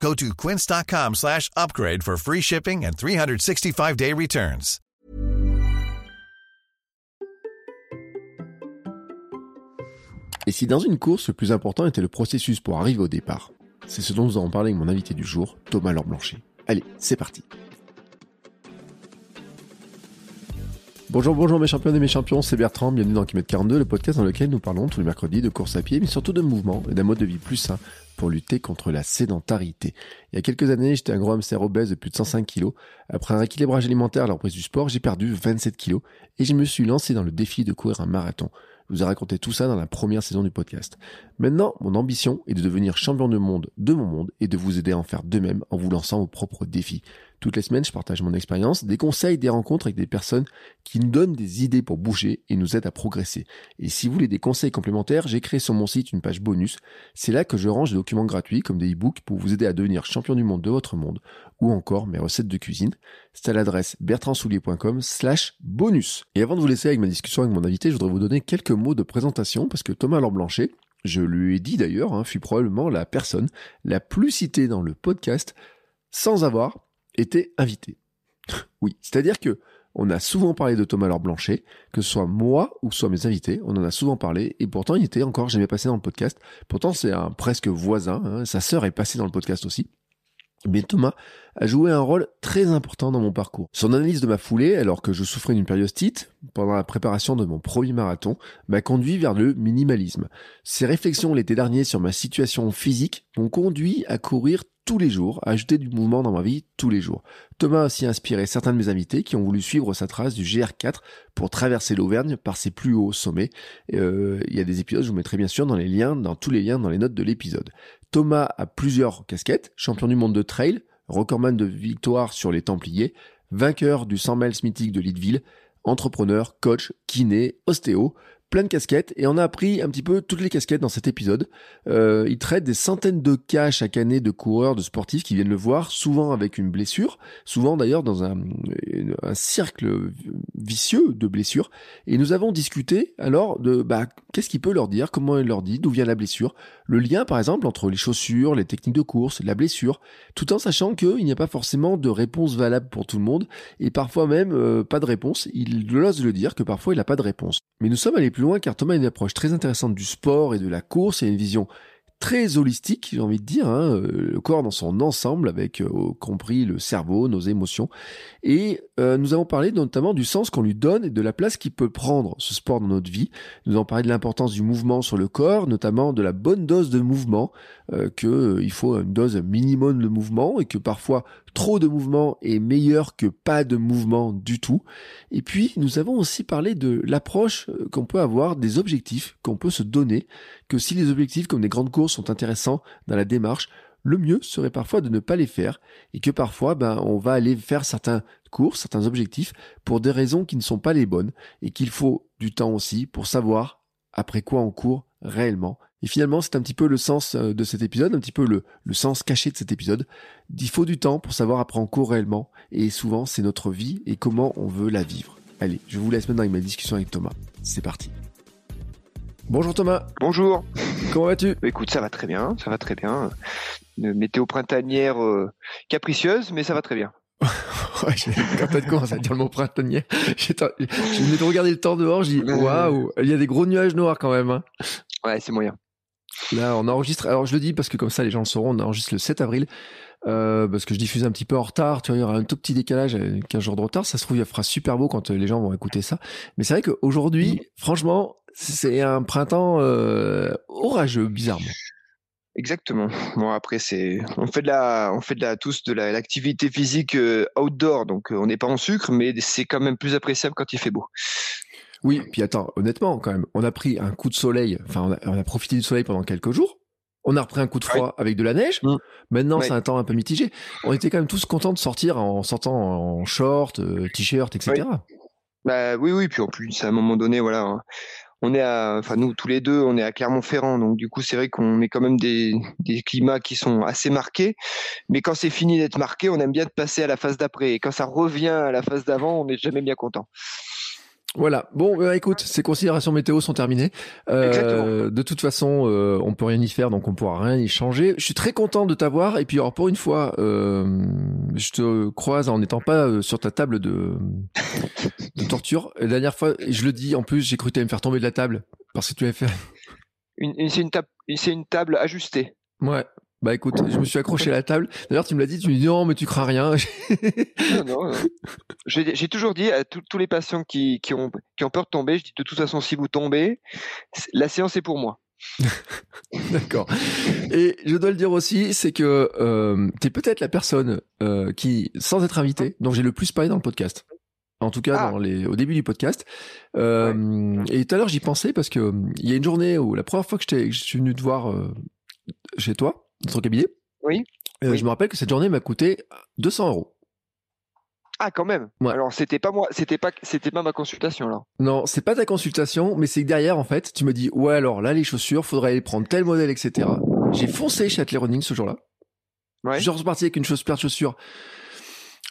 Go to quince.com slash upgrade for free shipping and 365-day returns. Et si dans une course, le plus important était le processus pour arriver au départ C'est ce dont nous allons parler avec mon invité du jour, Thomas Laure-Blanchet. Allez, c'est parti Bonjour, bonjour mes champions et mes champions, c'est Bertrand, bienvenue dans Kilomètre 42, le podcast dans lequel nous parlons tous les mercredis de course à pied, mais surtout de mouvement et d'un mode de vie plus sain pour lutter contre la sédentarité. Il y a quelques années, j'étais un gros hamster obèse de plus de 105 kg. Après un équilibrage alimentaire à la du sport, j'ai perdu 27 kg et je me suis lancé dans le défi de courir un marathon. Je vous ai raconté tout ça dans la première saison du podcast. Maintenant, mon ambition est de devenir champion du monde de mon monde et de vous aider à en faire de même en vous lançant vos propres défis. Toutes les semaines, je partage mon expérience, des conseils, des rencontres avec des personnes qui nous donnent des idées pour bouger et nous aident à progresser. Et si vous voulez des conseils complémentaires, j'ai créé sur mon site une page bonus. C'est là que je range des documents gratuits comme des e-books pour vous aider à devenir champion du monde de votre monde ou encore mes recettes de cuisine. C'est à l'adresse bertrandsoulier.com slash bonus. Et avant de vous laisser avec ma discussion avec mon invité, je voudrais vous donner quelques mots de présentation parce que Thomas Laure Blanchet, je lui ai dit d'ailleurs, hein, fut probablement la personne la plus citée dans le podcast sans avoir été invité. oui, c'est-à-dire que on a souvent parlé de Thomas Laure Blanchet, que ce soit moi ou soit mes invités, on en a souvent parlé, et pourtant il était encore jamais passé dans le podcast. Pourtant c'est un presque voisin, hein, sa sœur est passée dans le podcast aussi. Mais Thomas a joué un rôle très important dans mon parcours. Son analyse de ma foulée, alors que je souffrais d'une périostite, pendant la préparation de mon premier marathon, m'a conduit vers le minimalisme. Ses réflexions l'été dernier sur ma situation physique m'ont conduit à courir tous les jours, à ajouter du mouvement dans ma vie tous les jours. Thomas a aussi inspiré certains de mes invités qui ont voulu suivre sa trace du GR4 pour traverser l'Auvergne par ses plus hauts sommets. Euh, il y a des épisodes, je vous mettrai bien sûr dans les liens, dans tous les liens dans les notes de l'épisode. Thomas a plusieurs casquettes, champion du monde de trail, recordman de victoire sur les Templiers, vainqueur du 100 miles mythique de Leadville, entrepreneur, coach, kiné, ostéo, plein de casquettes et on a appris un petit peu toutes les casquettes dans cet épisode. Euh, il traite des centaines de cas chaque année de coureurs, de sportifs qui viennent le voir, souvent avec une blessure, souvent d'ailleurs dans un, cercle vicieux de blessures. Et nous avons discuté alors de bah, qu'est-ce qu'il peut leur dire, comment il leur dit, d'où vient la blessure, le lien par exemple entre les chaussures, les techniques de course, la blessure, tout en sachant qu'il n'y a pas forcément de réponse valable pour tout le monde et parfois même euh, pas de réponse. Il ose le dire que parfois il n'a pas de réponse. Mais nous sommes allés plus loin car Thomas a une approche très intéressante du sport et de la course et une vision très holistique, j'ai envie de dire, hein, euh, le corps dans son ensemble, avec euh, compris le cerveau, nos émotions. Et euh, nous avons parlé notamment du sens qu'on lui donne et de la place qu'il peut prendre, ce sport, dans notre vie. Nous avons parlé de l'importance du mouvement sur le corps, notamment de la bonne dose de mouvement, euh, que il faut une dose minimum de mouvement et que parfois trop de mouvement est meilleur que pas de mouvement du tout. Et puis, nous avons aussi parlé de l'approche qu'on peut avoir des objectifs qu'on peut se donner, que si les objectifs comme des grandes courses sont intéressants dans la démarche, le mieux serait parfois de ne pas les faire et que parfois ben, on va aller faire certains cours, certains objectifs pour des raisons qui ne sont pas les bonnes et qu'il faut du temps aussi pour savoir après quoi on court réellement. Et finalement, c'est un petit peu le sens de cet épisode, un petit peu le, le sens caché de cet épisode. Il faut du temps pour savoir après on court réellement et souvent c'est notre vie et comment on veut la vivre. Allez, je vous laisse maintenant avec ma discussion avec Thomas. C'est parti. Bonjour Thomas. Bonjour. Comment vas-tu? Écoute, ça va très bien, ça va très bien. Une météo printanière euh, capricieuse, mais ça va très bien. ouais, quand t'as commencé à dire le mot printanière, j'ai venu de regarder le temps dehors, je dis waouh, il y a des gros nuages noirs quand même. Hein. Ouais, c'est moyen. Là, on enregistre. Alors, je le dis parce que comme ça, les gens le sauront. On enregistre le 7 avril. Euh, parce que je diffuse un petit peu en retard, tu vois, il y aura un tout petit décalage, 15 jours de retard, ça se trouve, il fera super beau quand les gens vont écouter ça. Mais c'est vrai qu'aujourd'hui, franchement, c'est un printemps euh, orageux, bizarrement. Exactement. Bon après c'est on fait de la on fait de la tous de l'activité physique euh, outdoor donc euh, on n'est pas en sucre mais c'est quand même plus appréciable quand il fait beau. Oui, puis attends, honnêtement quand même, on a pris un coup de soleil, enfin on a, on a profité du soleil pendant quelques jours. On a repris un coup de froid avec de la neige. Mm. Maintenant, Ouais. c'est un temps un peu mitigé. On était quand même tous contents de sortir en sortant en short, euh, t-shirt, etc. Bah oui, oui, puis en plus, à un moment donné, voilà, hein, on est à, enfin nous tous les deux, on est à Clermont-Ferrand, donc du coup, c'est vrai qu'on est quand même des, des climats qui sont assez marqués. Mais quand c'est fini d'être marqué, on aime bien de passer à la phase d'après. Et quand ça revient à la phase d'avant, on n'est jamais bien content. Voilà. Bon, bah, écoute, ces considérations météo sont terminées. Euh, de toute façon, euh, on peut rien y faire, donc on pourra rien y changer. Je suis très content de t'avoir. Et puis, alors, pour une fois, euh, je te croise en n'étant pas euh, sur ta table de, de torture. La dernière fois, je le dis, en plus, j'ai cru que tu allais me faire tomber de la table parce que tu avais fait. Une, une- c'est une table, une table ajustée. Ouais. Bah écoute, je me suis accroché à la table. D'ailleurs, tu me l'as dit, tu me dis non, mais tu crains rien. Non, non, non. J'ai toujours dit à tous tous les patients qui, qui, ont, qui ont peur de tomber, je dis de toute façon, si vous tombez, la séance est pour moi. D'accord. Et je dois le dire aussi, c'est que euh, tu es peut-être la personne euh, qui, sans être invité, dont j'ai le plus parlé dans le podcast. En tout cas, Ah. dans les, au début du podcast. Euh, Et tout à l'heure, j'y pensais parce que il y a une journée où la première fois que, que je suis venu te voir euh, chez toi, dans ton cabinet, Oui. euh, Oui. je me rappelle que cette journée m'a coûté 200 euros. Ah, quand même. Ouais. Alors, c'était pas moi, c'était pas, c'était pas ma consultation, là. Non, c'est pas ta consultation, mais c'est que derrière, en fait, tu me dis, ouais, alors là, les chaussures, faudrait aller prendre tel modèle, etc. J'ai foncé chez Athlé Running ce jour-là. Ouais. Je suis reparti avec une chose, paire de chaussures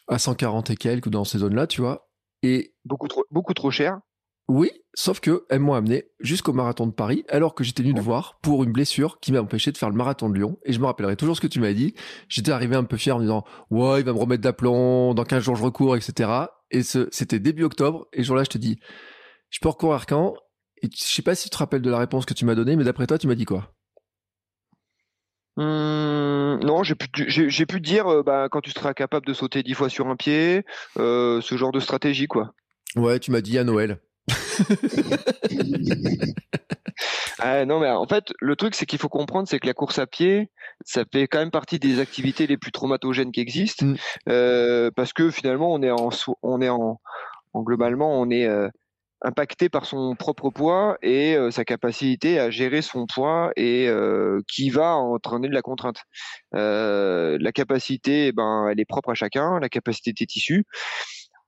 à 140 et quelques dans ces zones-là, tu vois. Et Beaucoup trop, beaucoup trop cher. Oui, sauf que elles m'ont amené jusqu'au marathon de Paris, alors que j'étais venu te voir pour une blessure qui m'a empêché de faire le marathon de Lyon. Et je me rappellerai toujours ce que tu m'as dit. J'étais arrivé un peu fier en me disant, ouais, il va me remettre d'aplomb, dans 15 jours je recours, etc. Et ce, c'était début octobre. Et ce jour-là, je te dis, je peux recourir quand? Et je sais pas si tu te rappelles de la réponse que tu m'as donnée, mais d'après toi, tu m'as dit quoi? Hum, non, j'ai pu, j'ai, j'ai pu dire, euh, bah, quand tu seras capable de sauter dix fois sur un pied, euh, ce genre de stratégie, quoi. Ouais, tu m'as dit à Noël. Ah, non, mais en fait, le truc, c'est qu'il faut comprendre, c'est que la course à pied, ça fait quand même partie des activités les plus traumatogènes qui existent, Mm. euh, parce que finalement, on est en, on est en, en globalement, on est euh, impacté par son propre poids et euh, sa capacité à gérer son poids et euh, qui va entraîner de la contrainte. Euh, la capacité, eh ben, elle est propre à chacun, la capacité des tissus.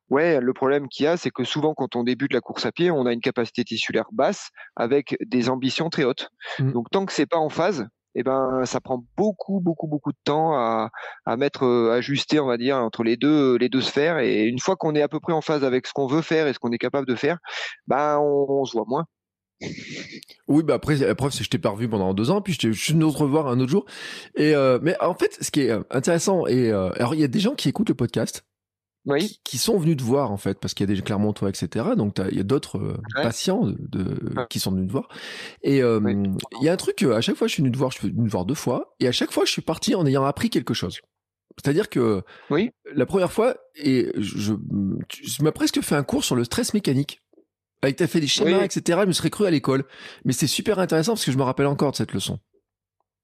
Ouais, le problème qu'il y a, c'est que souvent, quand on débute la course à pied, on a une capacité tissulaire basse avec des ambitions très hautes. Mm. Donc, tant que c'est pas en phase, eh ben, ça prend beaucoup, beaucoup, beaucoup de temps à, à mettre, euh, ajuster, on va dire, entre les deux, les deux sphères. Et une fois qu'on est à peu près en phase avec ce qu'on veut faire et ce qu'on est capable de faire, ben, on, on se voit moins. Oui, bah après, la preuve, c'est que je t'ai pas revu pendant deux ans, puis je t'ai- je suis venu te revoir un autre jour. Et euh, mais en fait, ce qui est euh, intéressant, et euh, alors il y a des gens qui écoutent le podcast, Oui, qui, qui sont venus te voir en fait, parce qu'il y a des Clermontois, etc. Donc il y a d'autres euh, Ouais. patients de, de- Ouais. qui sont venus te voir. Et euh, Oui. il y a un truc, euh, à chaque fois, je suis venu te voir, je suis venu te voir deux fois, et à chaque fois, je suis parti en ayant appris quelque chose. C'est-à-dire que Oui. la première fois, et je, je, m'as presque fait un cours sur le stress mécanique. Avec t'as fait des schémas, Oui. etc. Je me serais cru à l'école. Mais c'est super intéressant parce que je me rappelle encore de cette leçon.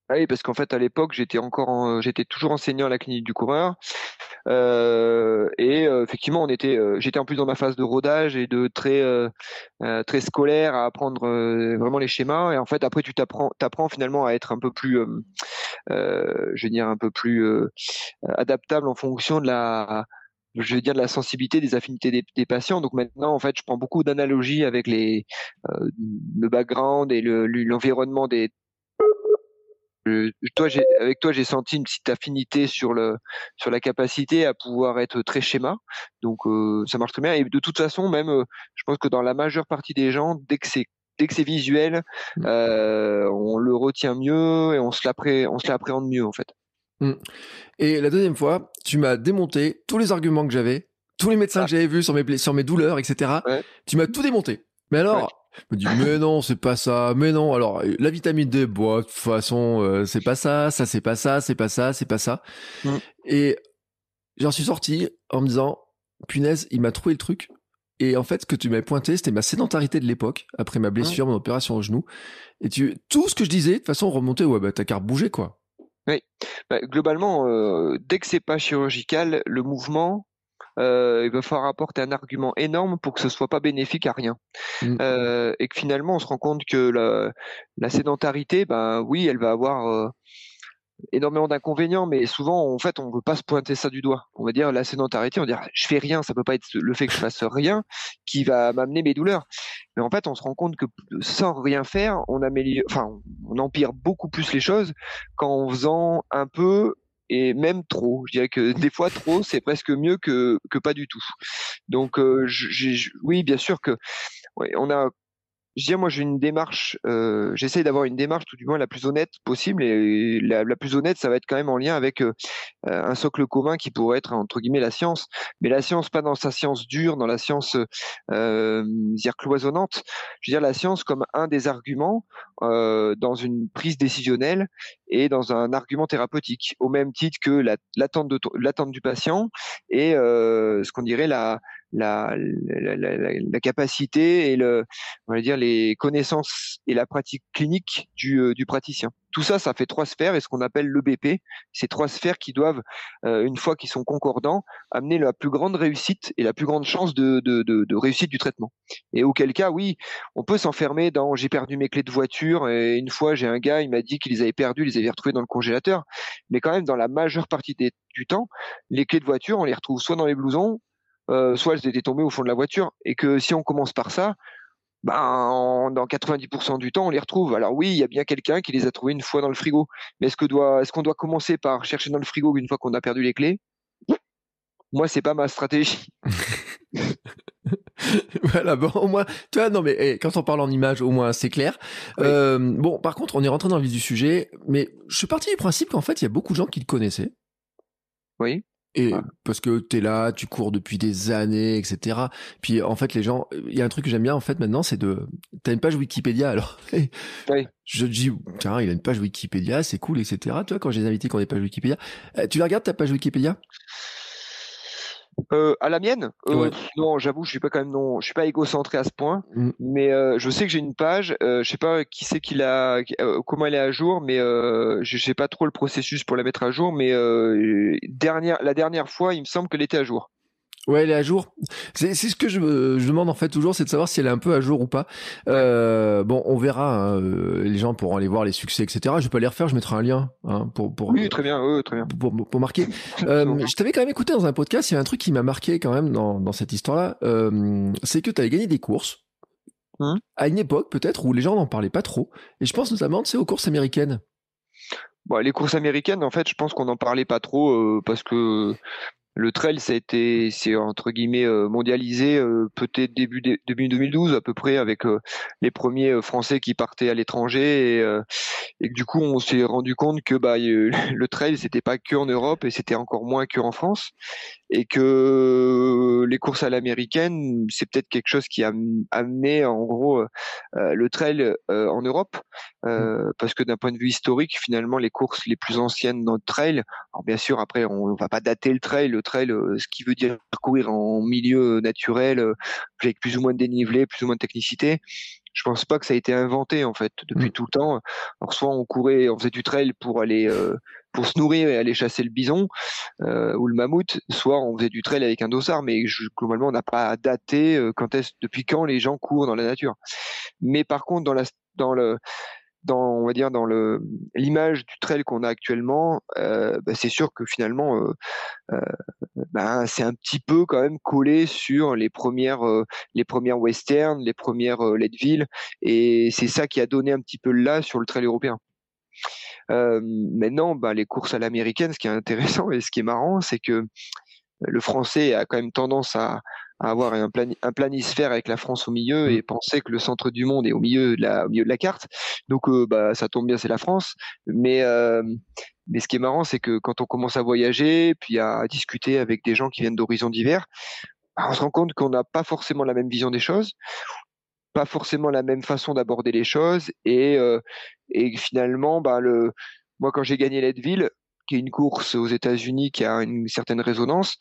Ah oui, parce qu'en fait, à l'époque, j'étais encore, en- j'étais toujours enseignant à la clinique du coureur, et euh, effectivement, on était, euh, j'étais en plus dans ma phase de rodage et de très, euh, euh, très scolaire à apprendre euh, vraiment les schémas. Et en fait, après, tu t'apprends, t'apprends finalement à être un peu plus, euh, euh, je veux dire, un peu plus euh, adaptable en fonction de la, je veux dire, de la sensibilité, des affinités des, patients. Donc maintenant, en fait, je prends beaucoup d'analogies avec les, euh, le background et le- l'environnement des je- toi, avec toi, j'ai senti une petite affinité sur le, sur la capacité à pouvoir être très schéma. Donc, euh, ça marche très bien. Et de toute façon, même, euh, je pense que dans la majeure partie des gens, dès que c'est, dès que c'est visuel, Mm. euh, on le retient mieux et on se l'appré, on se l'appréhende mieux, en fait. Et la deuxième fois, tu m'as démonté tous les arguments que j'avais, tous les médecins Ah. que j'avais vus sur mes, sur mes douleurs, etc. Ouais. Tu m'as tout démonté. Mais alors, me dis, mais non, c'est pas ça, mais non. Alors, la vitamine D, de toute façon, euh, c'est pas ça, ça c'est pas ça, c'est pas ça, c'est pas ça. Mm. Et j'en suis sorti en me disant, punaise, il m'a trouvé le truc. Et en fait, ce que tu m'avais pointé, c'était ma sédentarité de l'époque, après ma blessure, mon opération au genou. Et tu, tout ce que je disais, de toute façon, remontait, ouais, bah, t'as qu'à bouger, quoi. Bah, globalement, euh, dès que c'est pas chirurgical, le mouvement, euh, il va falloir apporter un argument énorme pour que ce soit pas bénéfique à rien. Mm. Euh, et que finalement, on se rend compte que la, la sédentarité, ben oui, elle va avoir euh, énormément d'inconvénients, mais souvent, en fait, on veut pas se pointer ça du doigt. On va dire la sédentarité, on va dire je fais rien, ça peut pas être le fait que je fasse rien qui va m'amener mes douleurs. Mais en fait, on se rend compte que sans rien faire, on améliore, enfin, on empire beaucoup plus les choses qu'en faisant un peu et même trop. Je dirais que des fois trop, c'est presque mieux que, que pas du tout. Donc, euh, oui, bien sûr que on a je dis moi j'ai une démarche, euh, j'essaye d'avoir une démarche tout du moins la plus honnête possible et la, plus honnête ça va être quand même en lien avec euh, un socle commun qui pourrait être entre guillemets la science, mais la science pas dans sa science dure, dans la science euh, dire cloisonnante, je veux dire la science comme un des arguments euh, dans une prise décisionnelle et dans un argument thérapeutique, au même titre que l'attente la, du patient et euh, ce qu'on dirait la la, la, la, capacité et le, on va dire les connaissances et la pratique clinique du, euh, du praticien. Tout ça, ça fait trois sphères et ce qu'on appelle le BP. Ces trois sphères qui doivent, euh, une fois qu'ils sont concordants, amener la plus grande réussite et la plus grande chance de, de, de, de réussite du traitement. Et auquel cas, oui, on peut s'enfermer dans j'ai perdu mes clés de voiture et une fois j'ai un gars, il m'a dit qu'il les avait perdues, il les avait retrouvées dans le congélateur. Mais quand même, dans la majeure partie des, du temps, les clés de voiture, on les retrouve soit dans les blousons, euh, soit elles étaient tombées au fond de la voiture, et que si on commence par ça, ben, dans 90% du temps, on les retrouve. Alors oui, il y a bien quelqu'un qui les a trouvées une fois dans le frigo, mais est-ce que doit, est-ce qu'on doit commencer par chercher dans le frigo une fois qu'on a perdu les clés? Moi, c'est pas ma stratégie. voilà, bon, au moins, tu vois, non, mais eh, quand on parle en image, au moins, c'est clair. Euh, bon, par contre, on est rentré dans le vif du sujet, mais je suis parti du principe qu'en fait, il y a beaucoup de gens qui le connaissaient. Oui. Et parce que t'es là, tu cours depuis des années, etc. Puis en fait, les gens, il y a un truc que j'aime bien en fait maintenant, c'est de, t'as une page Wikipédia alors. oui. Je te dis, tiens, il a une page Wikipédia, c'est cool, etc. Tu vois, quand j'ai des invités qui ont des pages Wikipédia, eh, tu la regardes ta page Wikipédia? Euh, à la mienne euh, Non, j'avoue, je suis pas quand même non, je suis pas égocentré à ce point, mm. mais euh, je sais que j'ai une page. Euh, je sais pas qui c'est qui l'a, euh, comment elle est à jour, mais euh, je sais pas trop le processus pour la mettre à jour. Mais dernière, la dernière fois, il me semble qu'elle était à jour. Ouais, elle est à jour. C'est ce que je, je, demande en fait toujours, c'est de savoir si elle est un peu à jour ou pas. Euh, bon, on verra. Hein, euh, les gens pourront aller voir les succès, etc. Je vais pas les refaire. Je mettrai un lien hein, pour pour. Oui, très bien. Oui, très bien. Pour, pour, marquer. euh, je t'avais quand même écouté dans un podcast. Il y a un truc qui m'a marqué quand même dans dans cette histoire-là. Euh, c'est que tu avais gagné des courses. Hum. À une époque peut-être où les gens n'en parlaient pas trop. Et je pense notamment, c'est aux courses américaines. Bon, les courses américaines, en fait, je pense qu'on n'en parlait pas trop euh, parce que le trail, ça a été, c'est entre guillemets euh, mondialisé euh, peut-être début, début 2012 à peu près avec euh, les premiers Français qui partaient à l'étranger et, et du coup on s'est rendu compte que bah le trail c'était pas que en Europe et c'était encore moins que en France et que les courses à l'américaine c'est peut-être quelque chose qui a amené en gros le trail en Europe mmh. parce que d'un point de vue historique finalement les courses les plus anciennes dans le trail alors bien sûr après on va pas dater le trail trail, euh, ce qui veut dire courir en milieu naturel, euh, avec plus ou moins de dénivelé, plus ou moins de technicité. Je pense pas que ça a été inventé en fait depuis mm. tout le temps. Alors soit on courait, on faisait du trail pour aller euh, pour se nourrir et aller chasser le bison ou le mammouth, soit on faisait du trail avec un dossard, mais globalement on n'a pas daté quand est depuis quand les gens courent dans la nature. Mais par contre dans la dans le dans on va dire dans le l'image du trail qu'on a actuellement, euh, bah, c'est sûr que finalement euh, euh, bah, c'est un petit peu quand même collé sur les premières les premières westerns, les premières Leadville et c'est ça qui a donné un petit peu là sur le trail européen. Maintenant, bah, les courses à l'américaine, ce qui est intéressant et ce qui est marrant, c'est que le français a quand même tendance à, avoir un, un, planisphère avec la France au milieu et mmh. penser que le centre du monde est au milieu de la, au milieu de la carte. Donc, euh, bah, ça tombe bien, c'est la France. Mais, euh, mais ce qui est marrant, c'est que quand on commence à voyager, puis à discuter avec des gens qui viennent d'horizons divers, bah, on se rend compte qu'on n'a pas forcément la même vision des choses, pas forcément la même façon d'aborder les choses, et, euh, et finalement, bah, le, moi, quand j'ai gagné Leadville, qui est une course aux États-Unis qui a une certaine résonance,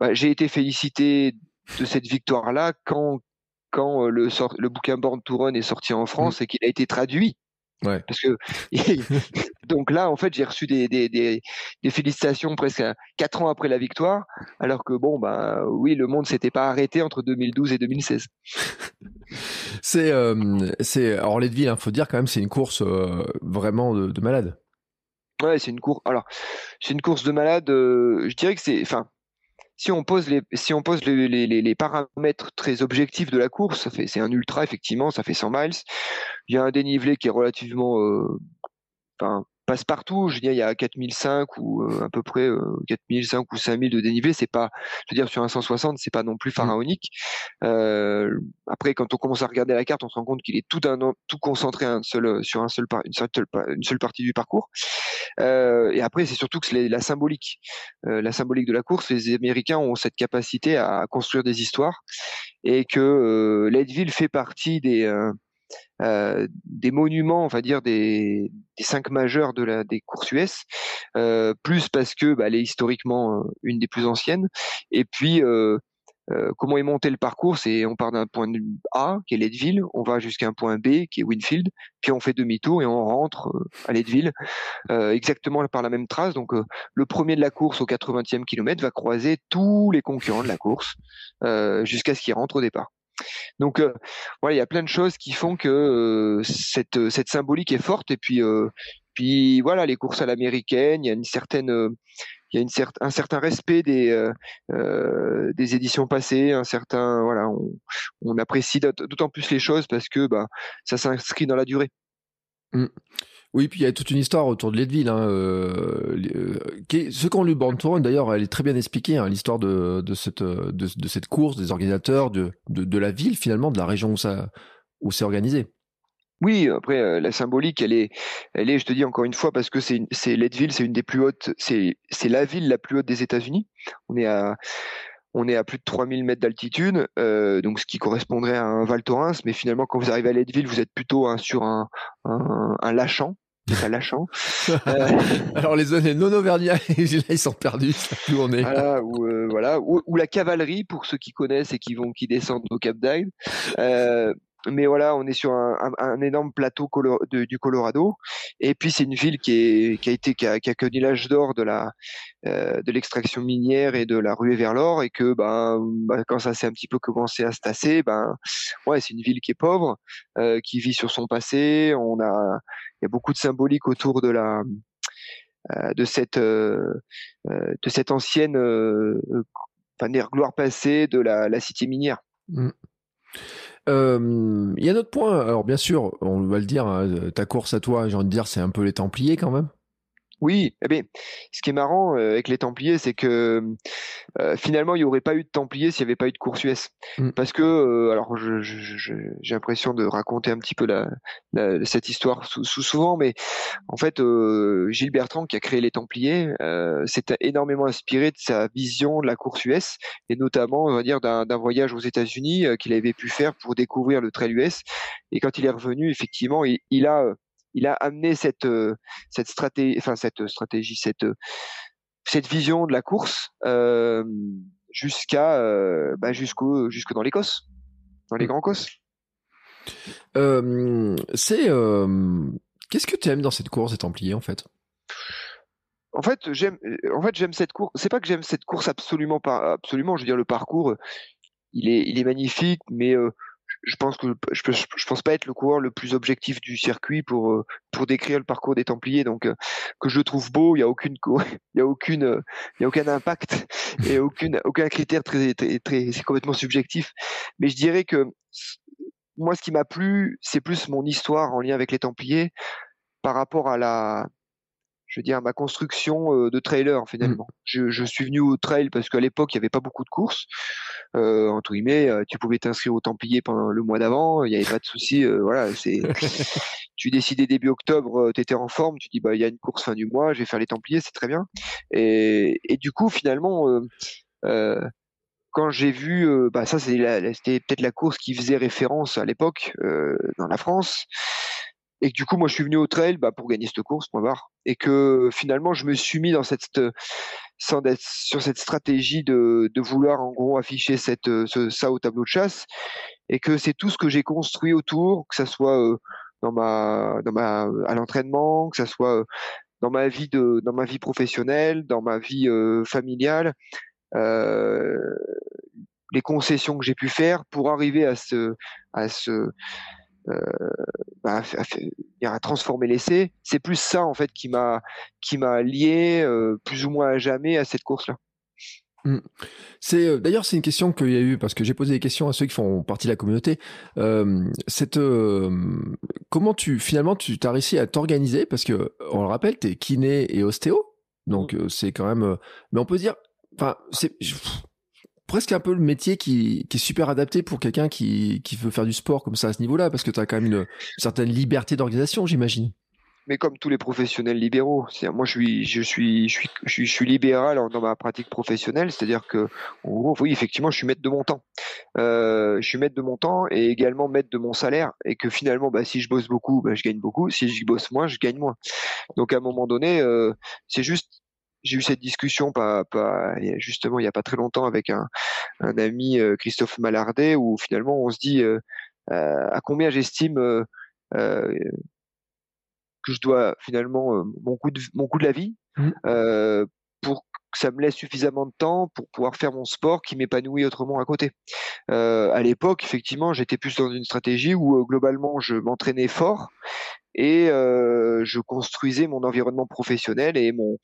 bah, j'ai été félicité de cette victoire-là quand quand euh, le, le bouquin Born to Run est sorti en France mmh. et qu'il a été traduit. Ouais. Parce que Donc là, en fait, j'ai reçu des, des, des, des, félicitations presque quatre ans après la victoire, alors que bon, bah oui, le monde s'était pas arrêté entre 2012 et 2016. c'est, euh, c'est, Leadville, il faut dire quand même, c'est une course euh, vraiment de, de, malade. Ouais, c'est une course. Alors, c'est une course de malade. Euh, je dirais que c'est, enfin, si on pose les, si on pose les, les, les, paramètres très objectifs de la course, ça fait, c'est un ultra effectivement, ça fait 100 miles. Il y a un dénivelé qui est relativement, euh, partout. Je veux dire, il y a 4005 ou euh, à peu près euh, 4005 ou 5000 de dénivelé. C'est pas, je veux dire, sur un 160, c'est pas non plus mmh. pharaonique. Euh, après, quand on commence à regarder la carte, on se rend compte qu'il est tout un, tout concentré un seul, sur un seul, une seule, une seule partie du parcours. Euh, et après, c'est surtout que c'est la symbolique, euh, la symbolique de la course. Les Américains ont cette capacité à construire des histoires et que euh, Leadville fait partie des euh, des monuments, on va dire des, cinq majeurs de la, des courses US, euh, plus parce que bah, elle est historiquement euh, une des plus anciennes, et puis euh, euh, comment est monté le parcours C'est on part d'un point A qui est Leadville, on va jusqu'à un point B qui est Winfield, puis on fait demi-tour et on rentre à Leadville exactement par la même trace. Donc le premier de la course au 80e kilomètre va croiser tous les concurrents de la course jusqu'à ce qu'il rentre au départ. Donc euh, voilà, il y a plein de choses qui font que euh, cette, cette symbolique est forte et puis euh, voilà, les courses à l'américaine, il y a une une un certain respect des éditions passées, un certain voilà, on, on apprécie d'autant plus les choses parce que bah ça s'inscrit dans la durée. Mmh. Oui, puis il y a toute une histoire autour de Leadville. Hein, euh, euh, qui ceux qui ont lu Born to d'ailleurs, elle est très bien expliquée, hein, l'histoire de, de, cette, course, des organisateurs, de, la ville finalement, de la région où ça où c'est organisé. Oui, après euh, la symbolique, elle est, elle est, je te dis encore une fois, parce que c'est, Leadville, c'est une des plus hautes, c'est la ville la plus haute des États-Unis. On est à on est à plus de 3000 mètres d'altitude, euh, donc ce qui correspondrait à un Val Thorens, mais finalement quand vous arrivez à Leadville, vous êtes plutôt hein, sur un, un, un lachant, c'est lâchant. Euh, Alors les zones non auvergnats, ils sont perdus. Où on est. Voilà, ou euh, voilà, ou, la cavalerie pour ceux qui connaissent et qui vont qui descendent au Cap d'Agde. Euh, mais voilà, on est sur un, énorme plateau du Colorado. Et puis c'est une ville qui, a été qui a, connu l'âge d'or euh, de l'extraction minière et de la ruée vers l'or, et que ben, ben quand ça s'est un petit peu commencé à se tasser, ben ouais, c'est une ville qui est pauvre, euh, qui vit sur son passé. On a il y a beaucoup de symbolique autour de la euh, de cette euh, de cette ancienne enfin, gloire passée de la, la cité minière. Euh, il y a un autre point. Alors, bien sûr, on va le dire, hein, ta course à toi, j'ai envie de dire, c'est un peu les Templiers quand même. Oui, eh bien, ce qui est marrant euh, avec les Templiers, c'est que euh, finalement, il n'y aurait pas eu de Templiers s'il n'y avait pas eu de course US. Mm. Parce que, euh, alors, j'ai l'impression de raconter un petit peu la, cette histoire sous, souvent, mais en fait, Gilles Bertrand, qui a créé les Templiers, s'est énormément inspiré de sa vision de la course US, et notamment, on va dire, d'un voyage aux États-Unis qu'il avait pu faire pour découvrir le trail US. Et quand il est revenu, effectivement, il, il a il a amené cette euh, cette stratégie, enfin cette stratégie, cette euh, cette vision de la course euh, jusqu'à bah, jusqu'au jusque dans l'Écosse, dans les mmh. grands cosses. c'est qu'est-ce que tu aimes dans cette course des Templiers en fait? En fait, j'aime, en fait, j'aime cette course. C'est pas que j'aime cette course absolument pas, absolument. Je veux dire, le parcours, il est, il est magnifique, mais je pense que je, je, pense pas être le coureur le plus objectif du circuit pour euh, pour décrire le parcours des Templiers. Donc euh, que je trouve beau, il y a aucune il y a aucune il y a aucun impact et aucune aucun critère très très, très c'est complètement subjectif. Mais je dirais que moi ce qui m'a plu, c'est plus mon histoire en lien avec les Templiers par rapport à la je veux dire, ma construction euh, de trailer finalement. Mmh. Je, je, suis venu au trail parce qu'à l'époque, il n'y avait pas beaucoup de courses. Euh, entre guillemets, euh, tu pouvais t'inscrire au Templier pendant le mois d'avant, il n'y avait pas de souci. Euh, voilà, c'est. tu décidais début octobre, tu étais en forme, tu dis bah il y a une course fin du mois, je vais faire les Templiers, c'est très bien. Et, et du coup, finalement. quand j'ai vu, bah ça c'était peut-être la course qui faisait référence à l'époque dans la France et que du coup moi je suis venu au trail bah, pour gagner cette course point barre. Et que finalement je me suis mis dans cette sans sur cette stratégie de, de vouloir en gros afficher cette ce, ça au tableau de chasse. Et que c'est tout ce que j'ai construit autour que ça soit euh, dans ma, dans ma, à l'entraînement, que ça soit dans ma vie de, dans ma vie professionnelle, dans ma vie familiale, les concessions que j'ai pu faire pour arriver à ce, à ce, bah, à, transformer l'essai. C'est plus ça en fait qui m'a qui m'a lié plus ou moins à jamais à cette course-là. Mmh. C'est euh, d'ailleurs c'est une question qu'il y a eu parce que j'ai posé des questions à ceux qui font partie de la communauté. Euh, cette euh, comment tu finalement tu as réussi à t'organiser? Parce que on le rappelle tu es kiné et ostéo donc mmh. c'est quand même mais on peut dire enfin c'est presque un peu le métier qui, est super adapté pour quelqu'un qui, qui veut faire du sport comme ça à ce niveau-là parce que tu as quand même une certaine liberté d'organisation j'imagine mais comme tous les professionnels libéraux, moi je suis je suis je suis je suis, libéral dans ma pratique professionnelle, c'est-à-dire que oui effectivement je suis maître de mon temps, euh, je suis maître de mon temps et également maître de mon salaire et que finalement bah, si je bosse beaucoup, bah, je gagne beaucoup, si je bosse moins, je gagne moins. Donc à un moment donné, euh, c'est juste j'ai eu cette discussion pas, pas justement il y a pas très longtemps avec un, un ami euh, Christophe Malardet où finalement on se dit euh, euh à combien j'estime euh, que je dois finalement mon coût de mon coût de la vie mmh. pour ça me laisse suffisamment de temps pour pouvoir faire mon sport qui m'épanouit autrement à côté. Euh, à l'époque, effectivement, j'étais plus dans une stratégie où globalement je m'entraînais fort et je construisais mon environnement professionnel et mon,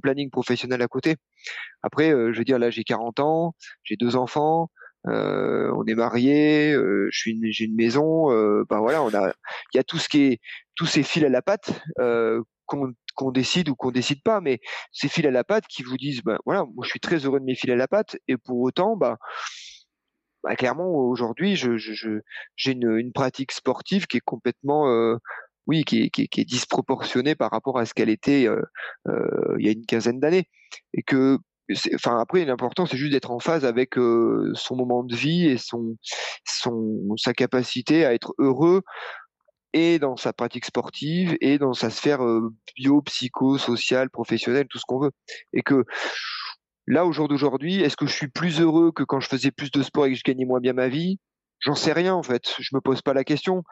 planning professionnel à côté. Après, je veux dire, là j'ai 40 ans, j'ai deux enfants, euh, on est marié, euh, je suis j'ai une maison, euh, ben voilà, il y a tout ce qui est, tous ces fils à la patte qu'on décide ou qu'on décide pas, mais ces fils à la patte qui vous disent, ben voilà, moi je suis très heureux de mes fils à la patte, et pour autant, bah, bah clairement aujourd'hui, je, je, j'ai une, pratique sportive qui est complètement, oui, qui est, qui, est, disproportionnée par rapport à ce qu'elle était il y a une quinzaine d'années, et que enfin après l'important c'est juste d'être en phase avec euh, son moment de vie et son son sa capacité à être heureux et dans sa pratique sportive et dans sa sphère euh, bio, psycho, sociale, professionnelle, tout ce qu'on veut. Et que là au jour d'aujourd'hui, est-ce que je suis plus heureux que quand je faisais plus de sport et que je gagnais moins bien ma vie? J'en sais rien en fait. Je me pose pas la question.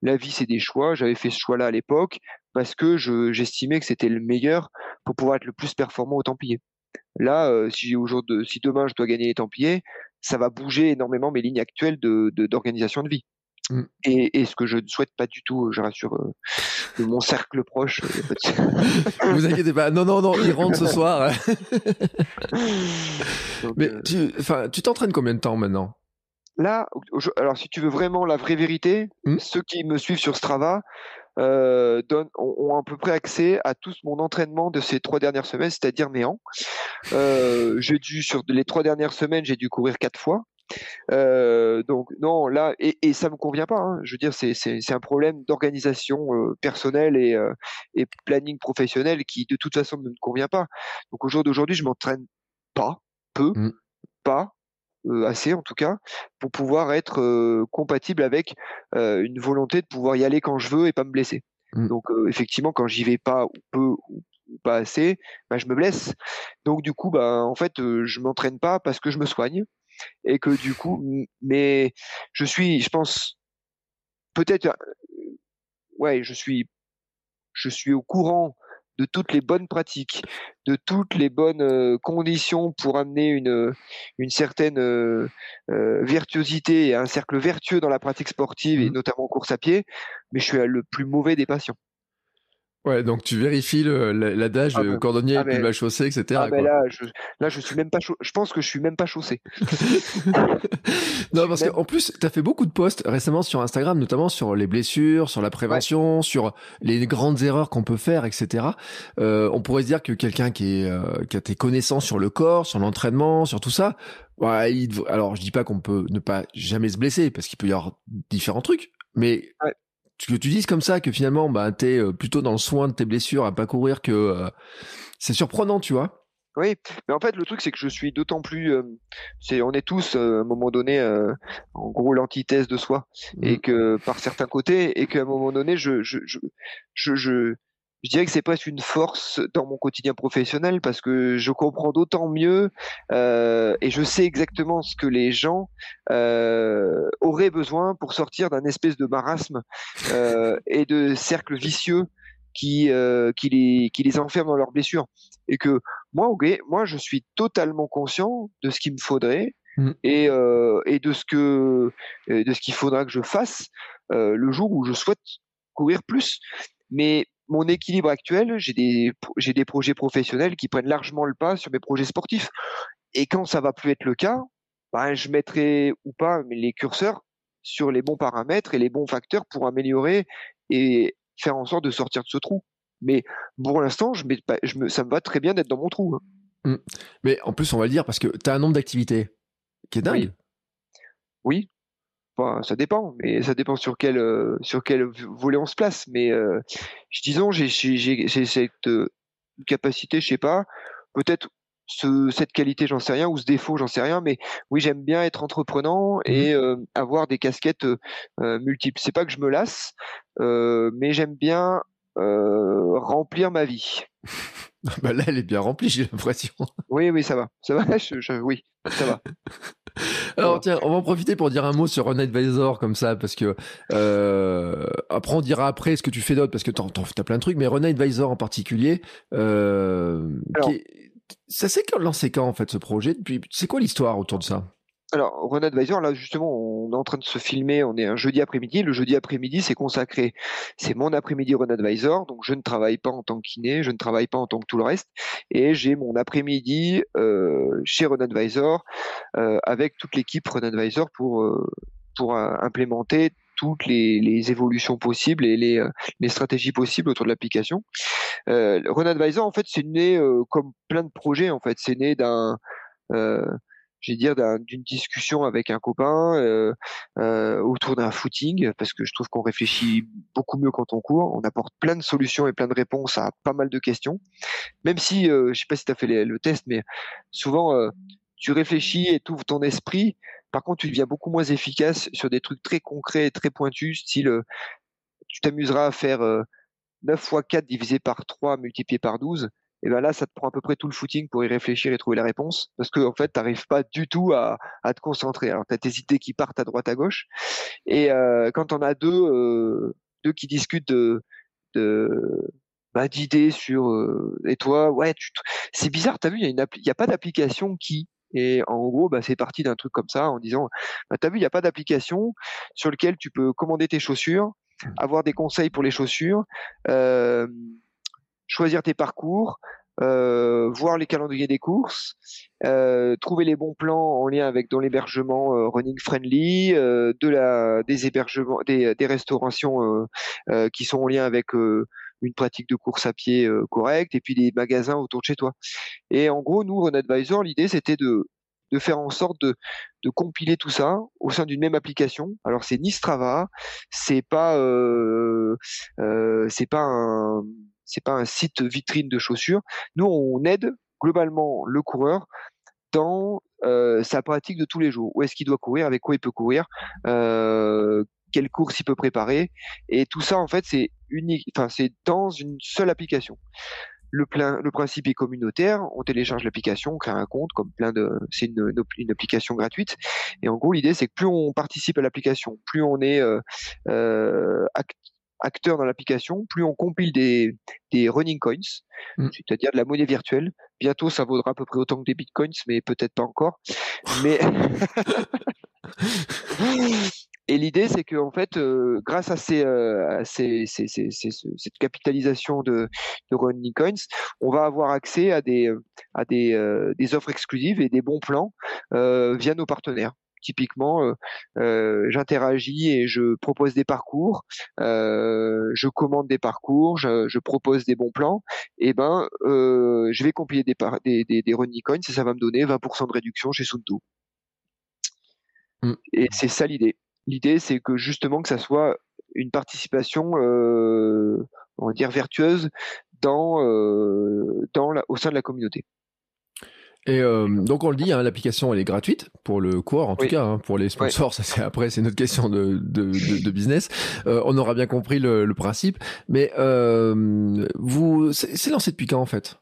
La vie c'est des choix. J'avais fait ce choix-là à l'époque parce que j'estimais que c'était le meilleur pour pouvoir être le plus performant au Templier. Là, euh, si, de, si demain je dois gagner les Templiers, ça va bouger énormément mes lignes actuelles de, d'organisation de, vie. Mm. Et, et, ce que je ne souhaite pas du tout, je rassure euh, de mon cercle proche. Euh, Vous inquiétez pas. Non, non, non, il rentre ce soir. Mais tu, t'entraînes combien de temps maintenant? Là, alors si tu veux vraiment la vraie vérité, mm. ceux qui me suivent sur Strava, euh, ont, à peu près accès à tout mon entraînement de ces trois dernières semaines, c'est-à-dire néant. Euh, j'ai dû sur les trois dernières semaines, j'ai dû courir quatre fois. Euh, donc non, là et, et ça me convient pas. Hein. Je veux dire, c'est un problème d'organisation euh, personnelle et euh, et planning professionnel qui de toute façon ne me convient pas. Donc au jour d'aujourd'hui, je m'entraîne pas, peu, mmh. pas euh, assez en tout cas, pour pouvoir être euh, compatible avec euh, une volonté de pouvoir y aller quand je veux et pas me blesser. Mmh. Donc effectivement, quand j'y vais pas ou peu ou pas assez, bah, je me blesse. Donc du coup, bah en fait, je m'entraîne pas parce que je me soigne et que du coup, mais je suis, je pense, peut-être, ouais, je suis, je suis au courant de toutes les bonnes pratiques, de toutes les bonnes euh, conditions pour amener une, une certaine euh, euh, virtuosité et un cercle vertueux dans la pratique sportive et mmh. notamment en course à pied, mais je suis le plus mauvais des patients. Ouais, donc tu vérifies l'adage ah ben, cordonnier ah ben, chaussée, etc. Ah ben là, je, là, je suis même pas, je pense que je suis même pas chaussé. non, parce qu'en plus, tu as fait beaucoup de posts récemment sur Instagram, notamment sur les blessures, sur la prévention, sur les grandes erreurs qu'on peut faire, etc. Euh, on pourrait se dire que quelqu'un qui, est, euh, qui a tes connaissances sur le corps, sur l'entraînement, sur tout ça, ouais, il, alors je dis pas qu'on peut ne pas jamais se blesser, parce qu'il peut y avoir différents trucs, mais que tu dises comme ça que finalement bah t'es euh, plutôt dans le soin de tes blessures à pas courir que euh, c'est surprenant tu vois oui mais en fait le truc c'est que je suis d'autant plus euh, c'est on est tous à un moment donné en gros l'antithèse de soi et mmh. que par certains côtés et qu'à un moment donné je je je, je, je je dirais que c'est presque une force dans mon quotidien professionnel parce que je comprends d'autant mieux euh, et je sais exactement ce que les gens euh, auraient besoin pour sortir d'un espèce de marasme et de cercle vicieux qui, qui, les, qui les enferme dans leurs blessures. Et que moi, ok, moi, je suis totalement conscient de ce qu'il me faudrait mmh. et, et de ce que de ce qu'il faudra que je fasse le jour où je souhaite courir plus. Mais mon équilibre actuel, j'ai des, j'ai des projets professionnels qui prennent largement le pas sur mes projets sportifs. Et quand ça va plus être le cas, ben, je mettrai ou pas les curseurs sur les bons paramètres et les bons facteurs pour améliorer et faire en sorte de sortir de ce trou. Mais pour l'instant, je, mets je me, ça me va très bien d'être dans mon trou. Hein. Mmh. Mais en plus, on va le dire parce que tu as un nombre d'activités qui est dingue. Oui ça dépend, mais ça dépend sur quel euh, sur quel volet on se place. Mais euh, disons, j'ai cette euh, capacité, je sais pas, peut-être ce, cette qualité, j'en sais rien, ou ce défaut, j'en sais rien. Mais oui, j'aime bien être entreprenant et mmh avoir des casquettes multiples. C'est pas que je me lasse, mais j'aime bien remplir ma vie. bah là, elle est bien remplie, j'ai l'impression. Oui, oui, ça va. Ça va, oui, ça va. Alors tiens, on va en profiter pour dire un mot sur Run Advisor comme ça, parce que euh, après on dira après ce que tu fais d'autre, parce que tu as plein de trucs, mais Run Advisor en particulier, euh, ça s'est lancé quand en fait ce projet C'est quoi l'histoire autour de ça? Alors, Run Advisor, là justement, on est en train de se filmer, on est un jeudi après-midi. Le jeudi après-midi, c'est consacré, c'est mon après-midi Run Advisor, donc je ne travaille pas en tant que kiné, je ne travaille pas en tant que tout le reste, et j'ai mon après-midi euh, chez Run Advisor euh, avec toute l'équipe Run Advisor pour euh, pour implémenter toutes les, les, évolutions possibles et les, les, stratégies possibles autour de l'application. Euh, Run en fait, c'est né comme plein de projets. En fait, c'est né d'un j'ai dire d'une discussion avec un copain euh, euh, autour d'un footing parce que je trouve qu'on réfléchit beaucoup mieux quand on court. On apporte plein de solutions et plein de réponses à pas mal de questions. Même si euh, je sais pas si tu as fait le test mais souvent euh, tu réfléchis et tu ouvres ton esprit. Par contre tu deviens beaucoup moins efficace sur des trucs très concrets et très pointus style euh, tu t'amuseras à faire 9 fois 4 divisé par 3 multiplié par 12 et ben là, ça te prend à peu près tout le footing pour y réfléchir et trouver la réponse, parce que en fait, t'arrives pas du tout à, à te concentrer. Alors, t'as tes idées qui partent à droite à gauche, et euh, quand on a deux, euh, deux qui discutent de, de bah, d'idées sur euh, et toi, ouais, tu, c'est bizarre. T'as vu, il y a une il y a pas d'application qui et en gros, bah, c'est parti d'un truc comme ça en disant, bah, t'as vu, il n'y a pas d'application sur lequel tu peux commander tes chaussures, avoir des conseils pour les chaussures. Euh, choisir tes parcours, euh, voir les calendriers des courses, euh, trouver les bons plans en lien avec dans l'hébergement euh, running friendly, des hébergements, des, restaurations qui sont en lien avec une pratique de course à pied correcte, et puis des magasins autour de chez toi. Et en gros, nous, Run Advisor, l'idée c'était de de faire en sorte de, de compiler tout ça au sein d'une même application. Alors c'est ni Strava, c'est pas c'est pas un c'est pas un site vitrine de chaussures. Nous, on aide globalement le coureur dans euh, sa pratique de tous les jours. Où est-ce qu'il doit courir, avec quoi il peut courir, euh, quelle course il peut préparer, et tout ça en fait c'est unique. Enfin, c'est dans une seule application. Le, plein, le principe est communautaire. On télécharge l'application, on crée un compte, comme plein de, c'est une, application gratuite. Et en gros, l'idée c'est que plus on participe à l'application, plus on est euh, euh acteurs dans l'application, plus on compile des, des running coins, mm. c'est-à-dire de la monnaie virtuelle. Bientôt, ça vaudra à peu près autant que des bitcoins, mais peut-être pas encore. Mais Et l'idée, c'est que en fait, euh, grâce à, ces, euh, ces, ces, cette capitalisation de, de running coins, on va avoir accès à des, à des, euh, des offres exclusives et des bons plans via nos partenaires typiquement, euh, euh, j'interagis et je propose des parcours, euh, je commande des parcours, je, propose des bons plans, et ben je vais compiler des, des, des, running coins et ça va me donner 20% de réduction chez Suntu. Mm. Et c'est ça l'idée. L'idée, c'est que justement que ça soit une participation, on va dire vertueuse dans, dans au sein de la communauté. Et euh, donc on le dit, hein, l'application elle est gratuite pour le coureur en tout cas, hein, pour les sponsors, ça c'est après c'est notre question de, de, de, business. Euh, on aura bien compris le, le principe, mais euh, vous c'est lancé depuis quand en fait?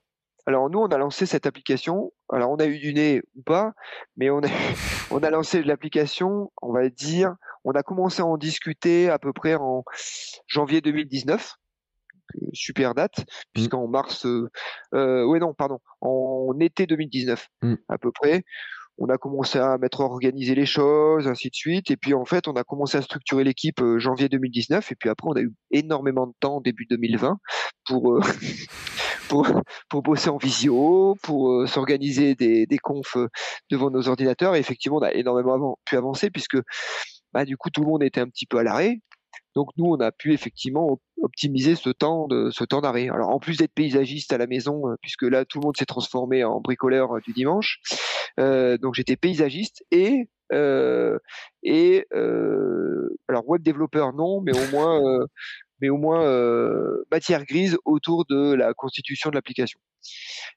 Alors nous, on a lancé cette application. Alors on a eu du nez ou pas, mais on a on a lancé l'application. On va dire, on a commencé à en discuter à peu près en janvier 2019 super date, mmh. puisqu'en mars, euh, euh, ouais non, pardon, en été 2019 mmh. à peu près, on a commencé à mettre organiser les choses, ainsi de suite, et puis en fait, on a commencé à structurer l'équipe euh, janvier 2019, et puis après, on a eu énormément de temps début 2020 pour pour pour bosser en visio, pour s'organiser des des confs devant nos ordinateurs, et effectivement, on a énormément pu avancer puisque bah, du coup, tout le monde était un petit peu à l'arrêt. Donc nous, on a pu effectivement optimiser ce temps de ce temps d'arrêt. Alors en plus d'être paysagiste à la maison, euh, puisque là tout le monde s'est transformé en bricoleur euh, du dimanche, euh, donc j'étais paysagiste et et alors web développeur non, mais au moins mais au moins matière grise autour de la constitution de l'application.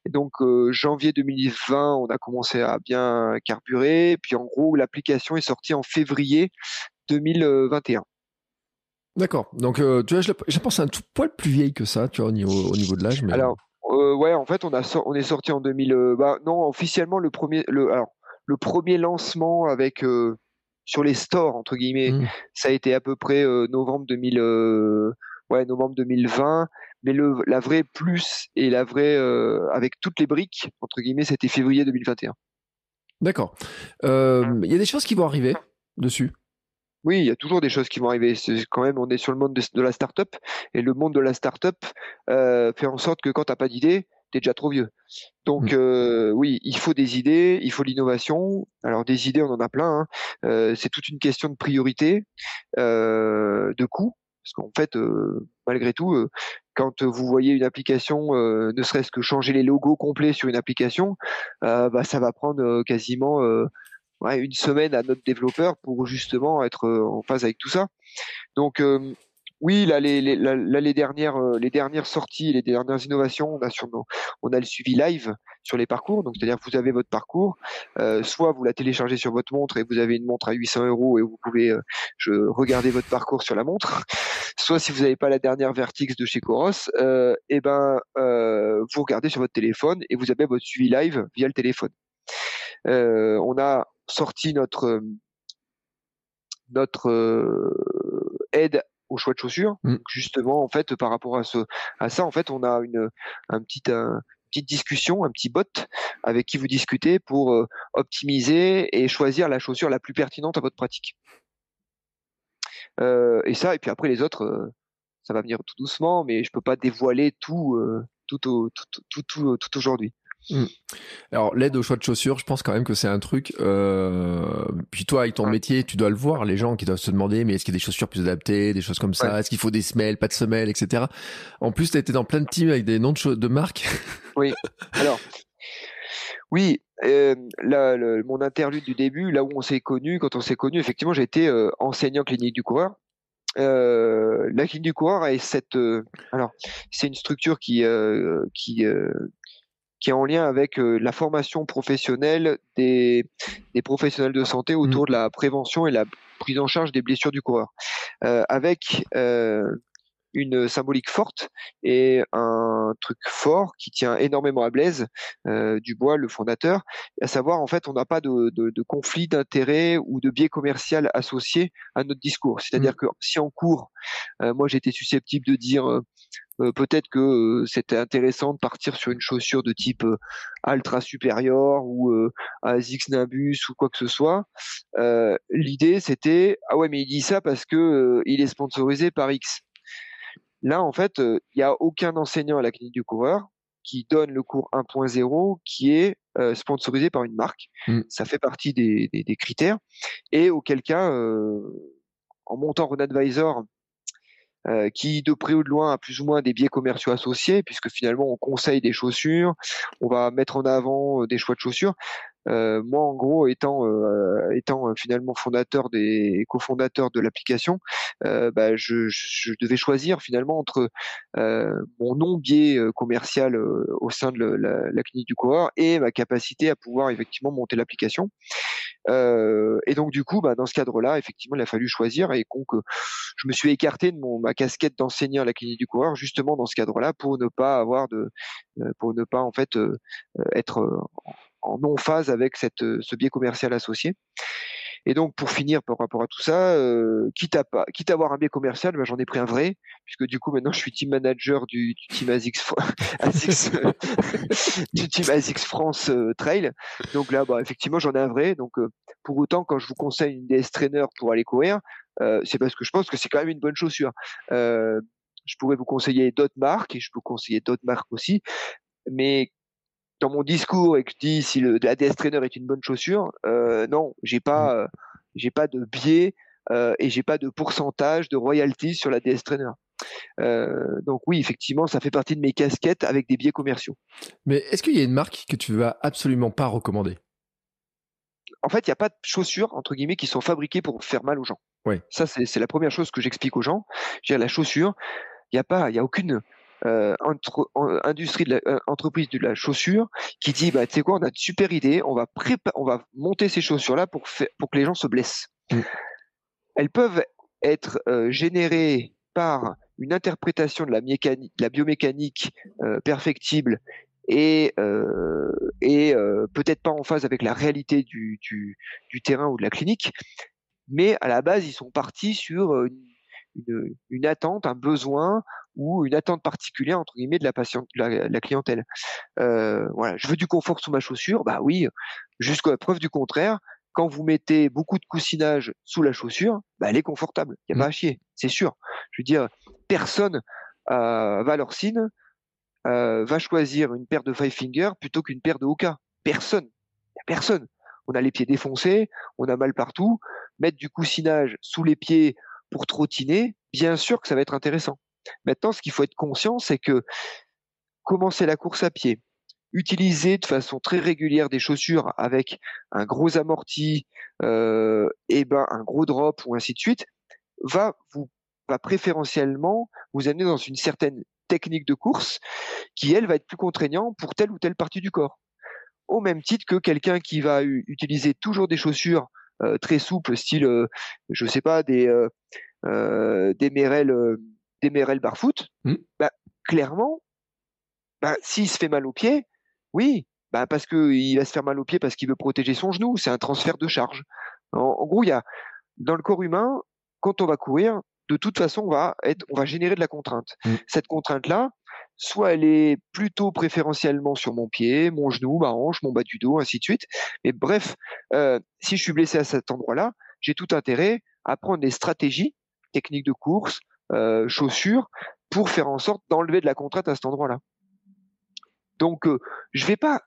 Et donc janvier 2020, on a commencé à bien carburer, puis en gros l'application est sortie en février 2021. D'accord. Donc, euh, tu vois, je, pense un tout poil plus vieille que ça, tu vois, au niveau, au niveau de l'âge. Mais... Alors, euh, ouais, en fait, on, a on est sorti en 2000. Euh, bah, non, officiellement, le premier, le, alors, le premier lancement avec sur les stores entre guillemets, mmh. ça a été à peu près novembre 2000, ouais, novembre 2020. Mais le, la vraie plus et la vraie avec toutes les briques entre guillemets, c'était février 2021. D'accord. Il y a des choses qui vont arriver dessus. Oui, il y a toujours des choses qui vont arriver. Quand même, on est sur le monde de, la start-up et le monde de la start-up euh, fait en sorte que quand t'as pas d'idée, t'es déjà trop vieux. Donc mmh. euh, oui, il faut des idées, il faut l'innovation. Alors des idées, on en a plein. Hein. Euh, c'est toute une question de priorité, euh, de coût, parce qu'en fait, euh, malgré tout, quand vous voyez une application, ne serait-ce que changer les logos complets sur une application, bah, ça va prendre quasiment une semaine à notre développeur pour justement être euh, en phase avec tout ça. Donc euh, oui, là les, les, là, les dernières euh, les dernières sorties, les dernières innovations, on a sur nos, on a le suivi live sur les parcours. Donc c'est-à-dire vous avez votre parcours, soit vous la téléchargez sur votre montre et vous avez une montre à 800 euros et vous pouvez je, regarder votre parcours sur la montre. Soit si vous n'avez pas la dernière Vertix de chez Coros, euh, et eh ben vous regardez sur votre téléphone et vous avez votre suivi live via le téléphone. On a sorti notre euh, notre euh, aide au choix de chaussures. Mm. Justement, en fait, par rapport à ce à ça, en fait, on a une un petit petite discussion, un petit bot avec qui vous discutez pour euh, optimiser et choisir la chaussure la plus pertinente à votre pratique. et ça, et puis après les autres, ça va venir tout doucement, mais je peux pas dévoiler tout tout, tout, tout, tout, tout aujourd'hui. Hmm. Alors l'aide au choix de chaussures, je pense quand même que c'est un truc. Euh... Puis toi, avec ton métier, tu dois le voir. Les gens qui doivent se demander, mais est-ce qu'il y a des chaussures plus adaptées, des choses comme ça? Est-ce qu'il faut des semelles, pas de semelles, etc. En plus, tu as été dans plein de teams avec des noms de, de marques. Oui. Alors, oui. Euh, là, mon interlude du début, là où on s'est connu, quand on s'est connu, effectivement, j'ai été euh, enseignant clinique du coureur. Euh, la clinique du coureur est cette. Euh, alors, c'est une structure qui euh, qui qui est en lien avec euh, la formation professionnelle des, des, professionnels de santé autour mmh. de la prévention et la prise en charge des blessures du coureur, euh, avec euh, une symbolique forte et un truc fort qui tient énormément à Blaise euh, Dubois, le fondateur, à savoir en fait on n'a pas de, de, de conflit d'intérêt ou de biais commercial associé à notre discours. C'est-à-dire mmh. que si en cours, euh, moi j'étais susceptible de dire euh, peut-être que euh, c'était intéressant de partir sur une chaussure de type euh, Ultra Supérieur ou ASICS Nimbus ou quoi que ce soit. L'idée c'était ah ouais mais il dit ça parce que il est sponsorisé par X. Là en fait il n'y a aucun enseignant à la clinique du coureur qui donne le cours 1.0 qui est sponsorisé par une marque. Mm. Ça fait partie des, des, des, critères. Et auquel cas, en montant Run Advisor euh, qui de près ou de loin a plus ou moins des biais commerciaux associés, puisque finalement on conseille des chaussures, on va mettre en avant euh, des choix de chaussures. Euh, moi, en gros, étant euh, étant euh, finalement fondateur des cofondateur de l'application, bah, je, devais choisir finalement entre mon non biais commercial au sein de la, la, clinique du coureur et ma capacité à pouvoir effectivement monter l'application. et donc du coup, bah, dans ce cadre-là, effectivement, il a fallu choisir et donc je me suis écarté de ma casquette d'enseignant à la clinique du coureur justement dans ce cadre-là pour ne pas avoir de pour ne pas en fait être en non phase avec cette, ce biais commercial associé. Et donc, pour finir par rapport à tout ça, euh, quitte à pas, quitte à avoir un biais commercial, ben, j'en ai pris un vrai, puisque du coup maintenant je suis team manager du, du team ASICS, ASICS du team ASICS France euh, Trail. Donc là, bah, effectivement, j'en ai un vrai. Donc euh, pour autant, quand je vous conseille une DS Trainer pour aller courir, euh, c'est parce que je pense que c'est quand même une bonne chaussure. je pourrais vous conseiller d'autres marques et je peux conseiller d'autres marques aussi, mais dans mon discours et que je dis si le, la DS Trainer est une bonne chaussure, euh, non, j'ai pas, mmh. euh, j'ai pas de biais euh, et j'ai pas de pourcentage de royalties sur la DS Trainer. Euh, donc oui, effectivement, ça fait partie de mes casquettes avec des biais commerciaux. Mais est-ce qu'il y a une marque que tu vas absolument pas recommander? En fait, il n'y a pas de chaussures entre guillemets qui sont fabriquées pour faire mal aux gens. Oui. Ça, c'est la première chose que j'explique aux gens. Je veux dire, la chaussure, il n'y a pas, il y a aucune euh, entre, industrie de la, euh, entreprise de la chaussure qui dit bah tu sais quoi on a de super idées on va on va monter ces chaussures là pour pour que les gens se blessent mm. elles peuvent être euh, générées par une interprétation de la, mécanique, la biomécanique perfectible et, et peut-être pas en phase avec la réalité du, du, du, terrain ou de la clinique, mais à la base, ils sont partis sur une, une, une attente, un besoin, ou une attente particulière entre guillemets de la patiente, la, la clientèle. Euh, voilà, je veux du confort sous ma chaussure, bah oui, jusqu'à preuve du contraire. Quand vous mettez beaucoup de coussinage sous la chaussure, bah elle est confortable, il n'y a pas mmh. à chier, c'est sûr. Je veux dire, personne euh, va leur signe euh, va choisir une paire de Five Finger plutôt qu'une paire de Hoka. Personne, a personne. On a les pieds défoncés, on a mal partout. Mettre du coussinage sous les pieds pour trottiner, bien sûr que ça va être intéressant. Maintenant, ce qu'il faut être conscient, c'est que commencer la course à pied, utiliser de façon très régulière des chaussures avec un gros amorti, euh, et ben un gros drop ou ainsi de suite, va vous va préférentiellement vous amener dans une certaine technique de course qui elle va être plus contraignant pour telle ou telle partie du corps. Au même titre que quelqu'un qui va utiliser toujours des chaussures très souples, style, euh, je sais pas, des euh, des Merrell des Merrell barfoot, mmh. bah, clairement, bah, s'il se fait mal au pied, oui, bah, parce qu'il va se faire mal au pied parce qu'il veut protéger son genou. C'est un transfert de charge. En, gros, il y a dans le corps humain, quand on va courir, de toute façon, on va être, on va générer de la contrainte. Mmh. Cette contrainte-là, soit elle est plutôt préférentiellement sur mon pied, mon genou, ma hanche, mon bas du dos, ainsi de suite. Mais bref, euh, si je suis blessé à cet endroit-là, j'ai tout intérêt à prendre des stratégies techniques de course, euh, chaussures pour faire en sorte d'enlever de la contrainte à cet endroit-là. Donc, euh, je vais pas,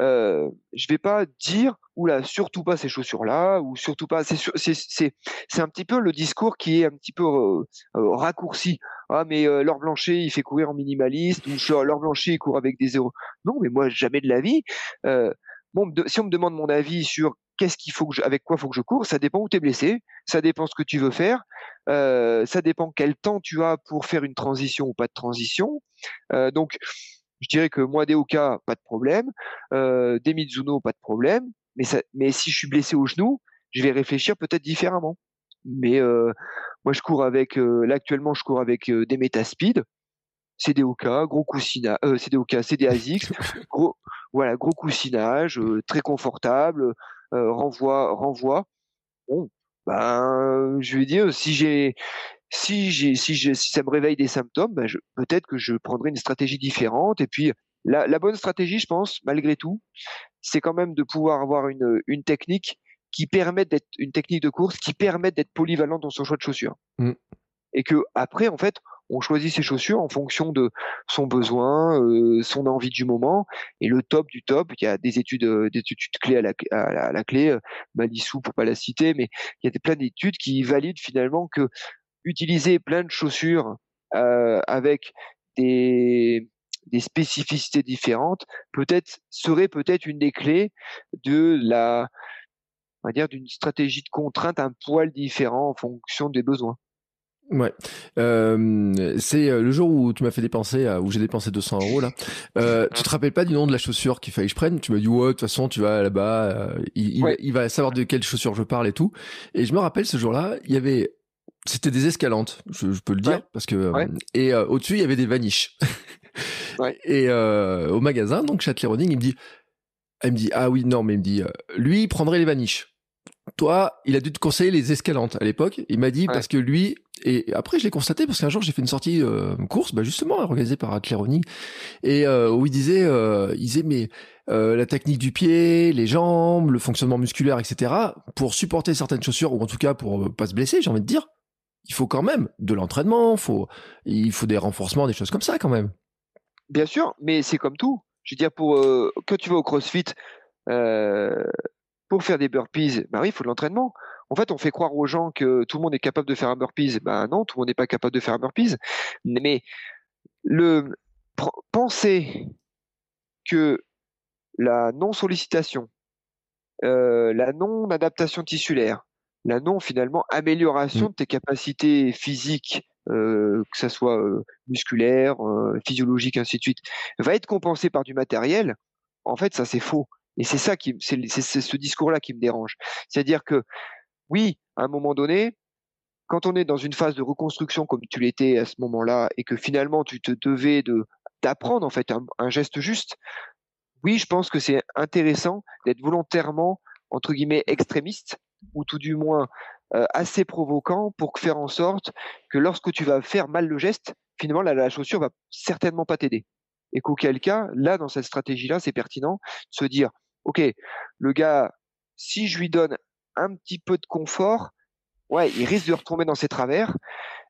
euh, je vais pas dire oula surtout pas ces chaussures-là ou surtout pas. C'est c'est c'est un petit peu le discours qui est un petit peu euh, raccourci. Ah mais Laure Blanchet il fait courir en minimaliste ou Laure Blanchet il court avec des zéros. Non mais moi jamais de la vie. bon, si on me demande mon avis sur qu'est-ce qu'il faut que je, avec quoi faut que je cours, ça dépend où tu es blessé, ça dépend ce que tu veux faire, euh, ça dépend quel temps tu as pour faire une transition ou pas de transition. Euh, donc, je dirais que moi, des Oka, pas de problème. Euh, des Mizuno, pas de problème. Mais, ça, mais si je suis blessé au genou, je vais réfléchir peut-être différemment. Mais euh, moi, je cours avec, euh, là actuellement, je cours avec euh, des Metaspeed. C'est des Oka, gros coussinage, euh, c'est des Oka, c'est des ASICS, gros, voilà, gros coussinage, très confortable, renvoi, renvoi. Bon, ben, je vais dire, si j'ai, si ça me réveille des symptômes, ben peut-être que je prendrai une stratégie différente. Et puis, la, la bonne stratégie, je pense, malgré tout, c'est quand même de pouvoir avoir une, une technique qui permette d'être une technique de course qui permette d'être polyvalente dans son choix de chaussures. Mmh. Et que après, en fait, on choisit ses chaussures en fonction de son besoin, euh, son envie du moment. Et le top du top, il y a des études, euh, des études clés à la, à la, clé, euh, Malissou pour pas la citer, mais il y a des, plein d'études qui valident finalement que utiliser plein de chaussures euh, avec des, des spécificités différentes, peut-être serait peut-être une des clés de la, on va dire, d'une stratégie de contrainte un poil différent en fonction des besoins. Ouais, euh, c'est euh, le jour où tu m'as fait dépenser, où j'ai dépensé 200 euros là. Euh, tu te rappelles pas du nom de la chaussure qu'il fallait que je prenne? Tu m'as dit ouais, de toute façon tu vas là-bas, euh, il, il, va savoir de quelle chaussure je parle et tout. Et je me rappelle ce jour-là, il y avait, c'était des escalantes, je, je peux le dire parce que et au-dessus il y avait des vaniches. et au magasin donc Châtelet Running, il me dit, il me dit ah oui non mais il me dit lui il prendrait les vaniches toi, il a dû te conseiller les escalantes à l'époque. Il m'a dit parce que lui, et après je l'ai constaté parce qu'un jour j'ai fait une sortie euh, course, bah justement organisée par Athléroni, et euh, où il disait, euh, il disait mais euh, la technique du pied, les jambes, le fonctionnement musculaire, etc. Pour supporter certaines chaussures ou en tout cas pour euh, pas se blesser, j'ai envie de dire, il faut quand même de l'entraînement, il faut des renforcements, des choses comme ça quand même. Bien sûr, mais c'est comme tout. Je veux dire, pour euh, que tu vas au CrossFit, euh, pour faire des burpees, bah oui, il faut de l'entraînement. En fait, on fait croire aux gens que tout le monde est capable de faire un burpees. Ben non, tout le monde n'est pas capable de faire un burpees. Mais le penser que la non-sollicitation, euh, la non-adaptation tissulaire, la non finalement amélioration mmh. de tes capacités physiques, euh, que ça soit euh, musculaire, euh, physiologique, ainsi de suite, va être compensée par du matériel. En fait, ça c'est faux. Et c'est ça qui, c'est ce discours-là qui me dérange. C'est-à-dire que oui, à un moment donné, quand on est dans une phase de reconstruction comme tu l'étais à ce moment-là, et que finalement tu te devais de d'apprendre en fait un, geste juste, oui, je pense que c'est intéressant d'être volontairement, entre guillemets, extrémiste, ou tout du moins euh, assez provoquant pour faire en sorte que lorsque tu vas faire mal le geste, finalement, la, la chaussure va certainement pas t'aider. Et qu'auquel cas, là, dans cette stratégie-là, c'est pertinent de se dire, OK, le gars, si je lui donne un petit peu de confort, ouais, il risque de retomber dans ses travers,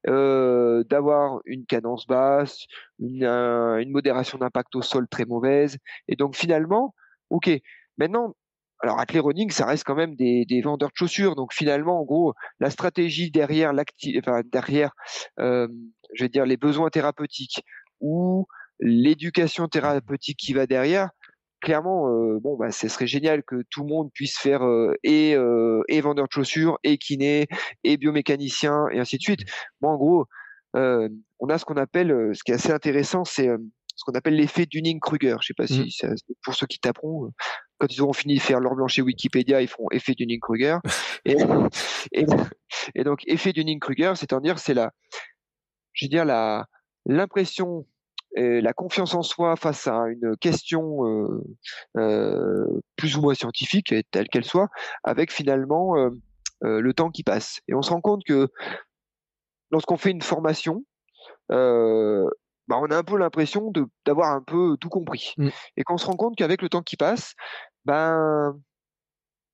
euh, d'avoir une cadence basse, une, une modération d'impact au sol très mauvaise. Et donc finalement, ok, maintenant, alors Running, ça reste quand même des, des, vendeurs de chaussures. Donc finalement, en gros, la stratégie derrière enfin derrière, euh, je vais dire les besoins thérapeutiques ou l'éducation thérapeutique qui va derrière, clairement, euh, bon, bah, ce serait génial que tout le monde puisse faire euh, et, euh, et vendeur de chaussures, et kiné, et biomécanicien, et ainsi de suite. Moi, en gros, on a ce qu'on appelle, ce qui est assez intéressant, c'est ce qu'on appelle l'effet Dunning-Kruger. Je sais pas si mmh. ça, pour ceux qui taperont, quand ils auront fini de faire leur blanchet Wikipédia, ils feront effet Dunning-Kruger. et, et, donc effet Dunning-Kruger, c'est-à-dire c'est la, je veux dire la l'impression la confiance en soi face à une question euh, euh, plus ou moins scientifique, telle qu'elle soit, avec finalement euh, le temps qui passe. Et on se rend compte que lorsqu'on fait une formation, bah, on a un peu l'impression d'avoir un peu tout compris. Mm. Et qu'on se rend compte qu'avec le temps qui passe, ben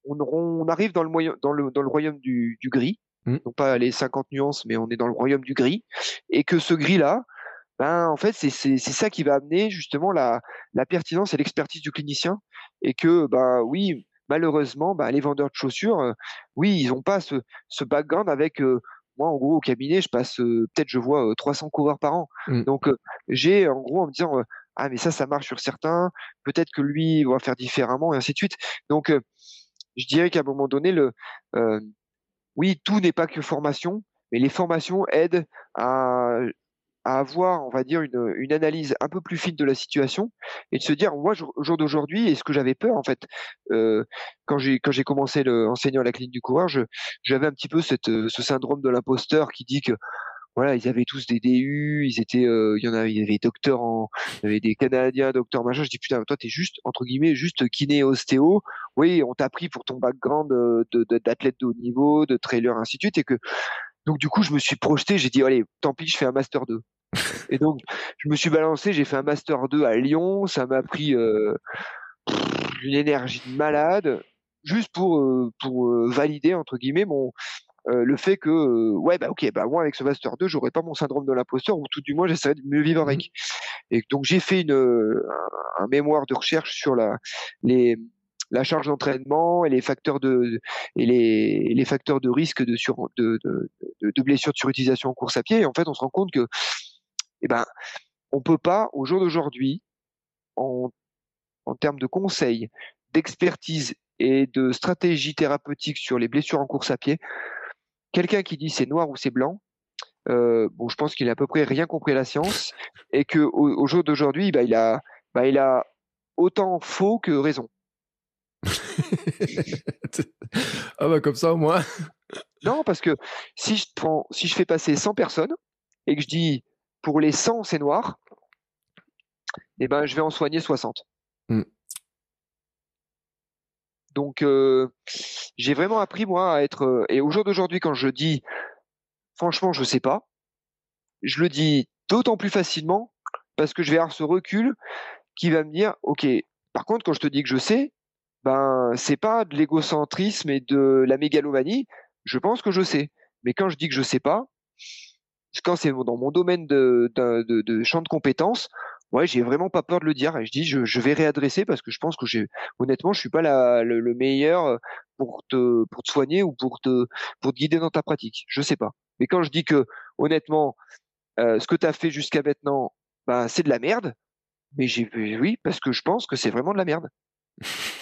on, on arrive dans le, moyen, dans le, dans le royaume du, du gris, mm. non pas les 50 nuances, mais on est dans le royaume du gris, et que ce gris-là, ben, en fait, c'est ça qui va amener justement la, la pertinence et l'expertise du clinicien. Et que, ben oui, malheureusement, ben, les vendeurs de chaussures, euh, oui, ils n'ont pas ce, ce background avec. Euh, moi, en gros, au cabinet, je passe euh, peut-être, je vois 300 coureurs par an. Mmh. Donc, j'ai en gros en me disant, ah, mais ça, ça marche sur certains. Peut-être que lui va faire différemment, et ainsi de suite. Donc, je dirais qu'à un moment donné, le, oui, tout n'est pas que formation, mais les formations aident à à avoir, on va dire, une, une, analyse un peu plus fine de la situation et de se dire, moi, au jour d'aujourd'hui, et ce que j'avais peur, en fait, euh, quand j'ai quand j'ai commencé le, enseignant à la clinique du coureur, j'avais un petit peu cette, ce syndrome de l'imposteur qui dit que voilà, ils avaient tous des DU, ils étaient, euh, il y en avait, il y avait docteurs en, il y avait des Canadiens, docteurs machin. Je dis putain, toi t'es juste entre guillemets juste kiné ostéo. Oui, on t'a pris pour ton background euh, de d'athlète de, de, haut niveau, de trailer ainsi et que donc du coup, je me suis projeté, j'ai dit allez, tant pis, je fais un master 2. Et donc, je me suis balancé, j'ai fait un master 2 à Lyon, ça m'a pris euh, une énergie de malade, juste pour euh, pour euh, valider entre guillemets mon le fait que ouais bah ok bah moi avec ce master 2 j'aurais pas mon syndrome de l'imposteur ou tout du moins j'essaierais de mieux vivre avec mmh. et donc j'ai fait une un, un, mémoire de recherche sur la les la charge d'entraînement et les facteurs de et les, les facteurs de risque de sur de, de, de, blessures de surutilisation en course à pied. Et en fait, on se rend compte que eh ben on peut pas au jour d'aujourd'hui en en termes de conseils, d'expertise et de stratégie thérapeutique sur les blessures en course à pied, quelqu'un qui dit c'est noir ou c'est blanc, euh, bon, je pense qu'il a à peu près rien compris à la science et que au, jour d'aujourd'hui, bah, il a, bah, il a autant faux que raison. ah bah comme ça au moins. non, parce que si je prends, si je fais passer 100 personnes et que je dis pour les 100 c'est noir, eh ben je vais en soigner 60. Hmm. Donc euh, j'ai vraiment appris moi à être et au jour d'aujourd'hui quand je dis franchement je sais pas, je le dis d'autant plus facilement parce que je vais avoir ce recul qui va me dire ok par contre quand je te dis que je sais ben c'est pas de l'égocentrisme et de la mégalomanie je pense que je sais mais quand je dis que je sais pas quand c'est dans mon domaine de, de, de champ de compétences ouais, j'ai vraiment pas peur de le dire. Et je dis, je, je vais réadresser parce que je pense que j'ai, honnêtement, je suis pas la, le, meilleur euh, pour te, pour te soigner ou pour te, pour te guider dans ta pratique. Je sais pas. Mais quand je dis que, honnêtement, euh, ce que tu as fait jusqu'à maintenant, bah, c'est de la merde. Mais j'ai, oui, parce que je pense que c'est vraiment de la merde.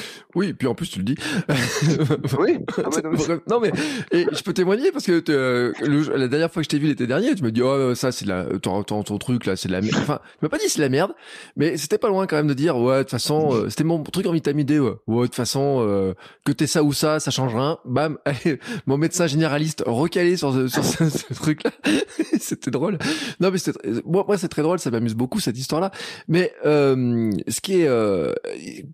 Oui, puis en plus tu le dis. oui. Ah non mais et je peux témoigner parce que euh, la dernière fois que je t'ai vu l'été dernier, tu me dis oh ça c'est la ton, ton, ton, truc là c'est de la merde. Enfin, tu m'as pas dit c'est de la merde, mais c'était pas loin quand même de dire ouais de toute façon euh, c'était mon truc en vitamine D ouais. Ouais de toute façon euh, que t'es ça ou ça, ça change rien. Bam, allez, mon médecin généraliste recalé sur ce, sur ce, truc là. c'était drôle. Non mais c'était moi, moi c'est très drôle, ça m'amuse beaucoup cette histoire là. Mais ce qui est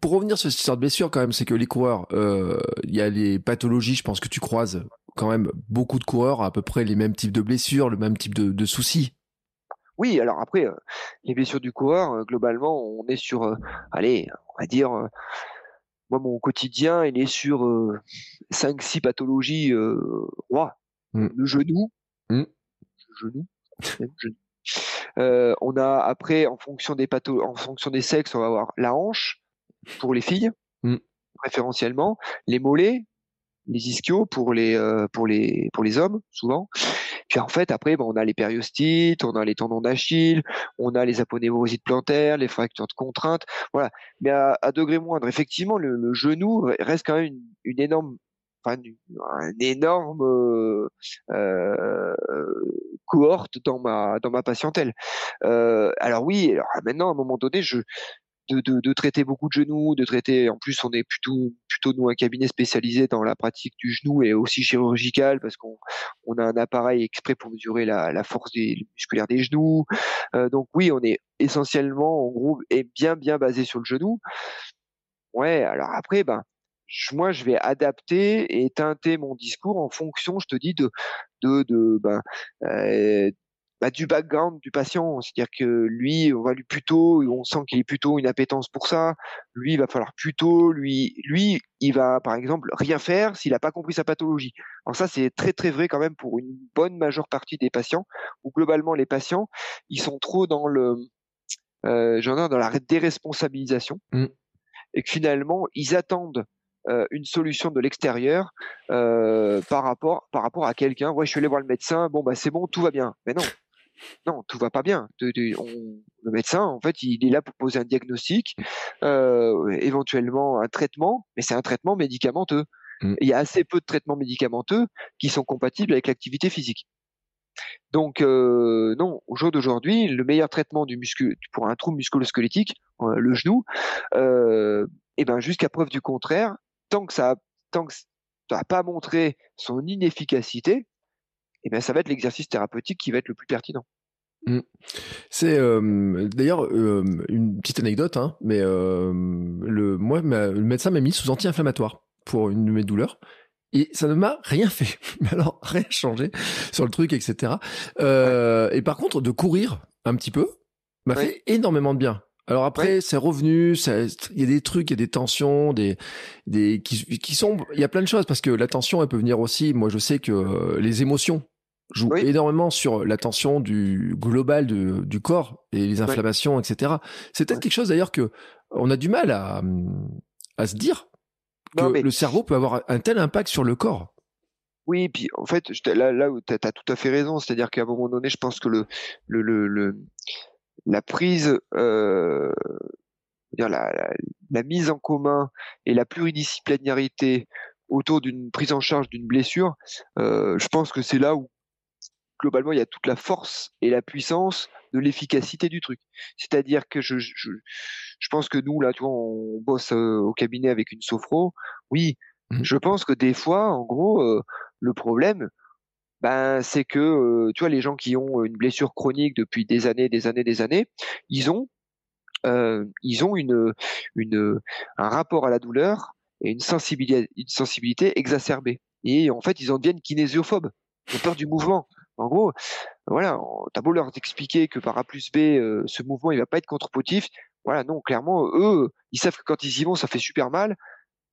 pour revenir sur cette histoire de blessure quand même c'est que les coureurs, euh, il y a les pathologies, je pense que tu croises quand même beaucoup de coureurs, à peu près les mêmes types de blessures, le même type de, soucis. Oui, alors après, euh, les blessures du coureur, euh, globalement, on est sur, allez, on va dire, moi, mon quotidien, il est sur 5-6 pathologies. roi. Mmh. Le genou, mmh. genou, on a après, en fonction des patho en fonction des sexes, on va avoir la hanche pour les filles. Préférentiellement, les mollets, les ischios pour les euh, pour les pour les hommes souvent. Puis en fait après, ben, on a les périostites, on a les tendons d'Achille, on a les aponeurosites plantaires, les fractures de contrainte, voilà. Mais à, degré moindre, effectivement, le, genou reste quand même une, énorme Enfin, un énorme euh, euh, cohorte dans ma dans ma patientèle. Alors oui, alors maintenant à un moment donné, je de, de, de, traiter beaucoup de genoux, de traiter. En plus, on est plutôt plutôt nous un cabinet spécialisé dans la pratique du genou et aussi chirurgical parce qu'on on a un appareil exprès pour mesurer la, la force des, musculaire des genoux. Euh, donc oui, on est essentiellement en gros et bien bien basé sur le genou. Ouais. Alors après, ben moi, je vais adapter et teinter mon discours en fonction, je te dis, de de, de ben, euh, bah, du background du patient. C'est-à-dire que lui, on va lui plutôt, on sent qu'il est plutôt une appétence pour ça. Lui, il va falloir plutôt, lui, lui, il va par exemple rien faire s'il n'a pas compris sa pathologie. Alors ça, c'est très très vrai quand même pour une bonne majeure partie des patients. Où globalement, les patients, ils sont trop dans le, euh, dans la déresponsabilisation. Mmh. Et que finalement, ils attendent euh, une solution de l'extérieur euh, par rapport par rapport à quelqu'un. Ouais, je suis allé voir le médecin. Bon, bah c'est bon, tout va bien. Mais non, non, tout va pas bien. le médecin, en fait, il est là pour poser un diagnostic, euh, éventuellement un traitement, mais c'est un traitement médicamenteux. Mm. Il y a assez peu de traitements médicamenteux qui sont compatibles avec l'activité physique. Donc euh, non, au jour d'aujourd'hui, le meilleur traitement du pour un trouble musculo-squelettique, euh, le genou, euh, et ben jusqu'à preuve du contraire, tant que ça, tant que ça n'a pas montré son inefficacité, eh bien, ça va être l'exercice thérapeutique qui va être le plus pertinent. Mmh. C'est euh, d'ailleurs euh, une petite anecdote, hein, mais euh, le, moi, le médecin m'a mis sous anti-inflammatoire pour une de mes douleurs. Et ça ne m'a rien fait. Mais alors, rien changé sur le truc, etc. Et par contre, de courir un petit peu m'a fait énormément de bien. Alors après, c'est revenu, il y a des trucs, il y a des tensions, des, des, qui, qui sont, il y a plein de choses parce que la tension, elle peut venir aussi. Moi, je sais que les émotions jouent énormément sur la tension du global de, du corps et les inflammations, etc. C'est peut-être quelque chose d'ailleurs que on a du mal à, à se dire que le cerveau peut avoir un tel impact sur le corps. Oui, puis en fait, là, là où tu as, tout à fait raison, c'est-à-dire qu'à un moment donné, je pense que le, le, le, le la prise, euh, la, la, la, mise en commun et la pluridisciplinarité autour d'une prise en charge d'une blessure, euh, je pense que c'est là où globalement il y a toute la force et la puissance de l'efficacité du truc. C'est-à-dire que je, je, je, pense que nous là, tu vois, on bosse euh, au cabinet avec une sophro. Oui, mmh. je pense que des fois, en gros, euh, le problème, ben c'est que euh, tu vois les gens qui ont une blessure chronique depuis des années, des années, des années, ils ont ils ont une, une un rapport à la douleur et une sensibilité, une sensibilité exacerbée. Et en fait, ils en deviennent kinésiophobes. Ils ont peur du mouvement. En gros, voilà, t'as beau leur expliquer que par A plus B, euh, ce mouvement, il va pas être contre-positif. Voilà, non, clairement, eux, ils savent que quand ils y vont, ça fait super mal.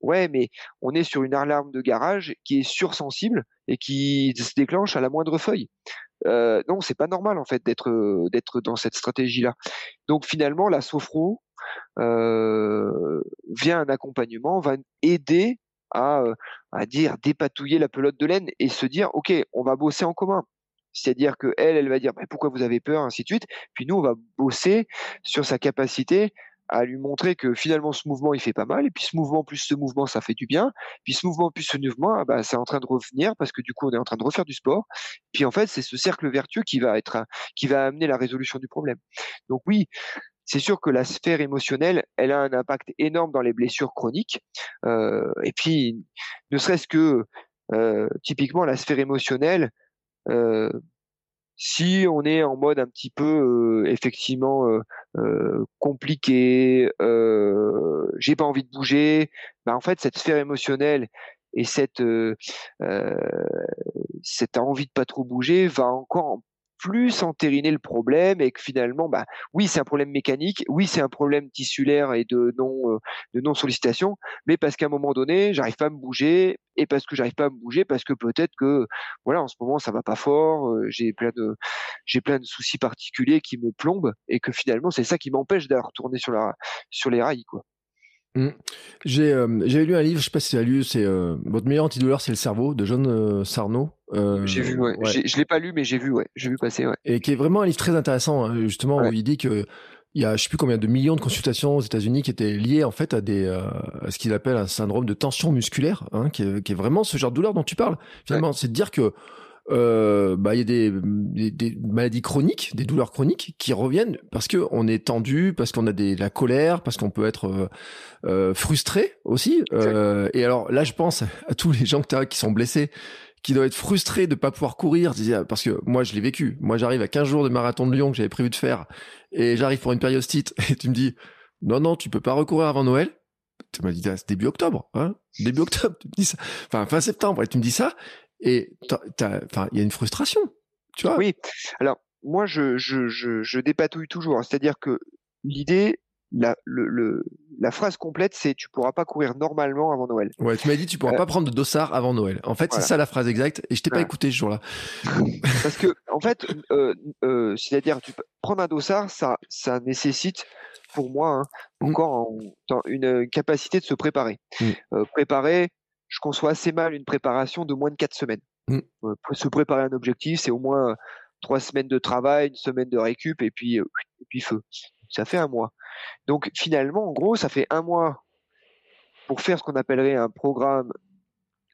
Ouais, mais on est sur une alarme de garage qui est sursensible et qui se déclenche à la moindre feuille. Euh, non, c'est pas normal en fait d'être d'être dans cette stratégie-là. Donc finalement, la sophro euh, vient un accompagnement, va aider à, euh, à dire dépatouiller la pelote de laine et se dire ok, on va bosser en commun. C'est-à-dire que elle, elle va dire bah, pourquoi vous avez peur, ainsi de suite. Puis nous, on va bosser sur sa capacité à lui montrer que finalement ce mouvement il fait pas mal. Et puis ce mouvement plus ce mouvement ça fait du bien. Puis ce mouvement plus ce mouvement ah bah, c'est en train de revenir parce que du coup on est en train de refaire du sport. Puis en fait c'est ce cercle vertueux qui va être qui va amener la résolution du problème. Donc oui c'est sûr que la sphère émotionnelle, elle a un impact énorme dans les blessures chroniques. Euh, et puis, ne serait-ce que euh, typiquement la sphère émotionnelle, euh, si on est en mode un petit peu euh, effectivement euh, euh, compliqué, j'ai pas envie de bouger, bah en fait cette sphère émotionnelle et cette cette envie de pas trop bouger va encore plus entériner le problème et que finalement, bah, oui, c'est un problème mécanique, oui, c'est un problème tissulaire et de non, euh, de non sollicitation, mais parce qu'à un moment donné, j'arrive pas à me bouger et parce que j'arrive pas à me bouger parce que peut-être que, voilà, en ce moment, ça va pas fort, euh, j'ai plein de, j'ai plein de soucis particuliers qui me plombent et que finalement, c'est ça qui m'empêche de retourner sur la, sur les rails, quoi. Mmh. J'ai euh, lu un livre, je sais pas si tu as lu, c'est euh, votre meilleur antidouleur, c'est le cerveau de John euh, Sarno. j'ai vu, ouais. Je l'ai pas lu, mais j'ai vu, ouais. J'ai vu passer, ouais. Et qui est vraiment un livre très intéressant, hein, justement, où il dit que il y a, je sais plus combien de millions de consultations aux États-Unis qui étaient liées en fait à des, à ce qu'il appelle un syndrome de tension musculaire, hein, qui, est, qui est vraiment ce genre de douleur dont tu parles. Finalement, c'est de dire que euh, bah il y a des, des, maladies chroniques, des douleurs chroniques qui reviennent parce que on est tendu, parce qu'on a des la colère, parce qu'on peut être euh, euh frustré aussi. Euh, et alors là, je pense à tous les gens qui sont blessés qui doivent être frustrés de pas pouvoir courir parce que moi je l'ai vécu. Moi j'arrive à 15 jours de marathon de Lyon que j'avais prévu de faire et j'arrive pour une périostite et tu me dis non non tu peux pas recourir avant Noël. Tu m'as dit ah, c'est début octobre hein début octobre tu me dis ça enfin fin septembre. Et tu me dis ça et enfin, il y a une frustration, tu vois. Oui. Alors, moi, je, je, je, je dépatouille toujours. Hein. C'est-à-dire que l'idée, la, le, la phrase complète, c'est tu pourras pas courir normalement avant Noël. Ouais, tu m'as dit tu pourras euh, pas prendre de dossard avant Noël. En fait, c'est ça la phrase exacte. Et je t'ai pas écouté ce jour-là. Parce que, en fait, euh, euh, c'est-à-dire, tu prendre un dossard, ça, ça nécessite, pour moi, hein, mmh. encore une capacité de se préparer. Mmh. Préparer, je conçois assez mal une préparation de moins de quatre semaines. Mmh. Euh, se préparer un objectif, c'est au moins trois semaines de travail, une semaine de récup et puis euh, et puis feu. Ça fait un mois. Donc finalement, en gros, ça fait un mois pour faire ce qu'on appellerait un programme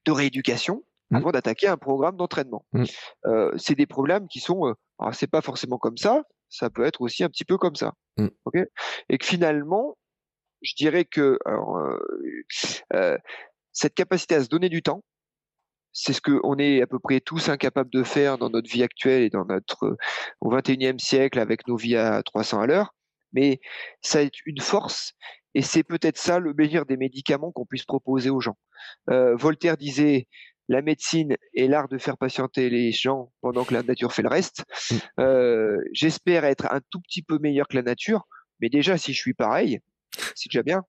de rééducation mmh. avant d'attaquer un programme d'entraînement. Mmh. Euh, c'est des problèmes qui sont, alors c'est pas forcément comme ça, ça peut être aussi un petit peu comme ça. et que finalement, je dirais que alors, cette capacité à se donner du temps, c'est ce qu'on est à peu près tous incapables de faire dans notre vie actuelle et dans notre au 21e siècle avec nos vies à 300 à l'heure. Mais ça est une force et c'est peut-être ça le meilleur des médicaments qu'on puisse proposer aux gens. Euh, Voltaire disait la médecine est l'art de faire patienter les gens pendant que la nature fait le reste. Mmh. Euh, J'espère être un tout petit peu meilleur que la nature, mais déjà si je suis pareil, c'est déjà bien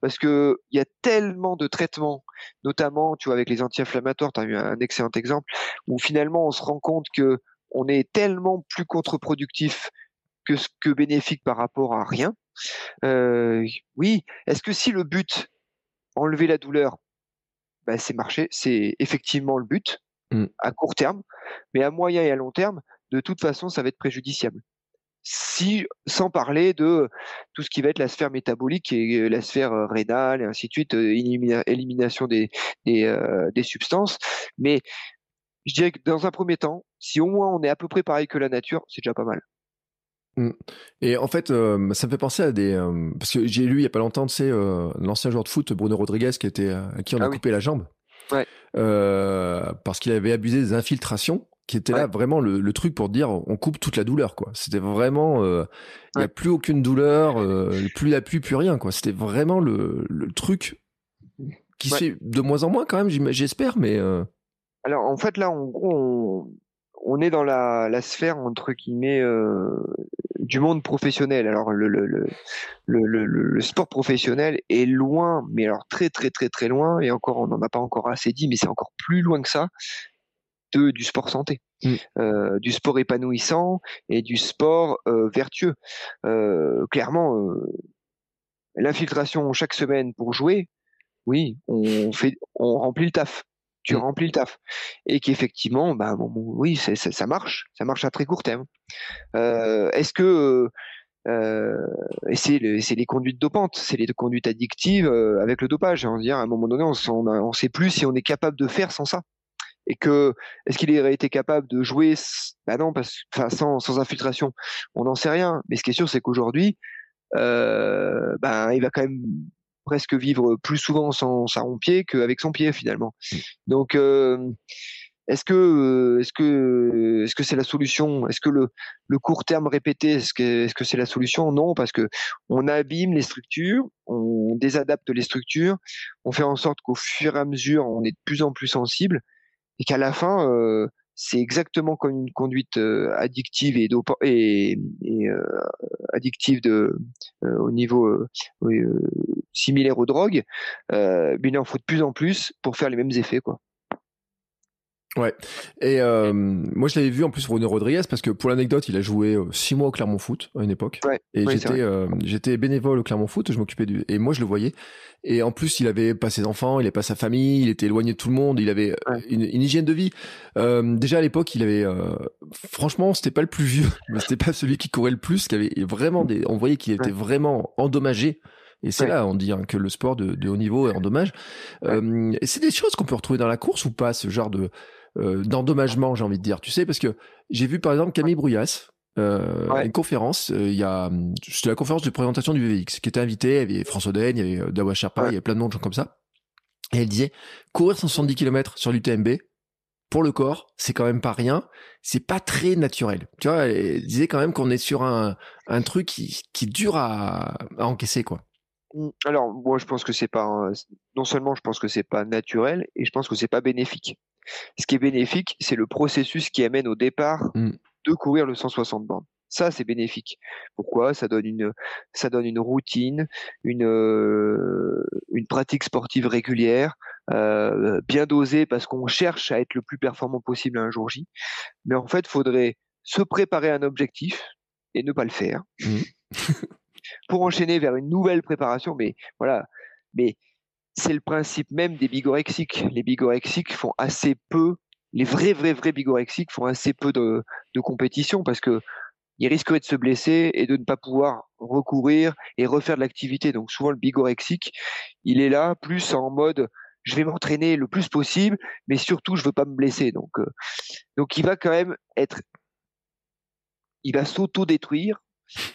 parce que il y a tellement de traitements, notamment, tu vois, avec les anti-inflammatoires, tu as eu un excellent exemple, où finalement on se rend compte que on est tellement plus contre-productif que ce que bénéfique par rapport à rien. Euh, oui, est-ce que si le but, enlever la douleur, ben c'est marcher, c'est effectivement le but mmh. à court terme, mais à moyen et à long terme, de toute façon, ça va être préjudiciable si, sans parler de tout ce qui va être la sphère métabolique et la sphère euh, rénale et ainsi de suite, euh, élimination des, des, euh, des substances. Mais je dirais que dans un premier temps, si au moins on est à peu près pareil que la nature, c'est déjà pas mal. Mmh. Et en fait, ça me fait penser à des parce que j'ai lu il y a pas longtemps, tu sais, l'ancien joueur de foot Bruno Rodriguez qui était à qui on a ah coupé la jambe, ouais. parce qu'il avait abusé des infiltrations qui était là vraiment le, truc pour dire on coupe toute la douleur quoi. C'était vraiment euh, il n'y a plus aucune douleur, euh, plus la pluie, plus rien quoi. C'était vraiment le, le truc qui se fait de moins en moins quand même, j'espère, mais. Alors en fait là, en gros, on, est dans la, la, sphère entre guillemets du monde professionnel. Alors le, le, le, le, sport professionnel est loin, mais alors très très très très loin, et encore on n'en a pas encore assez dit, mais c'est encore plus loin que ça, de, du sport santé, mm. euh, du sport épanouissant et du sport euh, vertueux. Euh, clairement, l'infiltration chaque semaine pour jouer, oui, on fait, on remplit le taf tu mm. remplis le taf et qu'effectivement bah oui ça, ça, marche ça marche à très court terme est-ce que euh, et c'est les conduites dopantes, c'est les conduites addictives euh, avec le dopage. On dire à un moment donné, on, on, sait plus si on est capable de faire sans ça. Et que est-ce qu'il aurait été capable de jouer Bah non, parce, enfin, sans, infiltration, on n'en sait rien. Mais ce qui est sûr, c'est qu'aujourd'hui, euh, ben il va quand même presque vivre plus souvent sans sa pied qu'avec son pied finalement. Donc euh, est-ce que euh, est-ce que est-ce que c'est la solution? Est-ce que le, le court terme répété est-ce que est-ce que c'est la solution? Non, parce que on abîme les structures, on désadapte les structures, on fait en sorte qu'au fur et à mesure on est de plus en plus sensible et qu'à la fin euh, c'est exactement comme une conduite euh, addictive et, et, et euh, addictive au niveau similaire aux drogues. mais il en faut de plus en plus pour faire les mêmes effets, quoi. Ouais. Et euh, moi, je l'avais vu en plus René Rodriguez parce que pour l'anecdote, il a joué euh, six mois au Clermont Foot à une époque. Ouais, et j'étais euh, j'étais bénévole au Clermont Foot. Je m'occupais du et moi je le voyais. Et en plus, il avait pas ses enfants, il avait pas sa famille, il était éloigné de tout le monde. Il avait une, une, hygiène de vie. Euh, déjà à l'époque, il avait franchement, c'était pas le plus vieux, mais c'était pas celui qui courait le plus. Qui avait vraiment des. On voyait qu'il était vraiment endommagé. Et c'est là, on dit hein, que le sport de, de, haut niveau est endommage. Euh, c'est des choses qu'on peut retrouver dans la course ou pas, ce genre de euh, d'endommagement, j'ai envie de dire. Tu sais, parce que j'ai vu par exemple Camille Brouillas. Euh, une conférence, euh, il y a, c'était la conférence de présentation du VVX, qui était invité, il y avait François Den, il y avait Dawa Sherpa, il y avait plein de monde, gens comme ça. Et elle disait, courir 170 km sur l'UTMB, pour le corps, c'est quand même pas rien, c'est pas très naturel. Tu vois, elle disait quand même qu'on est sur un, un truc qui, qui dure à, à encaisser, quoi. Mmh, alors, moi, je pense que c'est pas, non seulement je pense que c'est pas naturel, et je pense que c'est pas bénéfique. Ce qui est bénéfique, c'est le processus qui amène au départ mm. de courir le 160 bornes. Ça, c'est bénéfique. Pourquoi? Ça donne une, ça donne une routine, une, euh, une pratique sportive régulière, euh, bien dosée parce qu'on cherche à être le plus performant possible un jour J. Mais en fait, il faudrait se préparer à un objectif et ne pas le faire mm. pour enchaîner vers une nouvelle préparation. Mais voilà. Mais c'est le principe même des bigorexiques. Les bigorexiques font assez peu, les vrais, vrais, vrais bigorexiques font assez peu de, de compétition parce que ils risqueraient de se blesser et de ne pas pouvoir recourir et refaire de l'activité. Donc souvent le bigorexique, il est là plus en mode je vais m'entraîner le plus possible, mais surtout je veux pas me blesser. Donc euh, donc il va quand même être, il va s'auto-détruire,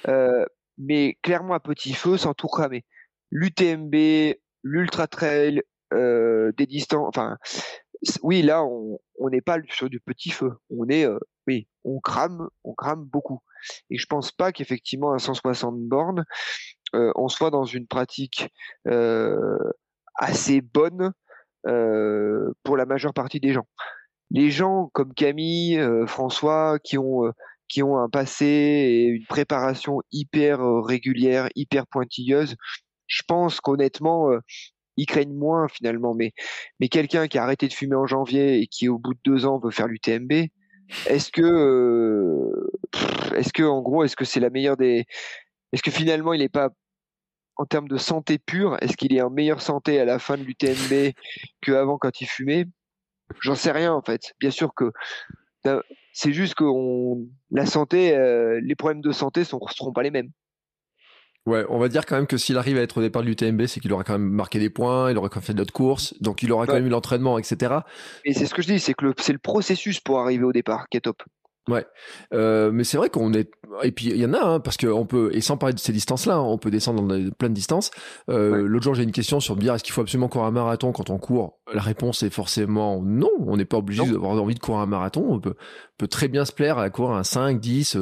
euh, mais clairement à petit feu sans tout cramer. L'UTMB, l'ultra trail, euh, des distances. Enfin, oui, là, on n'est pas sur du petit feu. On est, euh, oui, on crame, on crame beaucoup. Et je pense pas qu'effectivement à 160 bornes, euh, on soit dans une pratique assez bonne pour la majeure partie des gens. Les gens comme Camille, François, qui ont qui ont un passé et une préparation hyper régulière, hyper pointilleuse, je pense qu'honnêtement, euh, ils craignent moins finalement. Mais, mais quelqu'un qui a arrêté de fumer en janvier et qui au bout de deux ans veut faire l'UTMB, est-ce que, euh, est-ce que en gros, est-ce que c'est la meilleure des, est-ce que finalement il n'est pas en termes de santé pure, est-ce qu'il est en meilleure santé à la fin de l'UTMB qu'avant quand il fumait? J'en sais rien en fait. Bien sûr que euh, c'est juste que la santé, les problèmes de santé ne seront pas les mêmes. Ouais, on va dire quand même que s'il arrive à être au départ de l'UTMB, c'est qu'il aura quand même marqué des points, il aura quand même fait d'autres courses, donc il aura quand même eu l'entraînement, etc. Et c'est ce que je dis, c'est que c'est le processus pour arriver au départ qui est top. Ouais, euh, mais c'est vrai qu'on est et puis il y en a hein, parce qu'on peut et sans parler de ces distances-là, hein, on peut descendre dans plein de distances. Euh, L'autre jour j'ai une question sur dire est-ce qu'il faut absolument courir un marathon quand on court? La réponse est forcément non. On n'est pas obligé d'avoir envie de courir un marathon. On peut, peut très bien se plaire à courir un 5, 10,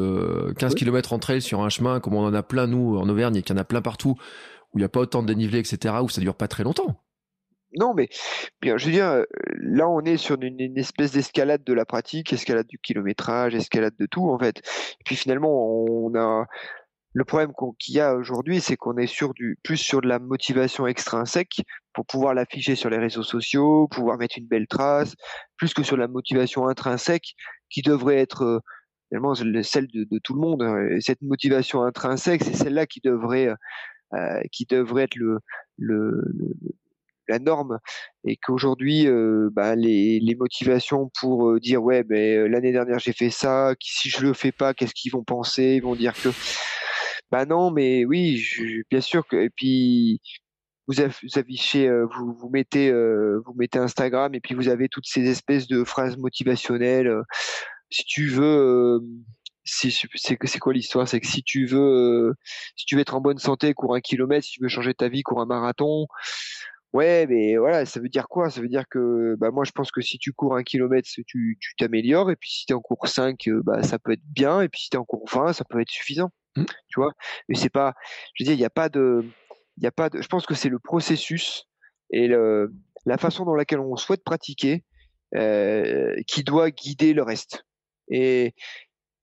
15 km en trail sur un chemin comme on en a plein nous en Auvergne et qu'il y en a plein partout où il n'y a pas autant de dénivelé etc. où ça dure pas très longtemps. Non, mais bien, je veux dire, là, on est sur une, espèce d'escalade de la pratique, escalade du kilométrage, escalade de tout, en fait. Et puis finalement, on a le problème qu'il y a aujourd'hui, c'est qu'on est sur du plus sur de la motivation extrinsèque pour pouvoir l'afficher sur les réseaux sociaux, pouvoir mettre une belle trace, plus que sur la motivation intrinsèque qui devrait être finalement celle de, tout le monde. Et cette motivation intrinsèque, c'est celle-là qui devrait euh, qui devrait être le, le, la norme et qu'aujourd'hui euh, bah, les, motivations pour euh, dire ouais ben l'année dernière j'ai fait ça si je le fais pas qu'est-ce qu'ils vont penser? Ils vont dire que bah non mais oui bien sûr que et puis vous, affichez vous, vous mettez vous mettez Instagram et puis vous avez toutes ces espèces de phrases motivationnelles si tu veux c'est quoi l'histoire? C'est que si tu veux, euh, si tu veux être en bonne santé, cours un kilomètre. Si tu veux changer ta vie, cours un marathon. Ouais, mais voilà, ça veut dire quoi? Ça veut dire que, bah moi, je pense que si tu cours un kilomètre, tu t'améliores. Et puis si tu en cours 5, euh, bah ça peut être bien. Et puis si tu en cours 20, ça peut être suffisant. Mmh. Tu vois? Mais c'est pas, je veux dire, il n'y a pas de, il a pas de. Je pense que c'est le processus et le, la façon dans laquelle on souhaite pratiquer euh, qui doit guider le reste. Et,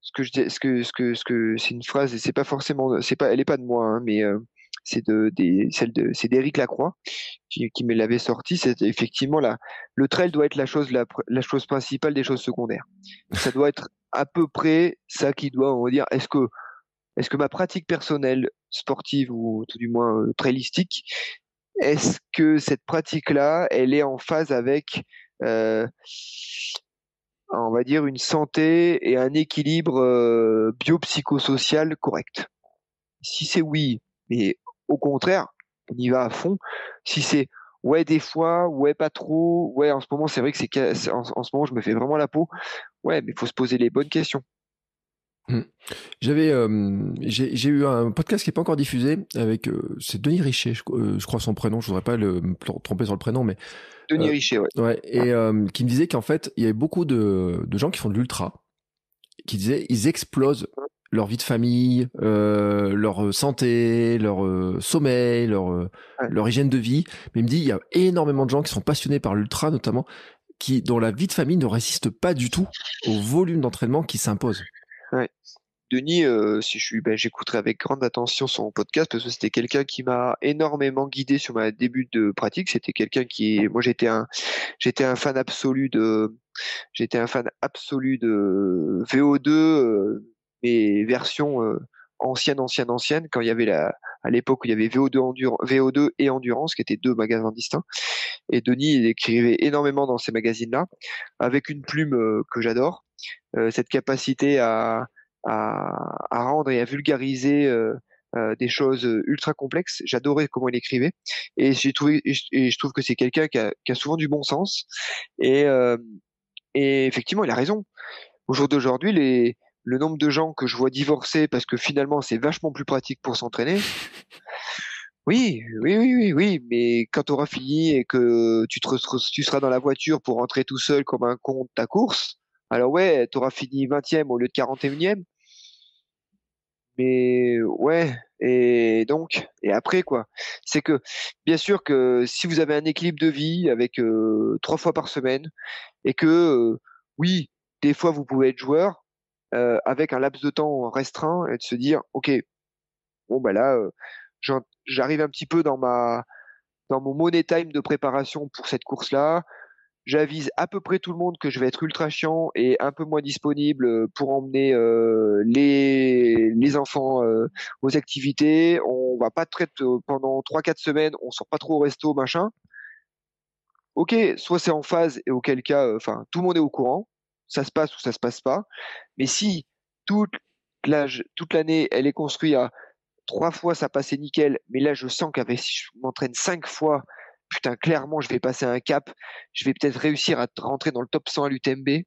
ce que je ce que ce que ce que c'est une phrase et c'est pas forcément c'est pas elle est pas de moi hein, mais euh, c'est de celle de c'est d'Éric Lacroix qui, me l'avait sorti c'est effectivement là le trail doit être la chose la, la chose principale des choses secondaires ça doit être à peu près ça qui doit on va dire est-ce que est-ce que ma pratique personnelle sportive ou tout du moins euh, trailistique est-ce que cette pratique là elle est en phase avec euh, on va dire, une santé et un équilibre euh, biopsychosocial correct? Si c'est oui, mais au contraire, on y va à fond. Si c'est ouais des fois, ouais pas trop, ouais en ce moment c'est vrai que c'est en, ce moment je me fais vraiment la peau. Ouais, mais il faut se poser les bonnes questions. Mmh. J'avais, euh, j'ai eu un podcast qui n'est pas encore diffusé avec, euh, c'est Denis Richer, je, crois son prénom, je voudrais pas le, me tromper sur le prénom, mais Denis euh, Richer, ouais. ouais et euh, qui me disait qu'en fait, il y avait beaucoup de, de gens qui font de l'ultra, qui disaient ils explosent leur vie de famille, euh, leur santé, leur euh, sommeil, leur leur hygiène de vie. Mais il me dit il y a énormément de gens qui sont passionnés par l'ultra notamment, qui dont la vie de famille ne résiste pas du tout au volume d'entraînement qui s'impose. Ouais. Denis, euh, si je suis, ben, j'écouterai avec grande attention son podcast parce que c'était quelqu'un qui m'a énormément guidé sur ma début de pratique. C'était quelqu'un qui, moi, j'étais un, j'étais un fan absolu de, j'étais un fan absolu de VO2, euh, mais version euh, ancienne, ancienne, ancienne, quand il y avait la, à l'époque où il y avait VO2, Endurance, VO2 et Endurance, qui étaient deux magasins distincts. Et Denis, il écrivait énormément dans ces magazines-là, avec une plume que j'adore, cette capacité à à, à rendre et à vulgariser euh, euh, des choses ultra complexes. J'adorais comment il écrivait et trouvé et je trouve que c'est quelqu'un qui a, qui a, souvent du bon sens et, euh, et effectivement il a raison. Au jour d'aujourd'hui, les le nombre de gens que je vois divorcer parce que finalement c'est vachement plus pratique pour s'entraîner. Oui, oui, oui, oui, oui, mais quand tu auras fini et que tu, te, tu seras dans la voiture pour rentrer tout seul comme un con de ta course, alors ouais, tu auras fini 20e au lieu de 41e, mais ouais, et donc, et après quoi, c'est que bien sûr que si vous avez un équilibre de vie avec euh, trois fois par semaine et que euh, oui, des fois vous pouvez être joueur euh, avec un laps de temps restreint et de se dire ok, bon bah là, j'arrive un petit peu dans ma dans mon money time de préparation pour cette course là j'avise à peu près tout le monde que je vais être ultra chiant et un peu moins disponible euh, pour emmener euh, les, les enfants euh, aux activités. On va pas traiter pendant 3-4 semaines, on sort pas trop au resto, machin. Ok, soit c'est en phase et auquel cas, enfin, tout le monde est au courant, ça se passe ou ça se passe pas. Mais si toute l'année, elle est construite à trois fois ça passait nickel, mais là je sens qu'avec si je m'entraîne cinq fois putain, clairement, je vais passer un cap, je vais peut-être réussir à rentrer dans le top 100 à l'UTMB.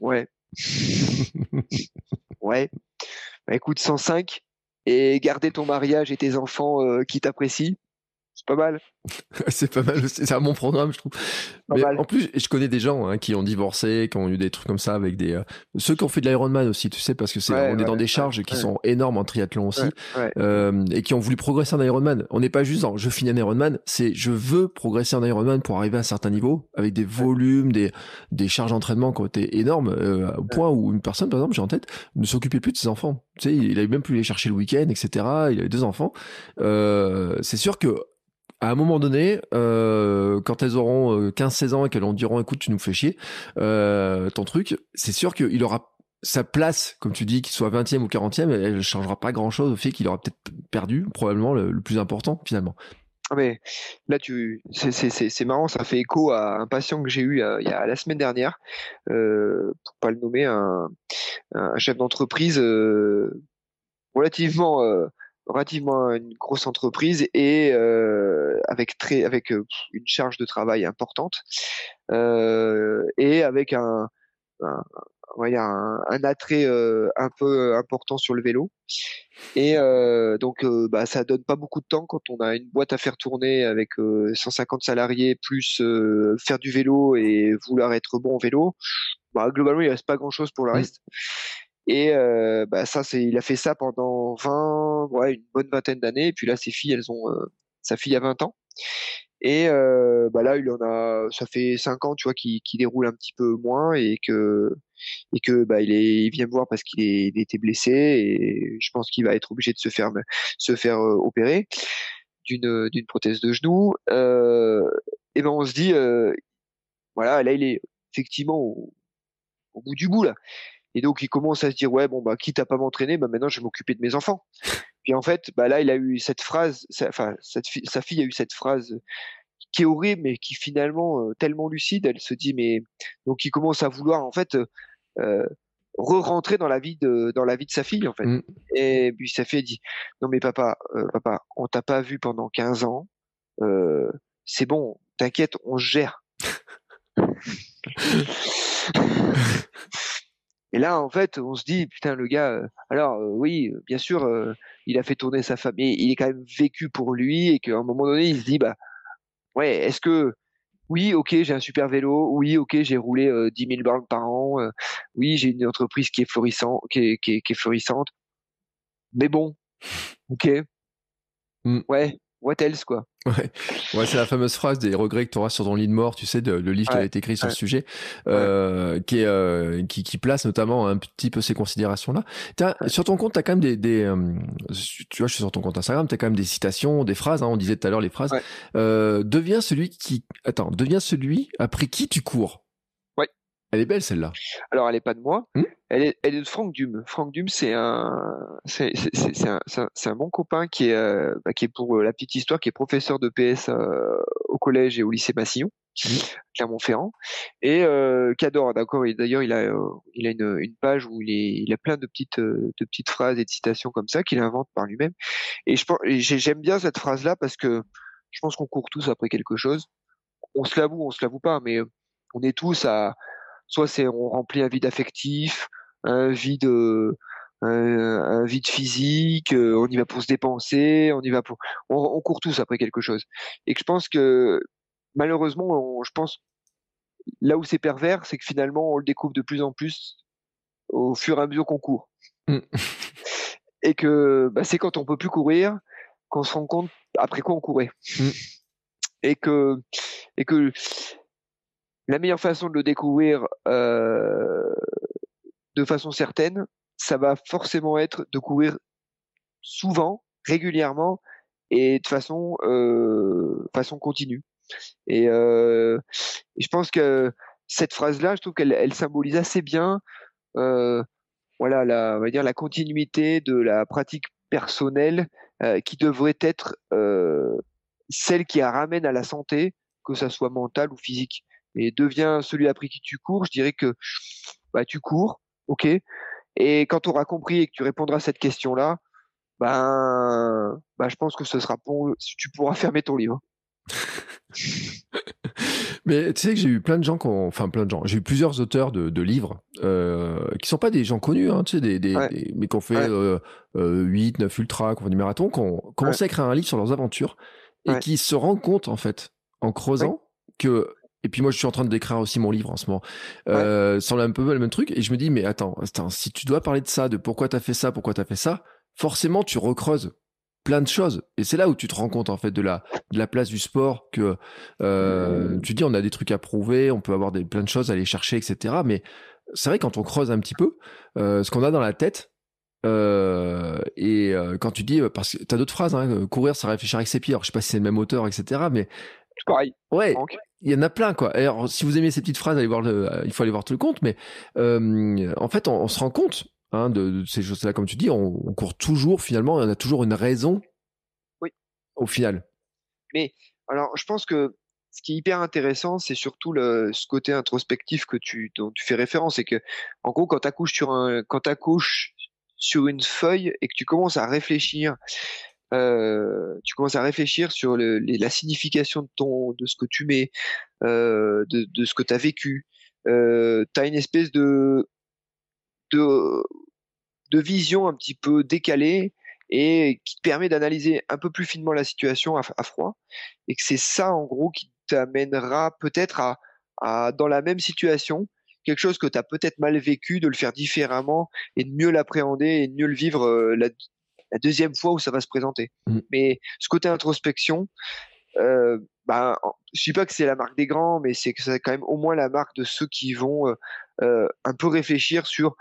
Ouais. ouais. Bah, écoute, 105 et garder ton mariage et tes enfants euh, qui t'apprécient. Pas mal. c'est pas mal aussi. C'est un bon programme, je trouve. Mais en plus, je connais des gens hein, qui ont divorcé, qui ont eu des trucs comme ça avec des. Euh, ceux qui ont fait de l'Ironman aussi, tu sais, parce que c'est on est dans des charges qui sont énormes en triathlon aussi, euh, et qui ont voulu progresser en Ironman. On n'est pas juste dans je finis un Ironman, c'est je veux progresser en Ironman pour arriver à un certain niveau avec des volumes, des des charges d'entraînement qui ont été énormes euh, au point où une personne, par exemple, j'ai en tête, ne s'occupait plus de ses enfants. Tu sais, il avait même plus les chercher le week-end, etc. Il avait deux enfants. Euh, c'est sûr que à un moment donné, euh, quand elles auront 15-16 euh, ans et qu'elles leur diront écoute, tu nous fais chier, euh, ton truc, c'est sûr qu'il aura sa place, comme tu dis, qu'il soit 20e ou 40e, elle ne changera pas grand-chose au fait qu'il aura peut-être perdu, probablement le, plus important finalement. Ah mais là tu c'est marrant ça fait écho à un patient que j'ai eu il y a la semaine dernière pour pas le nommer un chef d'entreprise relativement relativement une grosse entreprise et euh, avec très avec euh, une charge de travail importante euh, et avec un, un un, un, attrait euh, un peu important sur le vélo. Et euh, donc euh, bah ça donne pas beaucoup de temps quand on a une boîte à faire tourner avec 150 salariés plus faire du vélo et vouloir être bon au vélo. Bah globalement il reste pas grand chose pour le reste et euh, bah ça, c'est, il a fait ça pendant 20, ouais, une bonne vingtaine d'années. Et puis là, ses filles, elles ont, euh, sa fille a 20 ans. Et euh, bah là, il en a, ça fait 5 ans, tu vois, qu'il, déroule un petit peu moins et que et que bah il est, il vient me voir parce qu'il est, il était blessé et je pense qu'il va être obligé de se faire se faire euh, opérer d'une d'une prothèse de genou. Euh, et ben on se dit, euh, voilà, là il est effectivement au, au bout du bout là. Et donc il commence à se dire ouais bon bah quitte à pas m'entraîner, bah maintenant je vais m'occuper de mes enfants. Puis en fait bah là il a eu cette phrase, enfin cette sa fille a eu cette phrase qui est horrible mais qui finalement euh, tellement lucide. Elle se dit mais donc il commence à vouloir en fait euh, re-rentrer dans la vie de dans la vie de sa fille en fait. Mm. Et puis sa fille dit non mais papa euh, papa on t'a pas vu pendant 15 ans, euh, c'est bon t'inquiète on gère. Et là, en fait, on se dit, putain, le gars, euh, alors euh, oui, bien sûr, euh, il a fait tourner sa famille, il est quand même vécu pour lui, et qu'à un moment donné, il se dit, bah, ouais, est-ce que, oui, ok, j'ai un super vélo, oui, ok, j'ai roulé 10 000 bornes par an, oui, j'ai une entreprise qui est florissante, qui est, qui est, florissante, mais bon, ok, mmh. ouais, what else quoi? Ouais, ouais c'est la fameuse phrase des regrets que tu auras sur ton lit de mort, tu sais, de, le livre qui a été écrit sur le sujet, euh, qui, est, euh, qui, qui, place notamment un petit peu ces considérations-là. Sur ton compte, tu as quand même des, des euh, tu vois, je suis sur ton compte Instagram, tu as quand même des citations, des phrases, hein, on disait tout à l'heure les phrases. Euh, deviens celui qui, attends, deviens celui après qui tu cours? Elle est belle celle-là. Alors elle est pas de moi, hmm? Elle, est, elle est de Franck Dume. Franck Dume, c'est un, c'est, un, c'est un, bon copain qui est, euh, bah, qui est pour euh, la petite histoire, qui est professeur de PS euh, au collège et au lycée Massillon, mmh. Clermont-Ferrand, et qui adore. D'accord. Et d'ailleurs, il a, il a une, une, page où il, est, il a plein de petites, de petites phrases et de citations comme ça qu'il invente par lui-même. Et je j'aime bien cette phrase-là parce que je pense qu'on court tous après quelque chose. On se l'avoue, on se l'avoue pas, mais on est tous à soit c'est on remplit un vide affectif, un vide un, vide physique, euh, on y va pour se dépenser, on y va pour on, court tous après quelque chose. Et que je pense que malheureusement, je pense là où c'est pervers, c'est que finalement on le découvre de plus en plus au fur et à mesure qu'on court. Mm. et que bah, c'est quand on peut plus courir qu'on se rend compte après quoi on courait. Mm. Et que et que la meilleure façon de le découvrir euh, de façon certaine, ça va forcément être de courir souvent, régulièrement et de façon euh, façon continue. Et, euh, et, je pense que cette phrase-là, je trouve qu'elle elle symbolise assez bien, voilà, la, continuité de la pratique personnelle qui devrait être celle qui ramène à la santé, que ça soit mentale ou physique et deviens celui après qui tu cours, je dirais que bah, tu cours, ok. Et quand tu auras compris et que tu répondras à cette question-là, ben, bah, je pense que ce sera bon, tu pourras fermer ton livre. Mais tu sais que j'ai eu plein de gens, qui ont, enfin plein de gens, j'ai eu plusieurs auteurs de, de livres euh, qui sont pas des gens connus, hein, tu sais, des, des, mais qui ont fait euh, 8, 9 ultras, qui ont fait du marathon, qui ont commencé à écrire un livre sur leurs aventures et qui se rend compte en fait en creusant que et puis moi, je suis en train de décrire aussi mon livre en ce moment. Euh, semble un peu le même truc. Et je me dis, mais attends, attends, si tu dois parler de ça, de pourquoi t'as fait ça, pourquoi t'as fait ça, forcément, tu recreuses plein de choses. Et c'est là où tu te rends compte en fait de la, de la place du sport, que euh, tu dis on a des trucs à prouver, on peut avoir des, plein de choses à aller chercher, etc. Mais c'est vrai quand on creuse un petit peu, euh, ce qu'on a dans la tête, euh, et quand tu dis, parce que t'as d'autres phrases, hein, courir, ça réfléchir avec ses pieds. Alors, je sais pas si c'est le même auteur, etc. Mais pareil. Ouais. Il y en a plein, quoi. Alors, si vous aimez ces petites phrases, allez voir le, il faut aller voir tout le compte. Mais en fait, on, se rend compte hein, de, ces choses-là, comme tu dis, on, court toujours. Finalement, on a toujours une raison. Oui. Au final. Mais alors, je pense que ce qui est hyper intéressant, c'est surtout le, ce côté introspectif que tu, dont tu fais référence, c'est que, en gros, quand tu accouches sur un, quand sur une feuille et que tu commences à réfléchir euh, tu commences à réfléchir sur la signification de ton, de ce que tu mets, euh, de, ce que tu as vécu. Euh, tu as une espèce de, de, de vision un petit peu décalée et qui te permet d'analyser un peu plus finement la situation à, à froid. Et que c'est ça, en gros, qui t'amènera peut-être à, à, dans la même situation, quelque chose que tu as peut-être mal vécu, de le faire différemment et de mieux l'appréhender et de mieux le vivre euh, la, la deuxième fois où ça va se présenter. Mm. Mais ce côté introspection, euh, bah, je dis pas que c'est la marque des grands, mais c'est que c'est quand même au moins la marque de ceux qui vont euh, euh un peu réfléchir sur,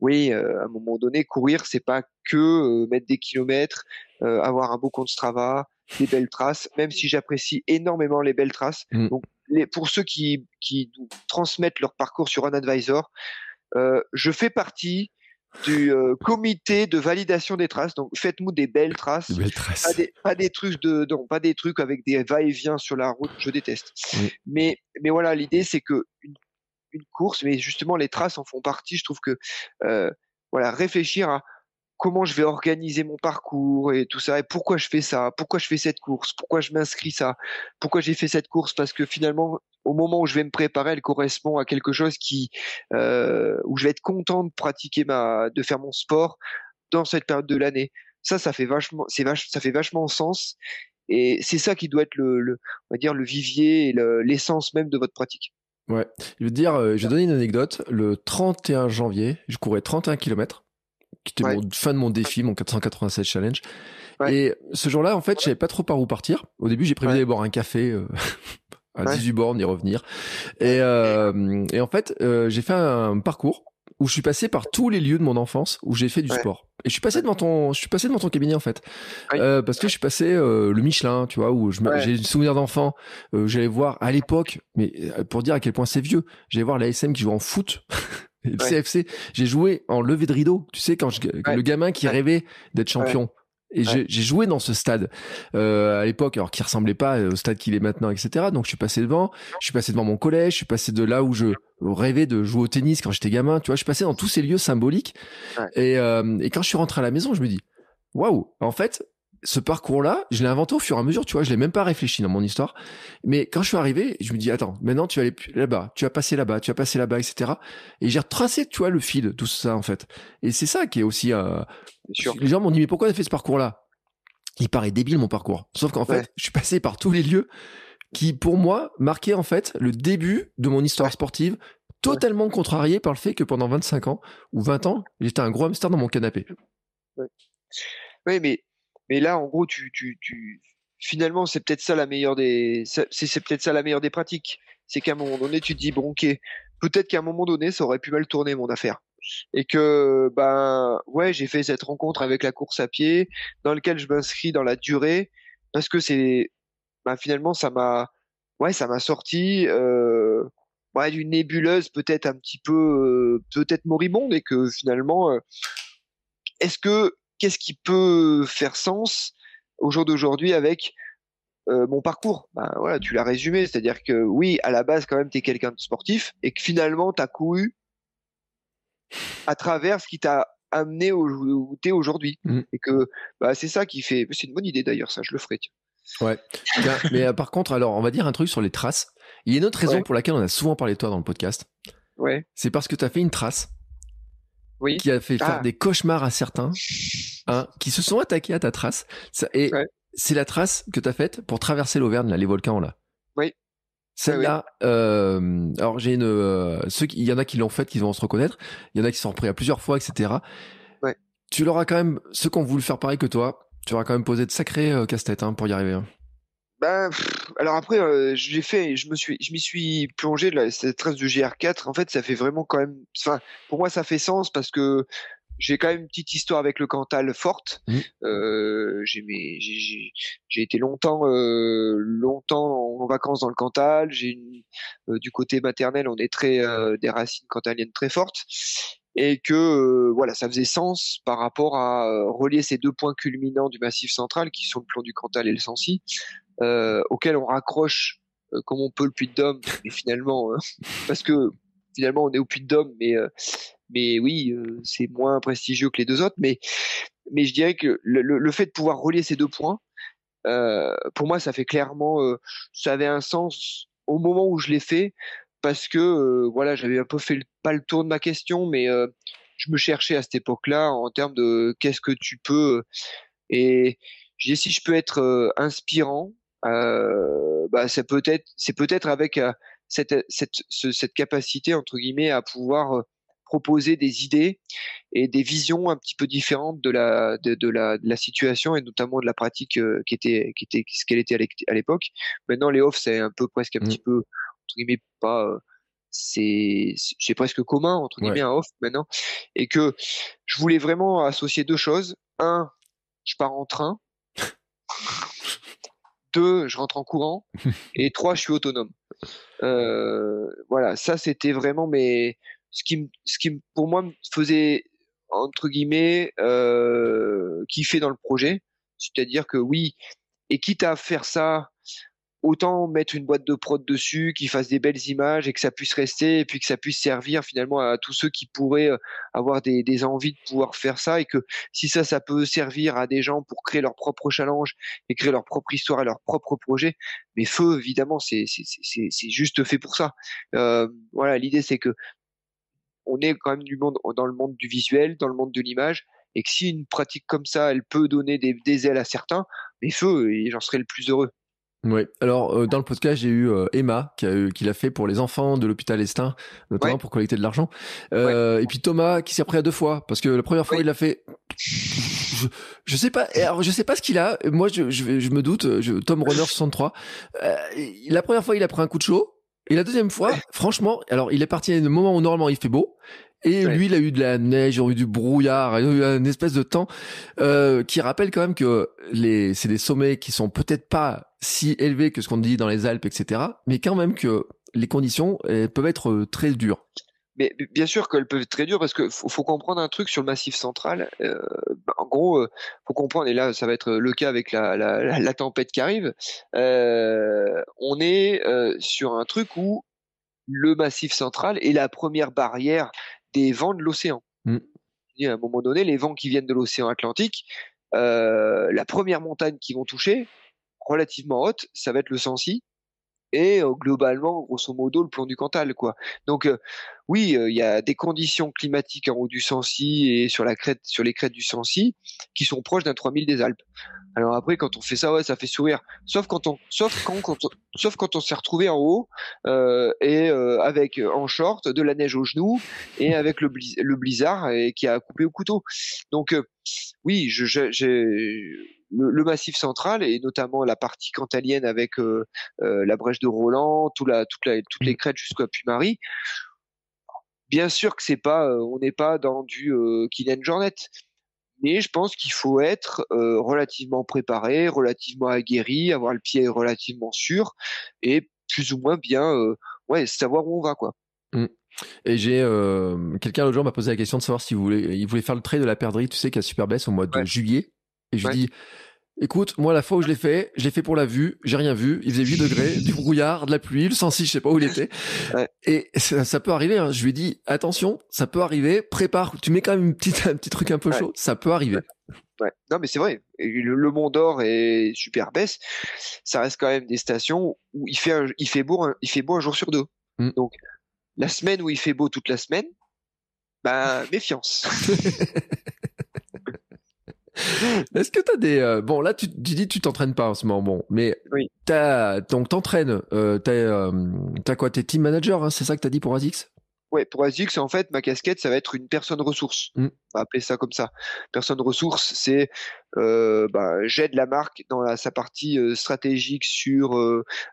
oui, euh, à un moment donné, courir, c'est pas que mettre des kilomètres, avoir un beau compte Strava, des belles traces, même si j'apprécie énormément les belles traces. Mm. Donc, les, pour ceux qui, qui transmettent leur parcours sur un advisor, je fais partie du euh, comité de validation des traces. Donc, faites-nous des belles traces. Des belles traces. Pas, des, trucs de, non, pas des trucs avec des va-et-vient sur la route. Je déteste. Mais, mais voilà, l'idée, c'est que une, course, mais justement, les traces en font partie. Je trouve que, euh, voilà, réfléchir à comment je vais organiser mon parcours et tout ça et pourquoi je fais ça, pourquoi je fais cette course, pourquoi je m'inscris ça, pourquoi j'ai fait cette course parce que finalement au moment où je vais me préparer, elle correspond à quelque chose qui euh, où je vais être content de pratiquer ma de faire mon sport dans cette période de l'année. Ça ça fait vachement c'est vache, ça fait vachement sens et c'est ça qui doit être le, le, on va dire le vivier et l'essence même de votre pratique. Ouais, je veux dire, euh, je vais donner une anecdote. Le 31 janvier, je courais 31 km qui était mon fin de mon défi, mon 487 challenge. Et ce jour-là, en fait, j'avais pas trop par où partir. Au début, j'ai prévu d'aller boire un café euh, à 18 bornes, y revenir. Et, euh, et en fait, euh, j'ai fait un parcours où je suis passé par tous les lieux de mon enfance où j'ai fait du sport. Et je suis passé devant ton, je suis passé devant ton cabinet en fait, euh, parce que je suis passé euh, le Michelin, tu vois, où je j'ai des souvenirs d'enfant. Euh, j'allais voir à l'époque, mais pour dire à quel point c'est vieux, j'allais voir la SM qui joue en foot. le CFC, j'ai joué en levée de rideau. Tu sais quand je, le gamin qui rêvait d'être champion. Et j'ai joué dans ce stade euh, à l'époque, alors qui ressemblait pas au stade qu'il est maintenant, etc. Donc je suis passé devant, je suis passé devant mon collège, je suis passé de là où je rêvais de jouer au tennis quand j'étais gamin. Tu vois, je suis passé dans tous ces lieux symboliques. Et, euh, et quand je suis rentré à la maison, je me dis, waouh, en fait, ce parcours-là, je l'ai inventé au fur et à mesure, tu vois, je l'ai même pas réfléchi dans mon histoire. Mais quand je suis arrivé, je me dis, attends, maintenant tu vas aller là-bas, tu vas passer là-bas, tu vas passer là-bas, etc. Et j'ai retracé, tu vois, le fil, tout ça, en fait. Et c'est ça qui est aussi, euh... les gens m'ont dit, mais pourquoi tu as fait ce parcours-là? Il paraît débile, mon parcours. Sauf qu'en fait, je suis passé par tous les lieux qui, pour moi, marquaient, en fait, le début de mon histoire sportive, totalement contrarié par le fait que pendant 25 ans, ou 20 ans, j'étais un gros hamster dans mon canapé. Oui, mais mais là, en gros, tu, tu, tu... finalement, c'est peut-être ça la meilleure des, c'est peut-être ça la meilleure des pratiques. C'est qu'à un moment donné, tu te dis ok, peut-être qu'à un moment donné, ça aurait pu mal tourner mon affaire. Et que ben ouais, j'ai fait cette rencontre avec la course à pied, dans lequel je m'inscris dans la durée, parce que c'est, ben, finalement, ça m'a, ouais, ça m'a sorti. Euh, ouais, d'une nébuleuse peut-être un petit peu euh, peut-être moribonde et que finalement euh, est-ce que qu'est-ce qui peut faire sens au jour d'aujourd'hui avec euh, mon parcours? Ben, voilà, tu l'as résumé, c'est-à-dire que oui, à la base quand même tu es quelqu'un de sportif et que finalement tu as couru à travers ce qui t'a amené où tu es aujourd'hui mmh. et que bah, c'est ça qui fait c'est une bonne idée d'ailleurs ça, je le ferai tiens. Ouais. mais euh, par contre, alors, on va dire un truc sur les traces. Il y a une autre raison pour laquelle on a souvent parlé de toi dans le podcast. Ouais. C'est parce que tu as fait une trace qui a fait faire ah. des cauchemars à certains, hein, qui se sont attaqués à ta trace. et c'est la trace que tu as faite pour traverser l'Auvergne, là, les volcans là. Oui. Celle-là, euh, alors j'ai une, euh, ceux il y en a qui l'ont faite, qui vont se reconnaître. Il y en a qui sont repris à plusieurs fois, etc. Ouais. Tu leur as quand même, ceux qui ont voulu faire pareil que toi, tu leur as quand même posé de sacrés euh, casse-tête hein, pour y arriver. Hein. Ben, alors après, euh, j'ai fait, je me suis, je m'y suis plongé là, cette trace du GR4. En fait, ça fait vraiment quand même, enfin, pour moi, ça fait sens parce que j'ai quand même une petite histoire avec le Cantal forte. Mmh. Euh, j'ai, été longtemps, euh, longtemps en vacances dans le Cantal. J'ai du côté maternel, on est très des racines cantaliennes très fortes et que euh, voilà, ça faisait sens par rapport à euh, relier ces deux points culminants du Massif central, qui sont le plan du Cantal et le Sancy, auquel on raccroche euh, comme on peut le Puy de Dôme, mais finalement, euh, parce que finalement on est au Puy de Dôme, mais euh, mais oui, euh, c'est moins prestigieux que les deux autres, mais mais je dirais que le, le- le fait de pouvoir relier ces deux points, euh, pour moi, ça fait clairement, euh, ça avait un sens au moment où je l'ai fait, parce que euh, voilà, j'avais un peu fait le- pas le tour de ma question, mais euh, je me cherchais à cette époque-là en termes de qu'est-ce que tu peux, et j'ai si je peux être euh, inspirant, euh, bah ça peut être, c'est peut-être avec euh, cette cette ce- cette capacité entre guillemets à pouvoir euh, proposer des idées et des visions un petit peu différentes de la de, de la de la situation et notamment de la pratique euh, qui était qui était ce qu'elle était à l'é- à l'époque. Maintenant les off c'est un peu presque un Mm. petit peu entre guillemets pas euh, c'est c'est presque commun entre Ouais. guillemets un off maintenant et que je voulais vraiment associer deux choses. Un, je pars en train. Deux, je rentre en courant. Et trois, je suis autonome. Euh, voilà, ça c'était vraiment mes ce qui me- ce qui pour moi me faisait entre guillemets euh, kiffer dans le projet, c'est-à-dire que oui, et quitte à faire ça, autant mettre une boîte de prod dessus, qui fasse des belles images et que ça puisse rester et puis que ça puisse servir finalement à tous ceux qui pourraient euh, avoir des, envies de pouvoir faire ça et que si ça, ça peut servir à des gens pour créer leur propre challenge et créer leur propre histoire et leur propre projet, mais feu évidemment c'est juste fait pour ça. Euh, voilà, l'idée c'est que on est quand même du monde dans le monde du visuel, dans le monde de l'image, et que si une pratique comme ça, elle peut donner des, des ailes à certains, mais feu, j'en serais le plus heureux. Ouais. Alors euh, dans le podcast, j'ai eu euh, Emma qui a eu- qui l'a fait pour les enfants de l'hôpital Estin, notamment Ouais. pour collecter de l'argent. Euh, Et puis Thomas qui s'est pris à deux fois parce que la première fois Oui. il l'a fait. Je, je sais pas. Alors je sais pas ce qu'il a. Moi je, je, je me doute. Je, Tom Runner 63. Euh, la première fois il a pris un coup de chaud. Et la deuxième fois, franchement, alors il est parti à un moment où normalement il fait beau. Et Ouais. lui, il a eu de la neige, il a eu du brouillard, il a eu un espèce de temps euh, qui rappelle quand même que les, c'est des sommets qui sont peut-être pas si élevés que ce qu'on dit dans les Alpes, etc. Mais quand même que les conditions elles peuvent être euh, très dures. Mais bien sûr qu'elles peuvent être très dures parce que faut, faut comprendre un truc sur le massif central. Euh, bah, en gros, euh, faut comprendre, et là ça va être le cas avec la, la, la- la tempête qui arrive. Euh, on est sur un truc où le massif central est la première barrière des vents de l'océan. Mm. À un moment donné, les vents qui viennent de l'océan Atlantique, euh, la première montagne qu'ils vont toucher, relativement haute, ça va être le Sancy. Et euh, globalement, grosso modo, le plan du Cantal, quoi. Donc, euh, oui, euh, il y a des conditions climatiques en haut du Sancy et sur la crête, sur les crêtes du Sancy, qui sont proches d'un 3000 des Alpes. Alors après, quand on fait ça, ouais, ça fait sourire. Sauf quand on, sauf quand, on- sauf quand on s'est retrouvé en haut euh, et euh, avec euh, en short, de la neige aux genoux et avec le, blizzard et qui a coupé au couteau. Donc euh, oui, j'ai le, le massif central et notamment la partie cantalienne avec euh, euh, la brèche de Roland, tout la, toute la, toutes les crêtes jusqu'à Puy-Marie. Bien sûr que c'est pas, euh, on n'est pas dans du euh, Kylian Jornet, mais je pense qu'il faut être euh, relativement préparé, relativement aguerri, avoir le pied relativement sûr et plus ou moins bien, euh, ouais, savoir où on va quoi. Et j'ai euh, quelqu'un l'autre jour m'a posé la question de savoir s'il voulait, il voulait faire le trait de la perdrix, tu sais, qui a super baisse au mois de Ouais. juillet. Et je lui dis, écoute, moi la fois où je l'ai fait, je l'ai fait pour la vue, j'ai rien vu, il faisait 8 degrés, du brouillard, de la pluie, le 106, je sais pas où il était. Ouais. Et ça, ça peut arriver. Hein. Je lui ai dit, attention, ça peut arriver, prépare, tu mets quand même une petite, un petit truc un peu Ouais. chaud, ça peut arriver. Ouais. Non, mais c'est vrai. Le, le Mont d'Or et Super Baisse, ça reste quand même des stations où il fait, un- il fait beau, un, il fait beau un jour sur deux. Mm. Donc, la semaine où il fait beau toute la semaine, bah, méfiance. Est-ce que tu as des euh, bon là tu, tu dis tu t'entraînes pas en ce moment bon mais oui. t'as donc t'entraînes euh, t'as euh, as quoi t'es team manager hein, c'est ça que t'as dit pour Azix Ouais, pour Azix, en fait, ma casquette, ça va être une personne ressource. Mm. On va appeler ça comme ça. Personne ressource, c'est euh, bah, j'aide la marque dans la, sa partie stratégique sur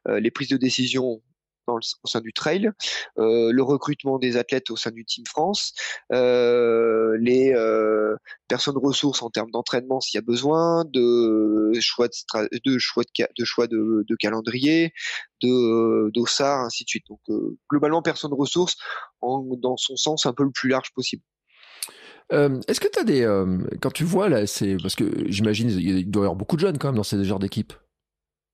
les prises de décision au sein du trail, euh, le recrutement des athlètes au sein du Team France, euh, les euh, personnes ressources en termes d'entraînement s'il y a besoin, de choix de, choix de, choix de, calendrier, de d'OSAR, ainsi de suite. Donc globalement personnes ressources dans son sens un peu le plus large possible. Est-ce que tu as des quand tu vois là c'est parce que j'imagine il doit y avoir beaucoup de jeunes quand même dans ces genres d'équipes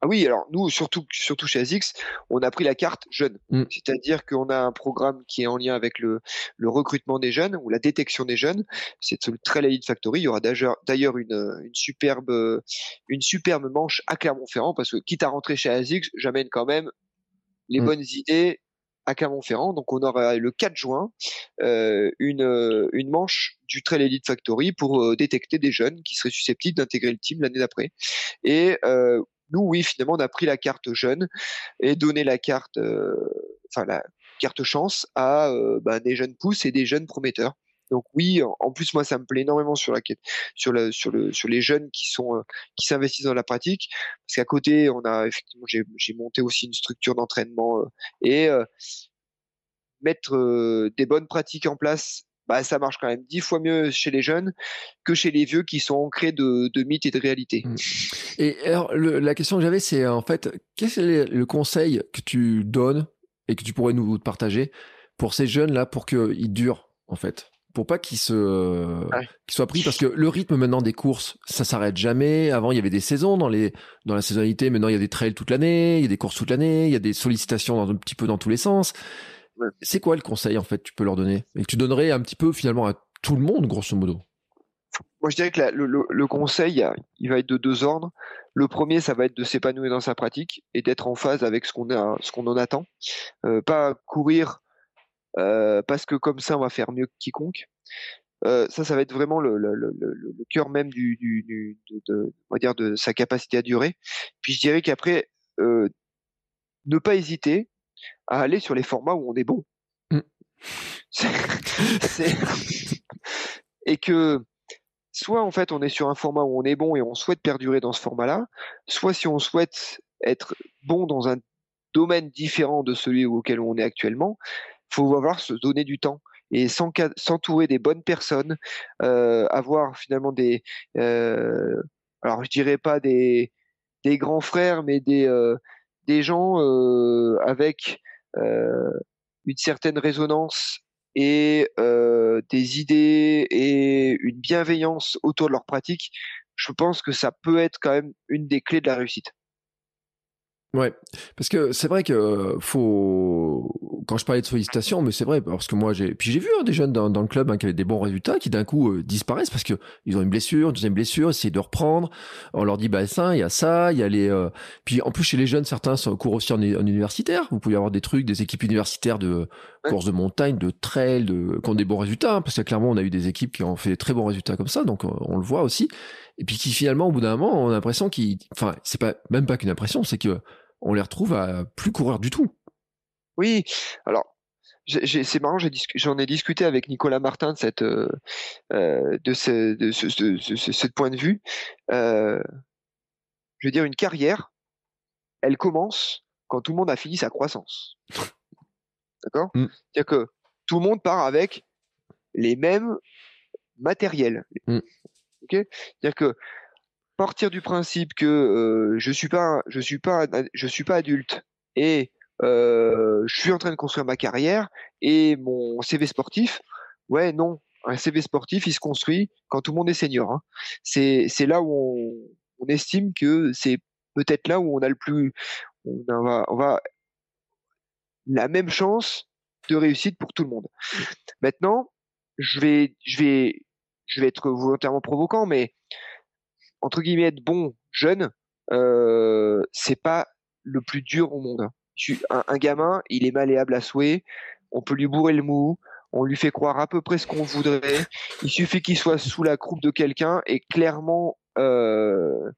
Ah oui, alors nous, surtout, surtout chez ASICS, on a pris la carte jeune. Mm. C'est-à-dire qu'on a un programme qui est en lien avec le, le recrutement des jeunes ou la détection des jeunes. C'est le Trail Elite Factory. Il y aura d'ailleurs d'ailleurs une, une, superbe, une superbe manche à Clermont-Ferrand parce que quitte à rentrer chez ASICS, j'amène quand même les Mm. bonnes idées à Clermont-Ferrand. Donc on aura le 4 juin euh, une, euh, une manche du Trail Elite Factory pour euh, détecter des jeunes qui seraient susceptibles d'intégrer le team l'année d'après. Et euh, nous, oui, finalement, on a pris la carte jeune et donné la carte, euh, enfin la carte chance à euh, bah, des jeunes pousses et des jeunes prometteurs. Donc oui, en, plus moi ça me plaît énormément sur la sur sur le, sur les jeunes qui sont, euh, qui s'investissent dans la pratique, parce qu'à côté on a effectivement j'ai, monté aussi une structure d'entraînement et mettre des bonnes pratiques en place. Bah, ça marche quand même dix fois mieux chez les jeunes que chez les vieux qui sont ancrés de, de mythes et de réalité. Mm. Et alors, le, la question que j'avais, c'est en fait, quel est le conseil que tu donnes et que tu pourrais nous partager pour ces jeunes-là pour qu'ils durent, en fait? Pour pas qu'ils se Ouais. qu'ils soient pris parce que le rythme maintenant des courses ça s'arrête jamais avant il y avait des saisons dans les dans la saisonnalité maintenant il y a des trails toute l'année il y a des courses toute l'année il y a des sollicitations dans, un petit peu dans tous les sens. C'est quoi le conseil en fait que tu peux leur donner? Et que tu donnerais un petit peu finalement à tout le monde grosso modo? Moi, je dirais que la- le, le- le conseil, il va être de deux ordres. Le premier, ça va être de s'épanouir dans sa pratique et d'être en phase avec ce qu'on a, ce qu'on en attend. Euh, pas courir euh, parce que comme ça, on va faire mieux que quiconque. Euh, ça, ça va être vraiment le, le, le, le- le cœur même du, du, du- de, de- on va dire de sa capacité à durer. Puis je dirais qu'après, euh, ne pas hésiter à aller sur les formats où on est bon. Mm. Et que soit en fait on est sur un format où on est bon et on souhaite perdurer dans ce format-là, soit si on souhaite être bon dans un domaine différent de celui auquel on est actuellement, faut avoir se donner du temps et s'entourer des bonnes personnes, euh, avoir finalement des, euh, alors je dirais pas des des grands frères, mais des euh, des gens euh, avec euh, une certaine résonance et euh, des idées et une bienveillance autour de leur pratique, je pense que ça peut être quand même une des clés de la réussite. Ouais, parce que c'est vrai que euh, faut quand je parlais de sollicitation, mais c'est vrai parce que moi j'ai puis j'ai vu hein, des jeunes dans, dans le club hein, qui avaient des bons résultats qui d'un coup euh, disparaissent parce que ils ont une blessure, une deuxième blessure, essayent de reprendre. On leur dit bah ça, il y a ça, il y a les euh, puis en plus chez les jeunes certains sont courent aussi en, en universitaire. Vous pouvez avoir des trucs, des équipes universitaires de Ouais. courses de montagne, de trail, de qui ont des bons résultats hein, parce que clairement on a eu des équipes qui ont fait des très bons résultats comme ça, donc euh, on le voit aussi. Et puis qui finalement au bout d'un moment on a l'impression qu'ils, enfin c'est pas même pas qu'une impression, c'est que on les retrouve à plus courir du tout. Oui, alors c'est marrant, j'en ai discuté avec Nicolas Martin de cette euh, euh, de ce de ce, de ce- ce- ce point de vue. Euh, je veux dire une carrière, elle commence quand tout le monde a fini sa croissance. D'accord? Mm. C'est-à-dire que tout le monde part avec les mêmes matériels. Mm. C'est-à-dire que partir du principe que euh, je suis pas je suis pas je suis pas adulte et euh, je suis en train de construire ma carrière et mon CV sportif, ouais non, un CV sportif il se construit quand tout le monde est senior. hein. C'est c'est là où on, estime que c'est peut-être là où on a le plus on va la même chance de réussite pour tout le monde. Maintenant, je vais je vais je vais être volontairement provoquant, mais entre guillemets être bon jeune, euh, c'est pas le plus dur au monde. Suis- Un, un gamin, il est malléable à souhait. On peut lui bourrer le mou. On lui fait croire à peu près ce qu'on voudrait. Il suffit qu'il soit sous la croupe de quelqu'un et clairement, euh,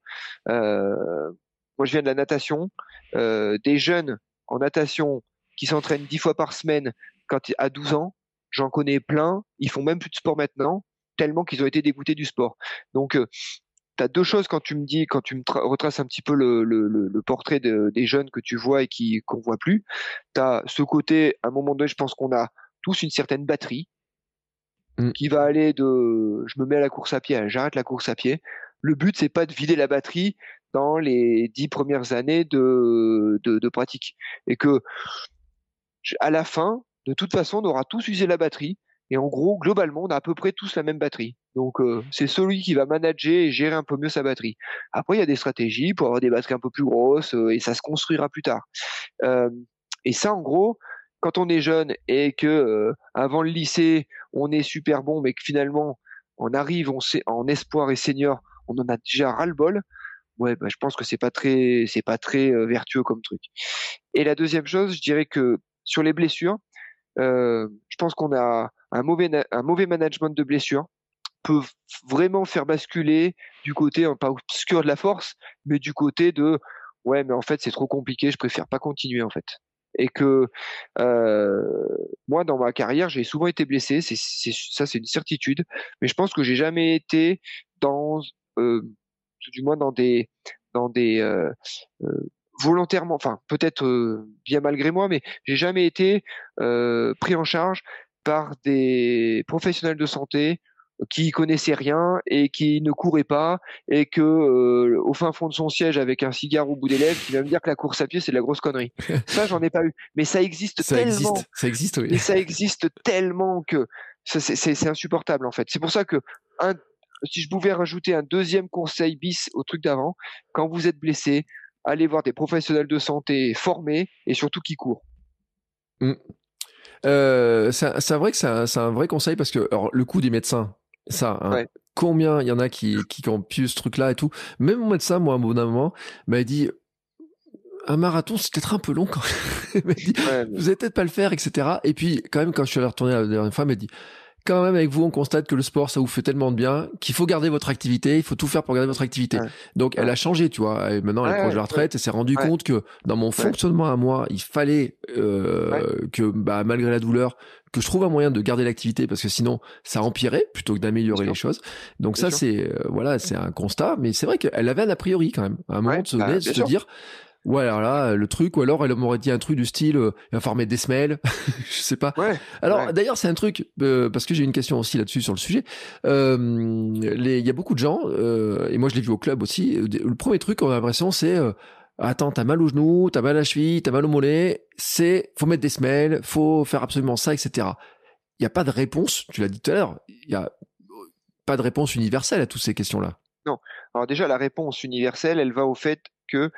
euh, moi je viens de la natation, euh, des jeunes en natation qui s'entraînent dix fois par semaine quand à 12 ans, j'en connais plein, ils font même plus de sport maintenant, tellement qu'ils ont été dégoûtés du sport. Donc tu as deux choses quand tu me dis, quand tu me retraces un petit peu le, le, le portrait de, des jeunes que tu vois et qui qu'on voit plus. Tu as ce côté, à un moment donné, je pense qu'on a tous une certaine batterie mm. qui va aller de je me mets à la course à pied, j'arrête la course à pied. Le but c'est pas de vider la batterie dans les dix premières années de, de, de pratique et que à la fin, de toute façon, on aura tous usé la batterie et en gros, globalement, on a à peu près tous la même batterie. Donc, euh, c'est celui qui va manager et gérer un peu mieux sa batterie. Après, il y a des stratégies pour avoir des batteries un peu plus grosses euh, et ça se construira plus tard. Euh, et ça, en gros, quand on est jeune et que avant le lycée, on est super bon, mais que finalement, on arrive on sait, en espoir et senior, on en a déjà ras-le-bol. Ouais, bah, je pense que c'est pas très, c'est pas très vertueux comme truc. Et la deuxième chose, je dirais que sur les blessures, je pense qu'on a un mauvais, management de blessure peut vraiment faire basculer du côté, pas obscur de la force, mais du côté de ouais, mais en fait c'est trop compliqué, je préfère pas continuer en fait. Et que euh, moi dans ma carrière j'ai souvent été blessé, c'est, ça c'est une certitude, mais je pense que j'ai jamais été dans, euh, du moins dans des dans des euh, euh volontairement, enfin peut-être bien malgré moi, mais j'ai jamais été pris en charge par des professionnels de santé qui connaissaient rien et qui ne couraient pas et que euh, au fin fond de son siège avec un cigare au bout des lèvres qui va me dire que la course à pied c'est de la grosse connerie. ça j'en ai pas eu, mais ça existe ça tellement. Existe. Ça existe, oui. Et ça existe tellement que c'est insupportable en fait. C'est pour ça que un, si je pouvais rajouter un deuxième conseil bis au truc d'avant, quand vous êtes blessé, allez voir des professionnels de santé formés et surtout qui courent. Mmh. Euh, c'est vrai que c'est un, vrai conseil parce que alors, le coût des médecins, ça, hein, combien il y en a qui, qui ont pu ce truc-là et tout. Même mon médecin, moi, à un moment, m'a dit un marathon, c'est peut-être un peu long quand même. dit, vous allez peut-être pas le faire, etc. Et puis, quand même, quand je suis allé retourner la dernière fois, il m'a dit, quand même avec vous, on constate que le sport, ça vous fait tellement de bien qu'il faut garder votre activité, il faut tout faire pour garder votre activité. Donc, elle a changé, tu vois. Et maintenant, elle est proche de la retraite et s'est rendu compte que dans mon fonctionnement à moi, il fallait euh, que, bah, malgré la douleur, que je trouve un moyen de garder l'activité parce que sinon, ça empirait plutôt que d'améliorer les choses. Donc ça, c'est euh, voilà, c'est un constat. Mais c'est vrai qu'elle avait un a priori quand même. À un moment de se, bah, se dire Ouais, alors là, le truc, ou alors elle m'aurait dit un truc du style, euh, il va falloir mettre des semelles, je sais pas. Ouais, alors d'ailleurs, c'est un truc, euh, parce que j'ai une question aussi là-dessus sur le sujet. Euh, il y a beaucoup de gens, euh, et moi je l'ai vu au club aussi, le premier truc qu'on a l'impression c'est, attends, t'as mal au genou, t'as mal à la cheville, t'as mal au mollet, c'est, faut mettre des semelles, faut faire absolument ça, etc. Il n'y a pas de réponse, tu l'as dit tout à l'heure, il y a pas de réponse universelle à toutes ces questions-là. Non. Alors déjà, la réponse universelle, elle va au fait que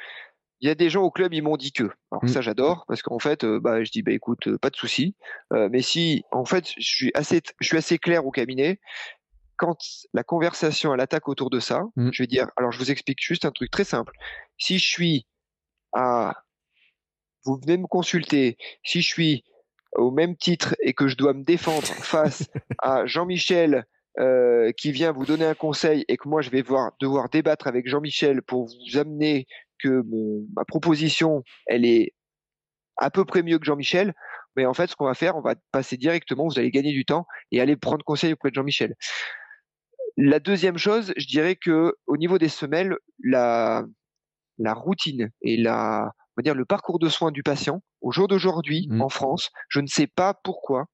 il y a des gens au club, ils m'ont dit que. Alors mm. ça, j'adore parce qu'en fait, euh, bah, je dis bah écoute, euh, pas de souci. Euh, mais si, en fait, je suis assez, je suis assez clair au cabinet. Quand la conversation, elle attaque autour de ça, mm. je vais dire. Alors, je vous explique juste un truc très simple. Si je suis à, vous venez me consulter. Si je suis au même titre et que je dois me défendre face à Jean-Michel euh, qui vient vous donner un conseil et que moi je vais voir, devoir débattre avec Jean-Michel pour vous amener que mon, ma proposition, elle est à peu près mieux que Jean-Michel, mais en fait, ce qu'on va faire, on va passer directement, vous allez gagner du temps et aller prendre conseil auprès de Jean-Michel. La deuxième chose, je dirais que au niveau des semelles, la, la routine et la, on va dire le parcours de soins du patient, au jour d'aujourd'hui, mmh. en France, je ne sais pas pourquoi,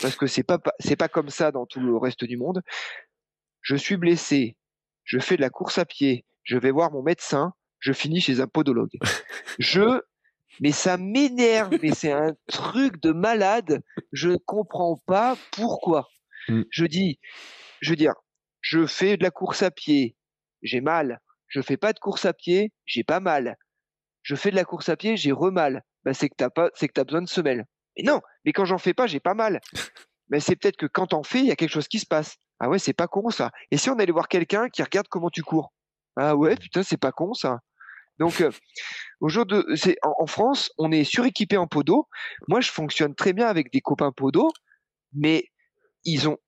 parce que c'est pas, c'est pas comme ça dans tout le reste du monde. Je suis blessé, je fais de la course à pied, je vais voir mon médecin, je finis chez un podologue. je, mais ça m'énerve, mais c'est un truc de malade. Je ne comprends pas pourquoi. Mm. Je dis, je veux dire, je fais de la course à pied, j'ai mal. Je fais pas de course à pied, j'ai pas mal. Je fais de la course à pied, j'ai remal. Ben, c'est que t'as pas, c'est que t'as besoin de semelles. Mais non, mais quand j'en fais pas, j'ai pas mal. Mais c'est peut-être que quand t'en fais, il y a quelque chose qui se passe. Ah ouais, c'est pas con ça. Et si on allait voir quelqu'un qui regarde comment tu cours? Ah ouais, putain, c'est pas con ça. Donc, euh, au jour de, c'est en, France, on est suréquipé en podo. Moi, je fonctionne très bien avec des copains podo, mais ils ont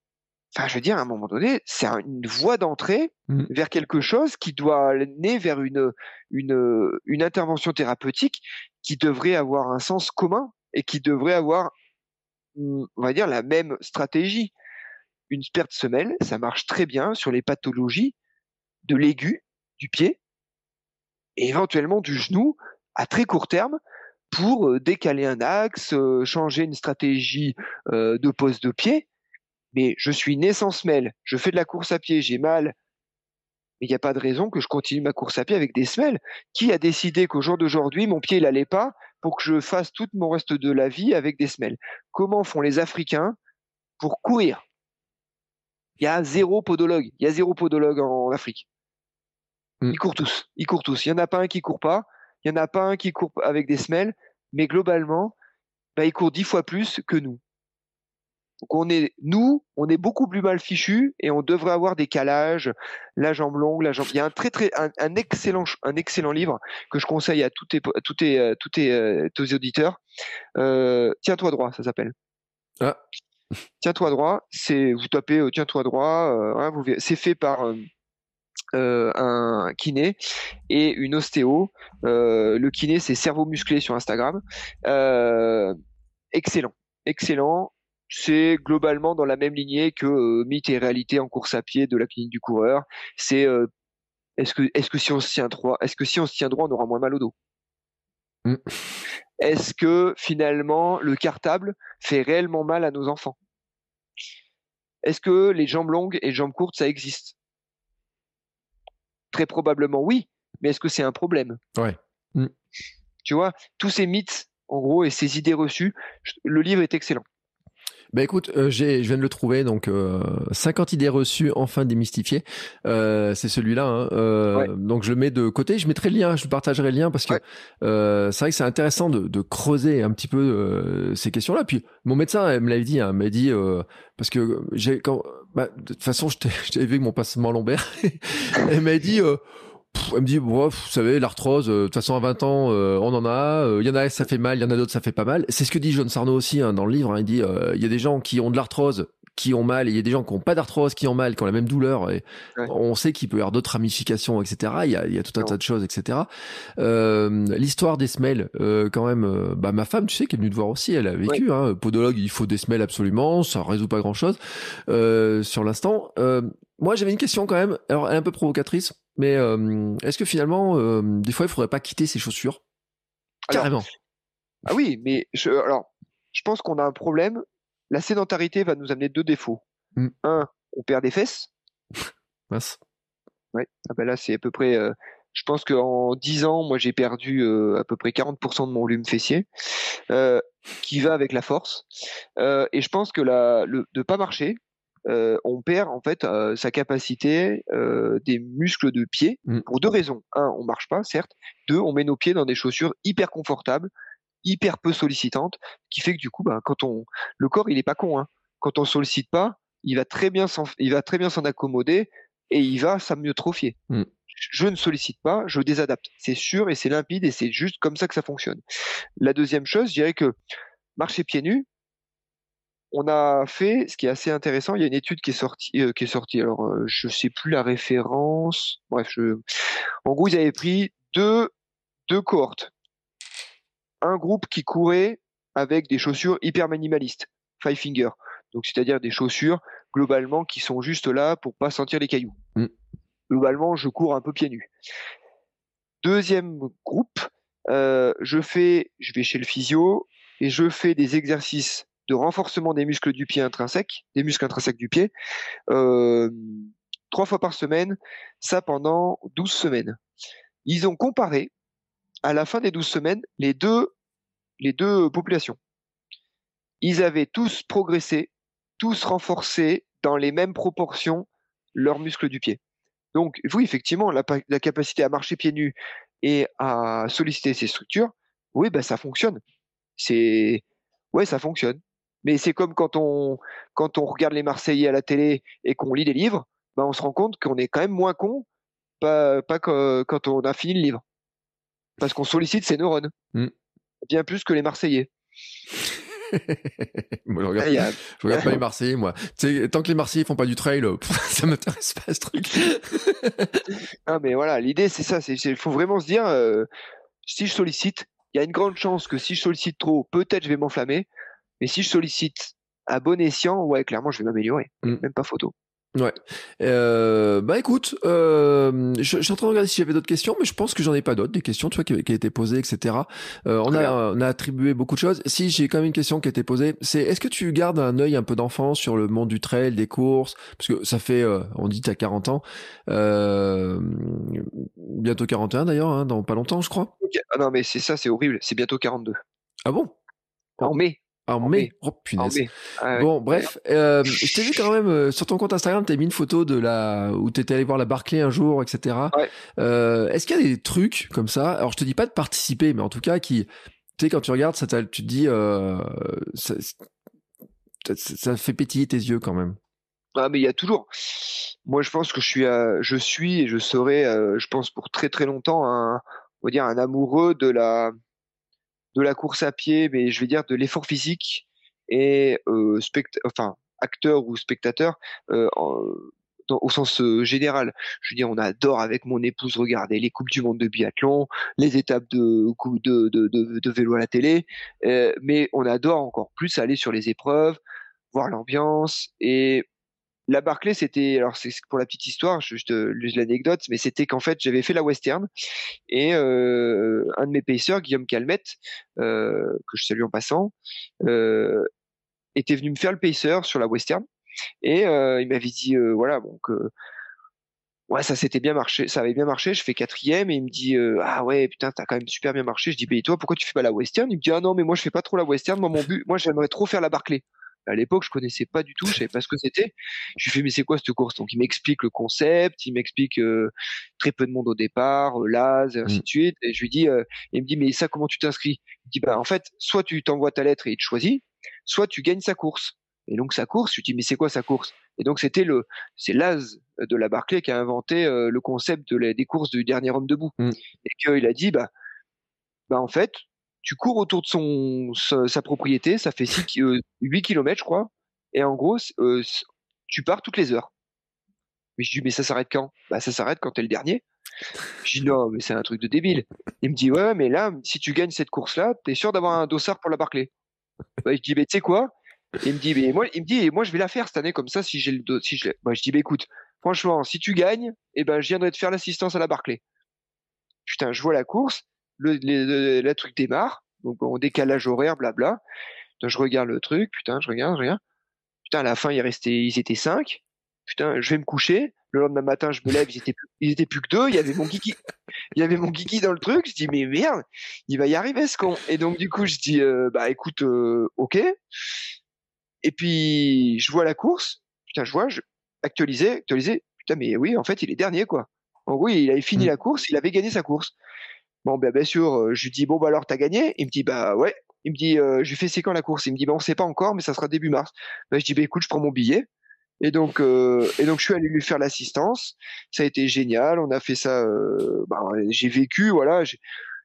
enfin, je veux dire, à un moment donné, c'est une voie d'entrée Mm. vers quelque chose qui doit naître vers une, une, une intervention thérapeutique qui devrait avoir un sens commun et qui devrait avoir, on va dire, la même stratégie. Une perte semelle, ça marche très bien sur les pathologies de l'aigu du pied et éventuellement du genou à très court terme pour euh, décaler un axe, euh, changer une stratégie euh, de pose de pied. Mais je suis né sans semelle, je fais de la course à pied, j'ai mal, mais il n'y a pas de raison que je continue ma course à pied avec des semelles. Qui a décidé qu'au jour d'aujourd'hui, mon pied, il allait pas pour que je fasse tout mon reste de la vie avec des semelles? Comment font les Africains pour courir? Il y a zéro podologue. Il y a zéro podologue en, Afrique. Mm. Ils courent tous. Ils courent tous. Il y en a pas un qui court pas. Il y en a pas un qui court avec des semelles. Mais globalement, bah, ils courent dix fois plus que nous. Donc on est, nous, on est beaucoup plus mal fichus et on devrait avoir des calages, la jambe longue, la jambe. Il y a un très très un, un excellent un excellent livre que je conseille à tous tes tous tes euh, tous tes, euh, tes auditeurs. Euh, Tiens-toi droit, ça s'appelle. Ah. Tiens-toi droit, c'est vous tapez euh, Tiens-toi droit, euh, hein, c'est fait par euh, un kiné et une ostéo. Euh, le kiné, c'est cerveau musclé sur Instagram. Euh, excellent, excellent. C'est globalement dans la même lignée que mythe et réalité en course à pied de la clinique du coureur. C'est est-ce que est-ce que si on se tient droit, est-ce que si on se tient droit, on aura moins mal au dos? Mm. Est-ce que finalement le cartable fait réellement mal à nos enfants? Est-ce que les jambes longues et les jambes courtes ça existe? Très probablement oui, mais est-ce que c'est un problème? Ouais. Mm. Tu vois, tous ces mythes en gros et ces idées reçues, je- le livre est excellent. Bah écoute, euh, j'ai, je viens de le trouver, donc euh, 50 idées reçues enfin démystifiées. Euh, c'est celui-là. Hein. Euh, Ouais. Donc je le mets de côté. Je mettrai le lien, je partagerai le lien parce que Ouais. euh, c'est vrai que c'est intéressant de, de creuser un petit peu euh, ces questions-là. Puis mon médecin elle me l'avait dit, hein, m'a dit euh, parce que j'ai quand, bah, de toute façon, je t'ai- je t'avais vu avec mon passement lombaire. elle m'a dit. Elle me dit, bon, vous savez, l'arthrose, euh, de toute façon, à 20 ans, euh, on en a. Euh, Il y en a, ça fait mal, il y en a d'autres, ça fait pas mal. C'est ce que dit John Sarno aussi hein, dans le livre. hein. il dit, euh, il y a des gens qui ont de l'arthrose, qui ont mal, et il y a des gens qui ont pas d'arthrose, qui ont mal, qui ont la même douleur. Et Ouais. on sait qu'il peut y avoir d'autres ramifications, etc. Il y a, il y a tout un Non. tas de choses, etc. Euh, L'histoire des semelles, euh, quand même, bah, ma femme, tu sais, qui est venue te voir aussi, elle a vécu, hein, podologue, il faut des semelles absolument, ça résout pas grand chose, euh, sur l'instant. Euh, moi, j'avais une question quand même, alors elle est un peu provocatrice, mais euh, est-ce que finalement, euh, des fois, il faudrait pas quitter ses chaussures? Alors, Carrément. Ah oui, mais je, alors, je pense qu'on a un problème. La sédentarité va nous amener deux défauts. Mm. Un, on perd des fesses. Mince. Ouais. Ah ben là, c'est à peu près. euh, je pense qu'en 10 ans, moi, j'ai perdu euh, à peu près 40% de mon volume fessier, euh, qui va avec la force. Euh, et je pense que la, le, de pas marcher, euh, on perd en fait euh, sa capacité euh, des muscles de pied Mm. pour deux raisons. Un, on marche pas, certes. Deux, on met nos pieds dans des chaussures hyper confortables, hyper peu sollicitantes, qui fait que du coup, ben, quand on, le corps, il est pas con. Hein. Quand on sollicite pas, il va très bien s'en, il va très bien s'en accommoder et il va s'amyotrophier. Mm. Je ne sollicite pas, je désadapte. C'est sûr et c'est limpide et c'est juste comme ça que ça fonctionne. La deuxième chose, je dirais que marcher pieds nus, on a fait, ce qui est assez intéressant, il y a une étude qui est sortie, euh, qui est sortie. Alors, euh, je sais plus la référence. Bref, je, en gros, ils avaient pris deux, deux cohortes. Un groupe qui courait avec des chaussures hyper minimalistes, five finger. Donc, c'est-à-dire des chaussures, globalement, qui sont juste là pour pas sentir les cailloux. Mm. Globalement, je cours un peu pieds nus. Deuxième groupe, euh, je fais, je vais chez le physio et je fais des exercices de renforcement des muscles du pied intrinsèques, des muscles intrinsèques du pied, euh, trois fois par semaine, ça pendant 12 semaines. Ils ont comparé à la fin des 12 semaines les deux, les deux populations. Ils avaient tous progressé, tous renforcé dans les mêmes proportions leurs muscles du pied. Donc, oui, effectivement, la, pa- la capacité à marcher pieds nus et à solliciter ces structures, oui, ben ça fonctionne. C'est, ouais, ça fonctionne. Mais c'est comme quand on, quand on regarde les Marseillais à la télé et qu'on lit des livres, ben on se rend compte qu'on est quand même moins con, pas, pas que- quand on a fini le livre. Parce qu'on sollicite ses neurones. Mm. Bien plus que les Marseillais. moi, je regarde, je regarde pas les Marseillais, moi. tant que les Marseillais font pas du trail, ça m'intéresse pas ce truc. non, mais voilà, l'idée c'est ça. Il faut vraiment se dire, euh, si je sollicite, il y a une grande chance que si je sollicite trop, peut-être je vais m'enflammer. Mais si je sollicite à bon escient, ouais, clairement, je vais m'améliorer. Mm. Même pas photo. Ouais. Euh, bah écoute, euh, je, suis en train de regarder si j'avais d'autres questions, mais je pense que j'en ai pas d'autres, des questions, tu vois, qui, qui a été posées, etc. Euh, on a on a attribué beaucoup de choses. Si j'ai quand même une question qui a été posée, c'est est-ce que tu gardes un œil un peu d'enfant sur le monde du trail, des courses, parce que ça fait, euh, on dit t'as 40 ans, bientôt 41 d'ailleurs, hein, dans pas longtemps, je crois. Ah non mais c'est ça, c'est horrible, c'est bientôt 42. Ah bon? En mai. En, mai. Oh punaise. bon, bref, euh, je t'ai vu quand même euh, sur ton compte Instagram, t'as mis une photo de la où t'étais allé voir la Barclay un jour, etc. Euh, Est-ce qu'il y a des trucs comme ça? Alors, je te dis pas de participer, mais en tout cas, qui, tu sais, quand tu regardes, ça, tu te dis, euh, ça, ça, fait pétiller tes yeux quand même. Ah, mais il y a toujours. Moi, je pense que je suis, je suis et je serai, je pense pour très très longtemps, un, on va dire un amoureux de la de la course à pied, mais je vais dire de l'effort physique et euh, enfin acteur ou spectateur euh, au sens euh, général. Je veux dire, on adore avec mon épouse regarder les coupes du monde de biathlon, les étapes de, de vélo à la télé, euh, mais on adore encore plus aller sur les épreuves, voir l'ambiance et la Barclay, c'était, alors c'est pour la petite histoire, juste l'anecdote, mais c'était qu'en fait j'avais fait la western et euh, un de mes pacers, Guillaume Calmette, euh, que je salue en passant, euh, était venu me faire le pacer sur la western et il m'avait dit voilà donc ouais ça s'était bien marché, ça avait bien marché, je fais quatrième et il me dit ah ouais putain t'as quand même super bien marché, je dis bah toi pourquoi tu fais pas la western? Il me dit ah non mais moi je fais pas trop la western, moi mon but, moi j'aimerais trop faire la Barclay à l'époque, je connaissais pas du tout, je savais pas ce que c'était. Je lui fais mais c'est quoi cette course? Donc il m'explique le concept, il m'explique euh, très peu de monde au départ, euh, l'AS, et ainsi mmh. de suite. Et je lui dis, euh, il me dit mais ça comment tu t'inscris? Il me dit bah en fait, soit tu t'envoies ta lettre et il te choisit, soit tu gagnes sa course. Et donc sa course, je lui dis mais c'est quoi sa course? Et donc c'était le, c'est l'AS de la Barclay qui a inventé le concept de des courses du dernier homme debout. Mmh. Et qu'il a dit bah bah en fait, tu cours autour de sa, propriété, ça fait 6, 8 km je crois, et en gros euh, tu pars toutes les heures. Mais je dis mais ça s'arrête quand? Bah ça s'arrête quand t'es le dernier. Je dis non mais c'est un truc de débile. Il me dit ouais mais là si tu gagnes cette course là, t'es sûr d'avoir un dossard pour la Barclay. Je dis mais tu sais quoi? Il me dit mais moi il me dit moi je vais la faire cette année comme ça si j'ai le si je bah, dis bah écoute franchement si tu gagnes eh ben je viendrai te faire l'assistance à la Barclay. Putain je vois la course le, le, truc démarre, donc en décalage horaire, blabla. je regarde le truc, putain, je regarde, je regarde. Putain, à la fin, il restait, ils étaient cinq. Putain, je vais me coucher. Le lendemain matin, je me lève, ils étaient plus, ils étaient plus que deux. Il y avait mon kiki, il y avait mon kiki dans le truc. Je dis mais merde, il va y arriver ce con. Et donc du coup, je dis euh, bah écoute, euh, ok. Et puis je vois la course. Putain, je vois, je actualisé, actualisé. Putain, mais oui, en fait, il est dernier quoi. En gros, il avait fini mmh. la course, il avait gagné sa course. Bon, ben, bien sûr, euh, je lui dis, bon, bah alors, t'as gagné? Il me dit, bah ouais. Il me dit, euh, je lui fais c'est quand la course? Il me dit, bah on sait pas encore, mais ça sera début mars. Ben, je dis, bah écoute, je prends mon billet. Et donc, euh, et donc, je suis allé lui faire l'assistance. Ça a été génial. On a fait ça. Bah, j'ai vécu, voilà.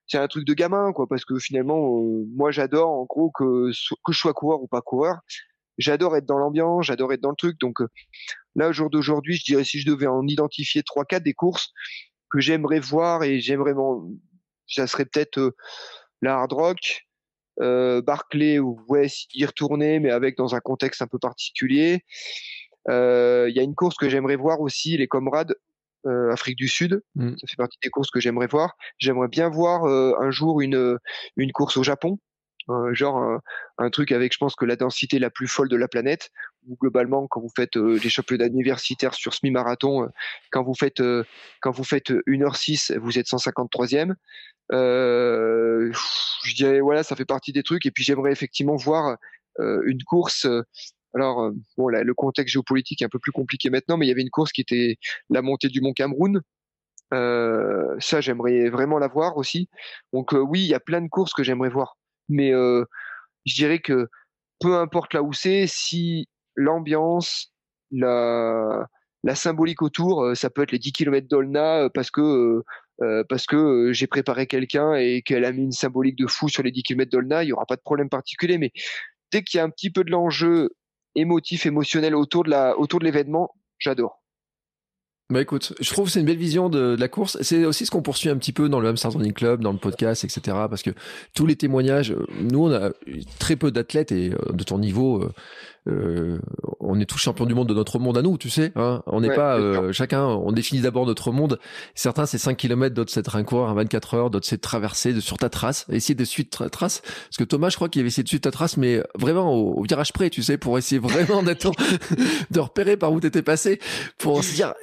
C'est un truc de gamin, quoi, parce que finalement, moi, j'adore, en gros, que que je sois coureur ou pas coureur, j'adore être dans l'ambiance, j'adore être dans le truc. Donc là, au jour d'aujourd'hui, je dirais si je devais en identifier trois, quatre des courses que j'aimerais voir et j'aimerais ça serait peut-être euh, la hard rock, euh, Barclay ou West y retourner, mais avec dans un contexte un peu particulier. Euh, il y a une course que j'aimerais voir aussi, les Comrades euh, Afrique du Sud. Mm. Ça fait partie des courses que j'aimerais voir. J'aimerais bien voir euh, un jour une une course au Japon, genre un, un, truc avec, je pense que la densité la plus folle de la planète. Ou globalement, quand vous faites les championnats universitaires sur semi-marathon, quand vous faites quand vous faites 1h06, vous êtes 153e. Euh, je dirais voilà, ça fait partie des trucs. Et puis j'aimerais effectivement voir euh, une course. Euh, alors bon, là, le contexte géopolitique est un peu plus compliqué maintenant, mais il y avait une course qui était la montée du Mont Cameroun. Euh, ça, j'aimerais vraiment la voir aussi. Donc oui, il y a plein de courses que j'aimerais voir, mais je dirais que peu importe là où c'est, si l'ambiance, la, la symbolique autour, ça peut être les 10 km d'Olna parce que euh, parce que euh, j'ai préparé quelqu'un et qu'elle a mis une symbolique de fou sur les 10 km d'Olna, il y aura pas de problème particulier. Mais dès qu'il y a un petit peu de l'enjeu émotif, émotionnel autour de la, autour de l'événement, j'adore. Bah écoute, je trouve que c'est une belle vision de, la course. C'est aussi ce qu'on poursuit un petit peu dans le Hamster Running Club, dans le podcast, etc. Parce que tous les témoignages, nous on a très peu d'athlètes et euh, de ton niveau, euh, euh, on est tous champions du monde de notre monde à nous, tu sais. Hein on n'est pas euh, chacun. On définit d'abord notre monde. Certains c'est 5 km, d'autres c'est un coureur à 24 heures, d'autres c'est de traverser de, sur ta trace, essayer de suivre ta trace. Parce que Thomas, je crois qu'il avait essayé de suivre ta trace, mais vraiment au, virage près, tu sais, pour essayer vraiment d'être de repérer par où t'étais passé, pour se dire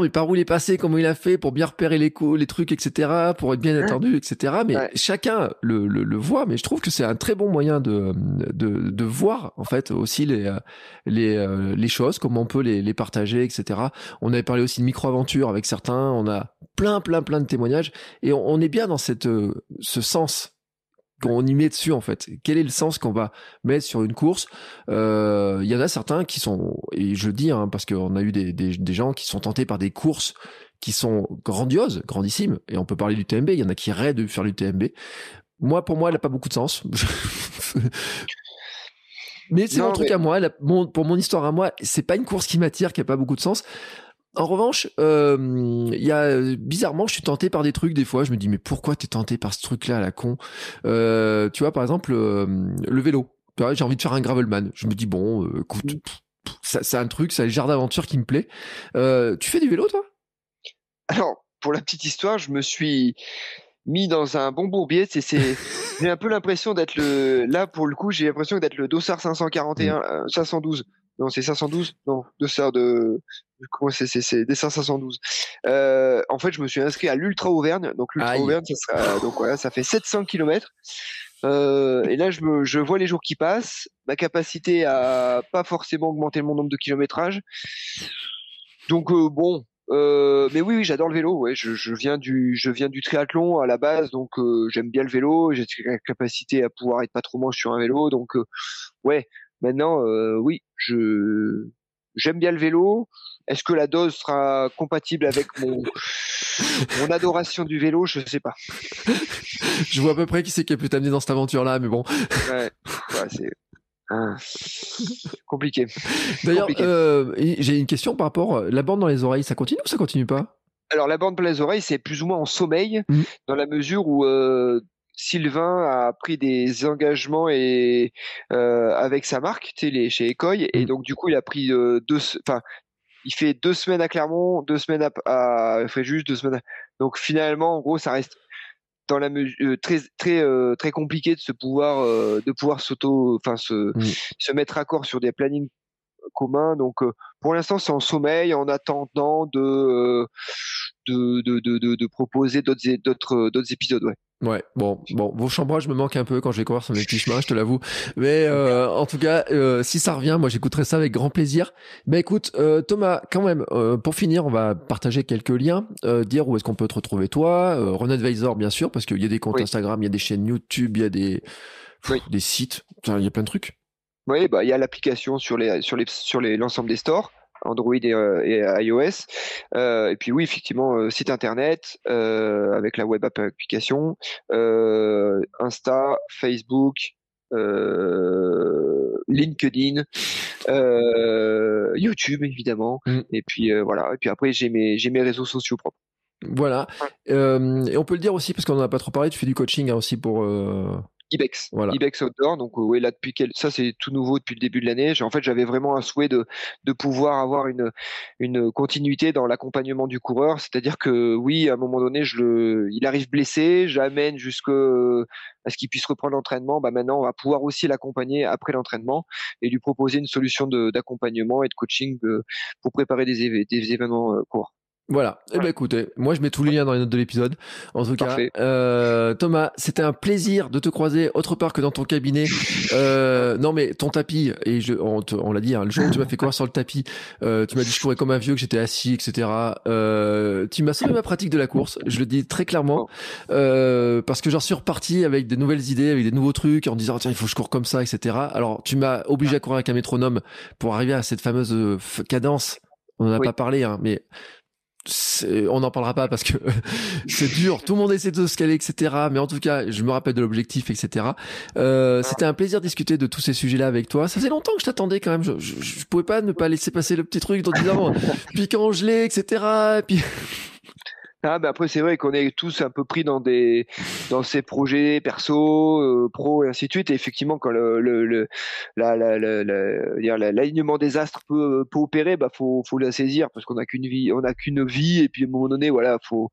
mais par où il est passé, comment il a fait, pour bien repérer les les trucs, etc. Pour être bien attendu, etc. Mais chacun le, le, le voit, mais je trouve que c'est un très bon moyen de, de de voir en fait aussi les euh, les, euh, les choses, comment on peut les, les partager, etc. On avait parlé aussi de micro-aventure avec certains, on a plein, plein, plein de témoignages, et on, est bien dans cette, euh, ce sens qu'on y met dessus en fait. Quel est le sens qu'on va mettre sur une course? Il y en a certains qui sont, et je le dis hein, parce qu'on a eu des, des, des, gens qui sont tentés par des courses qui sont grandioses, grandissimes, et on peut parler du TMB. Il y en a qui rêvent de faire du TMB. Moi, pour moi, elle n'a pas beaucoup de sens. Mais c'est mon truc à moi. pour mon histoire à moi, c'est pas une course qui m'attire, qui a pas beaucoup de sens. En revanche, euh, il y a bizarrement, je suis tenté par des trucs des fois. Je me dis mais pourquoi t'es tenté par ce truc-là la con? Euh, Tu vois par exemple euh, le vélo. J'ai envie de faire un gravelman. Je me dis bon, écoute, mm. c'est un truc, c'est le genre d'aventure qui me plaît. Tu fais du vélo toi? Alors pour la petite histoire, je me suis mis dans un bon bourbier. C'est, j'ai un peu l'impression d'être le, là pour le coup, j'ai l'impression d'être le Dossard 541, 512. Mm. Euh, non, c'est 512. Non, Dossard de, comment c'est, c'est, c'est des 512. Euh, en fait, je me suis inscrit à l'Ultra Auvergne. Donc l'Ultra Auvergne, ça sera, donc voilà, ça fait 700 km. Euh, et là, je, me, je vois les jours qui passent. Ma capacité à pas forcément augmenter mon nombre de kilométrage. Donc euh, bon, euh, mais oui, oui, j'adore le vélo. Ouais, je, je, viens du, je viens du triathlon à la base, donc euh, j'aime bien le vélo. J'ai la capacité à pouvoir être pas trop manche sur un vélo, donc euh, ouais. Maintenant, oui, je j'aime bien le vélo. Est-ce que la dose sera compatible avec mon mon adoration du vélo? Je sais pas. je vois à peu près qui c'est qui a pu t'amener dans cette aventure-là, mais bon. Ouais, ouais c'est ah, compliqué. D'ailleurs, euh, j'ai une question par rapport la bande dans les oreilles, ça continue ou ça continue pas? Alors la bande dans les oreilles, c'est plus ou moins en sommeil, mmh. dans la mesure où euh, Sylvain a pris des engagements et euh, avec sa marque, tu chez Ecoy, et mmh. donc du coup il a pris deux, enfin il fait deux semaines à Clermont, deux semaines à, à Fréjus, deux semaines. Donc finalement, en gros, ça reste dans la mesure euh, très très euh, très compliqué de se pouvoir euh, de pouvoir s'auto enfin se mmh. se mettre d'accord sur des plannings communs donc pour l'instant c'est en sommeil en attendant de de de de, de proposer d'autres d'autres d'autres épisodes ouais Ouais, bon, bon, vos chambrages me manquent un peu quand je vais courir sur mes petits chemins, je te l'avoue. Mais euh, en tout cas, euh, si ça revient, moi j'écouterai ça avec grand plaisir. Ben écoute, euh, Thomas, quand même, pour finir, on va partager quelques liens, dire où est-ce qu'on peut te retrouver toi, Ron Advisor bien sûr, parce qu'il y a des comptes Instagram, il y a des chaînes YouTube, il y a des des sites, il y a plein de trucs. Oui, bah il y a l'application sur les sur les sur les l'ensemble des stores. Android et, euh, iOS. Euh, et puis oui, effectivement, euh, site internet avec la web app application, Insta, Facebook, LinkedIn, YouTube évidemment, mm. et puis voilà. Et puis après j'ai mes j'ai mes réseaux sociaux propres. Voilà. et on peut le dire aussi parce qu'on n'en a pas trop parlé. Tu fais du coaching hein, aussi pour Ibex, voilà. Ibex Outdoor. Donc euh, oui, là depuis quel... ça c'est tout nouveau depuis le début de l'année. En fait, j'avais vraiment un souhait de de pouvoir avoir une une continuité dans l'accompagnement du coureur, c'est-à-dire que oui, à un moment donné, je le, il arrive blessé, j'amène jusque à ce qu'il puisse reprendre l'entraînement. Bah maintenant, on va pouvoir aussi l'accompagner après l'entraînement et lui proposer une solution d'accompagnement et de coaching euh, pour préparer des, des événements euh, courts. Voilà. Eh ben écoutez, moi je mets tous les liens dans les notes de l'épisode. En tout cas, euh, Thomas, c'était un plaisir de te croiser autre part que dans ton cabinet. Euh, non mais ton tapis et je, on, on l'a dit, hein, le jour où tu m'as fait courir sur le tapis, euh, tu m'as dit que je courais comme un vieux, que j'étais assis, etc. Euh, tu m'as sauvé ma pratique de la course. Je le dis très clairement euh, parce que j'en suis reparti avec des nouvelles idées, avec des nouveaux trucs, en disant tiens il faut que je cours comme ça, etc. Alors tu m'as obligé à courir avec un métronome pour arriver à cette fameuse cadence. On n'en a pas parlé, hein, mais on n'en parlera pas parce que c'est dur. Tout le monde essaie de se caler, etc. Mais en tout cas, je me rappelle de l'objectif, etc. Euh, c'était un plaisir de discuter de tous ces sujets-là avec toi. Ça faisait longtemps que je t'attendais quand même. Je, je, pouvais pas ne pas laisser passer le petit truc disant puis quand je l'ai, etc. Et puis ah, ben après, c'est vrai qu'on est tous un peu pris dans des dans ces projets perso, euh, pro et ainsi de suite. Et effectivement, quand le, le, la, la, la, l'alignement des astres peut, peut opérer, bah faut faut la saisir parce qu'on n'a qu'une vie, on vie. Et puis à un moment donné, voilà, faut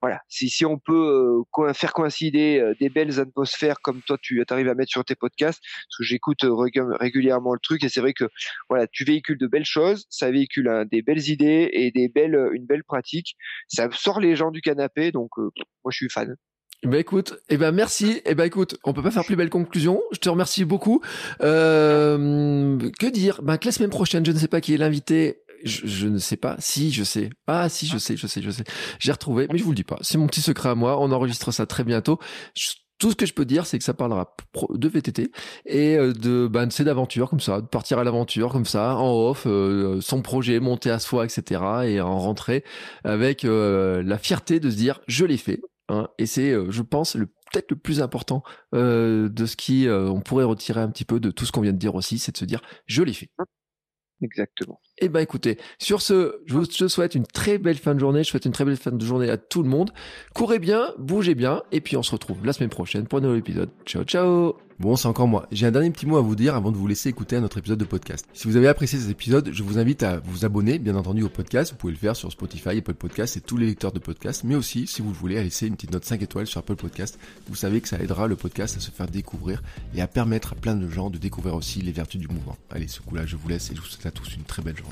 voilà. Si si on peut euh, faire coïncider euh, des belles atmosphères comme toi, tu arrives à mettre sur tes podcasts, parce que j'écoute régulièrement le truc et c'est vrai que voilà, tu véhicules de belles choses, ça véhicule hein, des belles idées et des belles une belle pratique. Ça sort les gens du canapé, donc euh, moi je suis fan. Ben écoute, eh ben merci. Eh ben écoute, on peut pas faire plus belle conclusion. Je te remercie beaucoup. Euh, que dire? Ben que la semaine prochaine, je ne sais pas qui est l'invité. Je, ne sais pas. Si, je sais. Ah, si, je sais, je sais, je sais. J'ai retrouvé, mais je vous le dis pas. C'est mon petit secret à moi. On enregistre ça très bientôt. Tout ce que je peux dire, c'est que ça parlera de VTT et euh, de ben, c'est d'aventure comme ça, de partir à l'aventure comme ça, en off, euh, son projet, monter à soi, etc. Et en rentrer avec la fierté de se dire je l'ai fait. Hein, et c'est, euh, je pense, le peut-être le plus important euh, de ce qui euh, on pourrait retirer un petit peu de tout ce qu'on vient de dire aussi, c'est de se dire je l'ai fait. Exactement. Eh ben écoutez, sur ce, je vous souhaite une très belle fin de journée. Je souhaite une très belle fin de journée à tout le monde. Courez bien, bougez bien, et puis on se retrouve la semaine prochaine pour un nouvel épisode. Ciao, ciao Bon, c'est encore moi. J'ai un dernier petit mot à vous dire avant de vous laisser écouter un autre épisode de podcast. Si vous avez apprécié cet épisode, je vous invite à vous abonner, bien entendu, au podcast. Vous pouvez le faire sur Spotify, Apple Podcast et tous les lecteurs de podcasts. Mais aussi, si vous le voulez, à laisser une petite note 5 étoiles sur Apple Podcast. Vous savez que ça aidera le podcast à se faire découvrir et à permettre à plein de gens de découvrir aussi les vertus du mouvement. Allez, ce coup-là, je vous laisse et je vous souhaite à tous une très belle journée.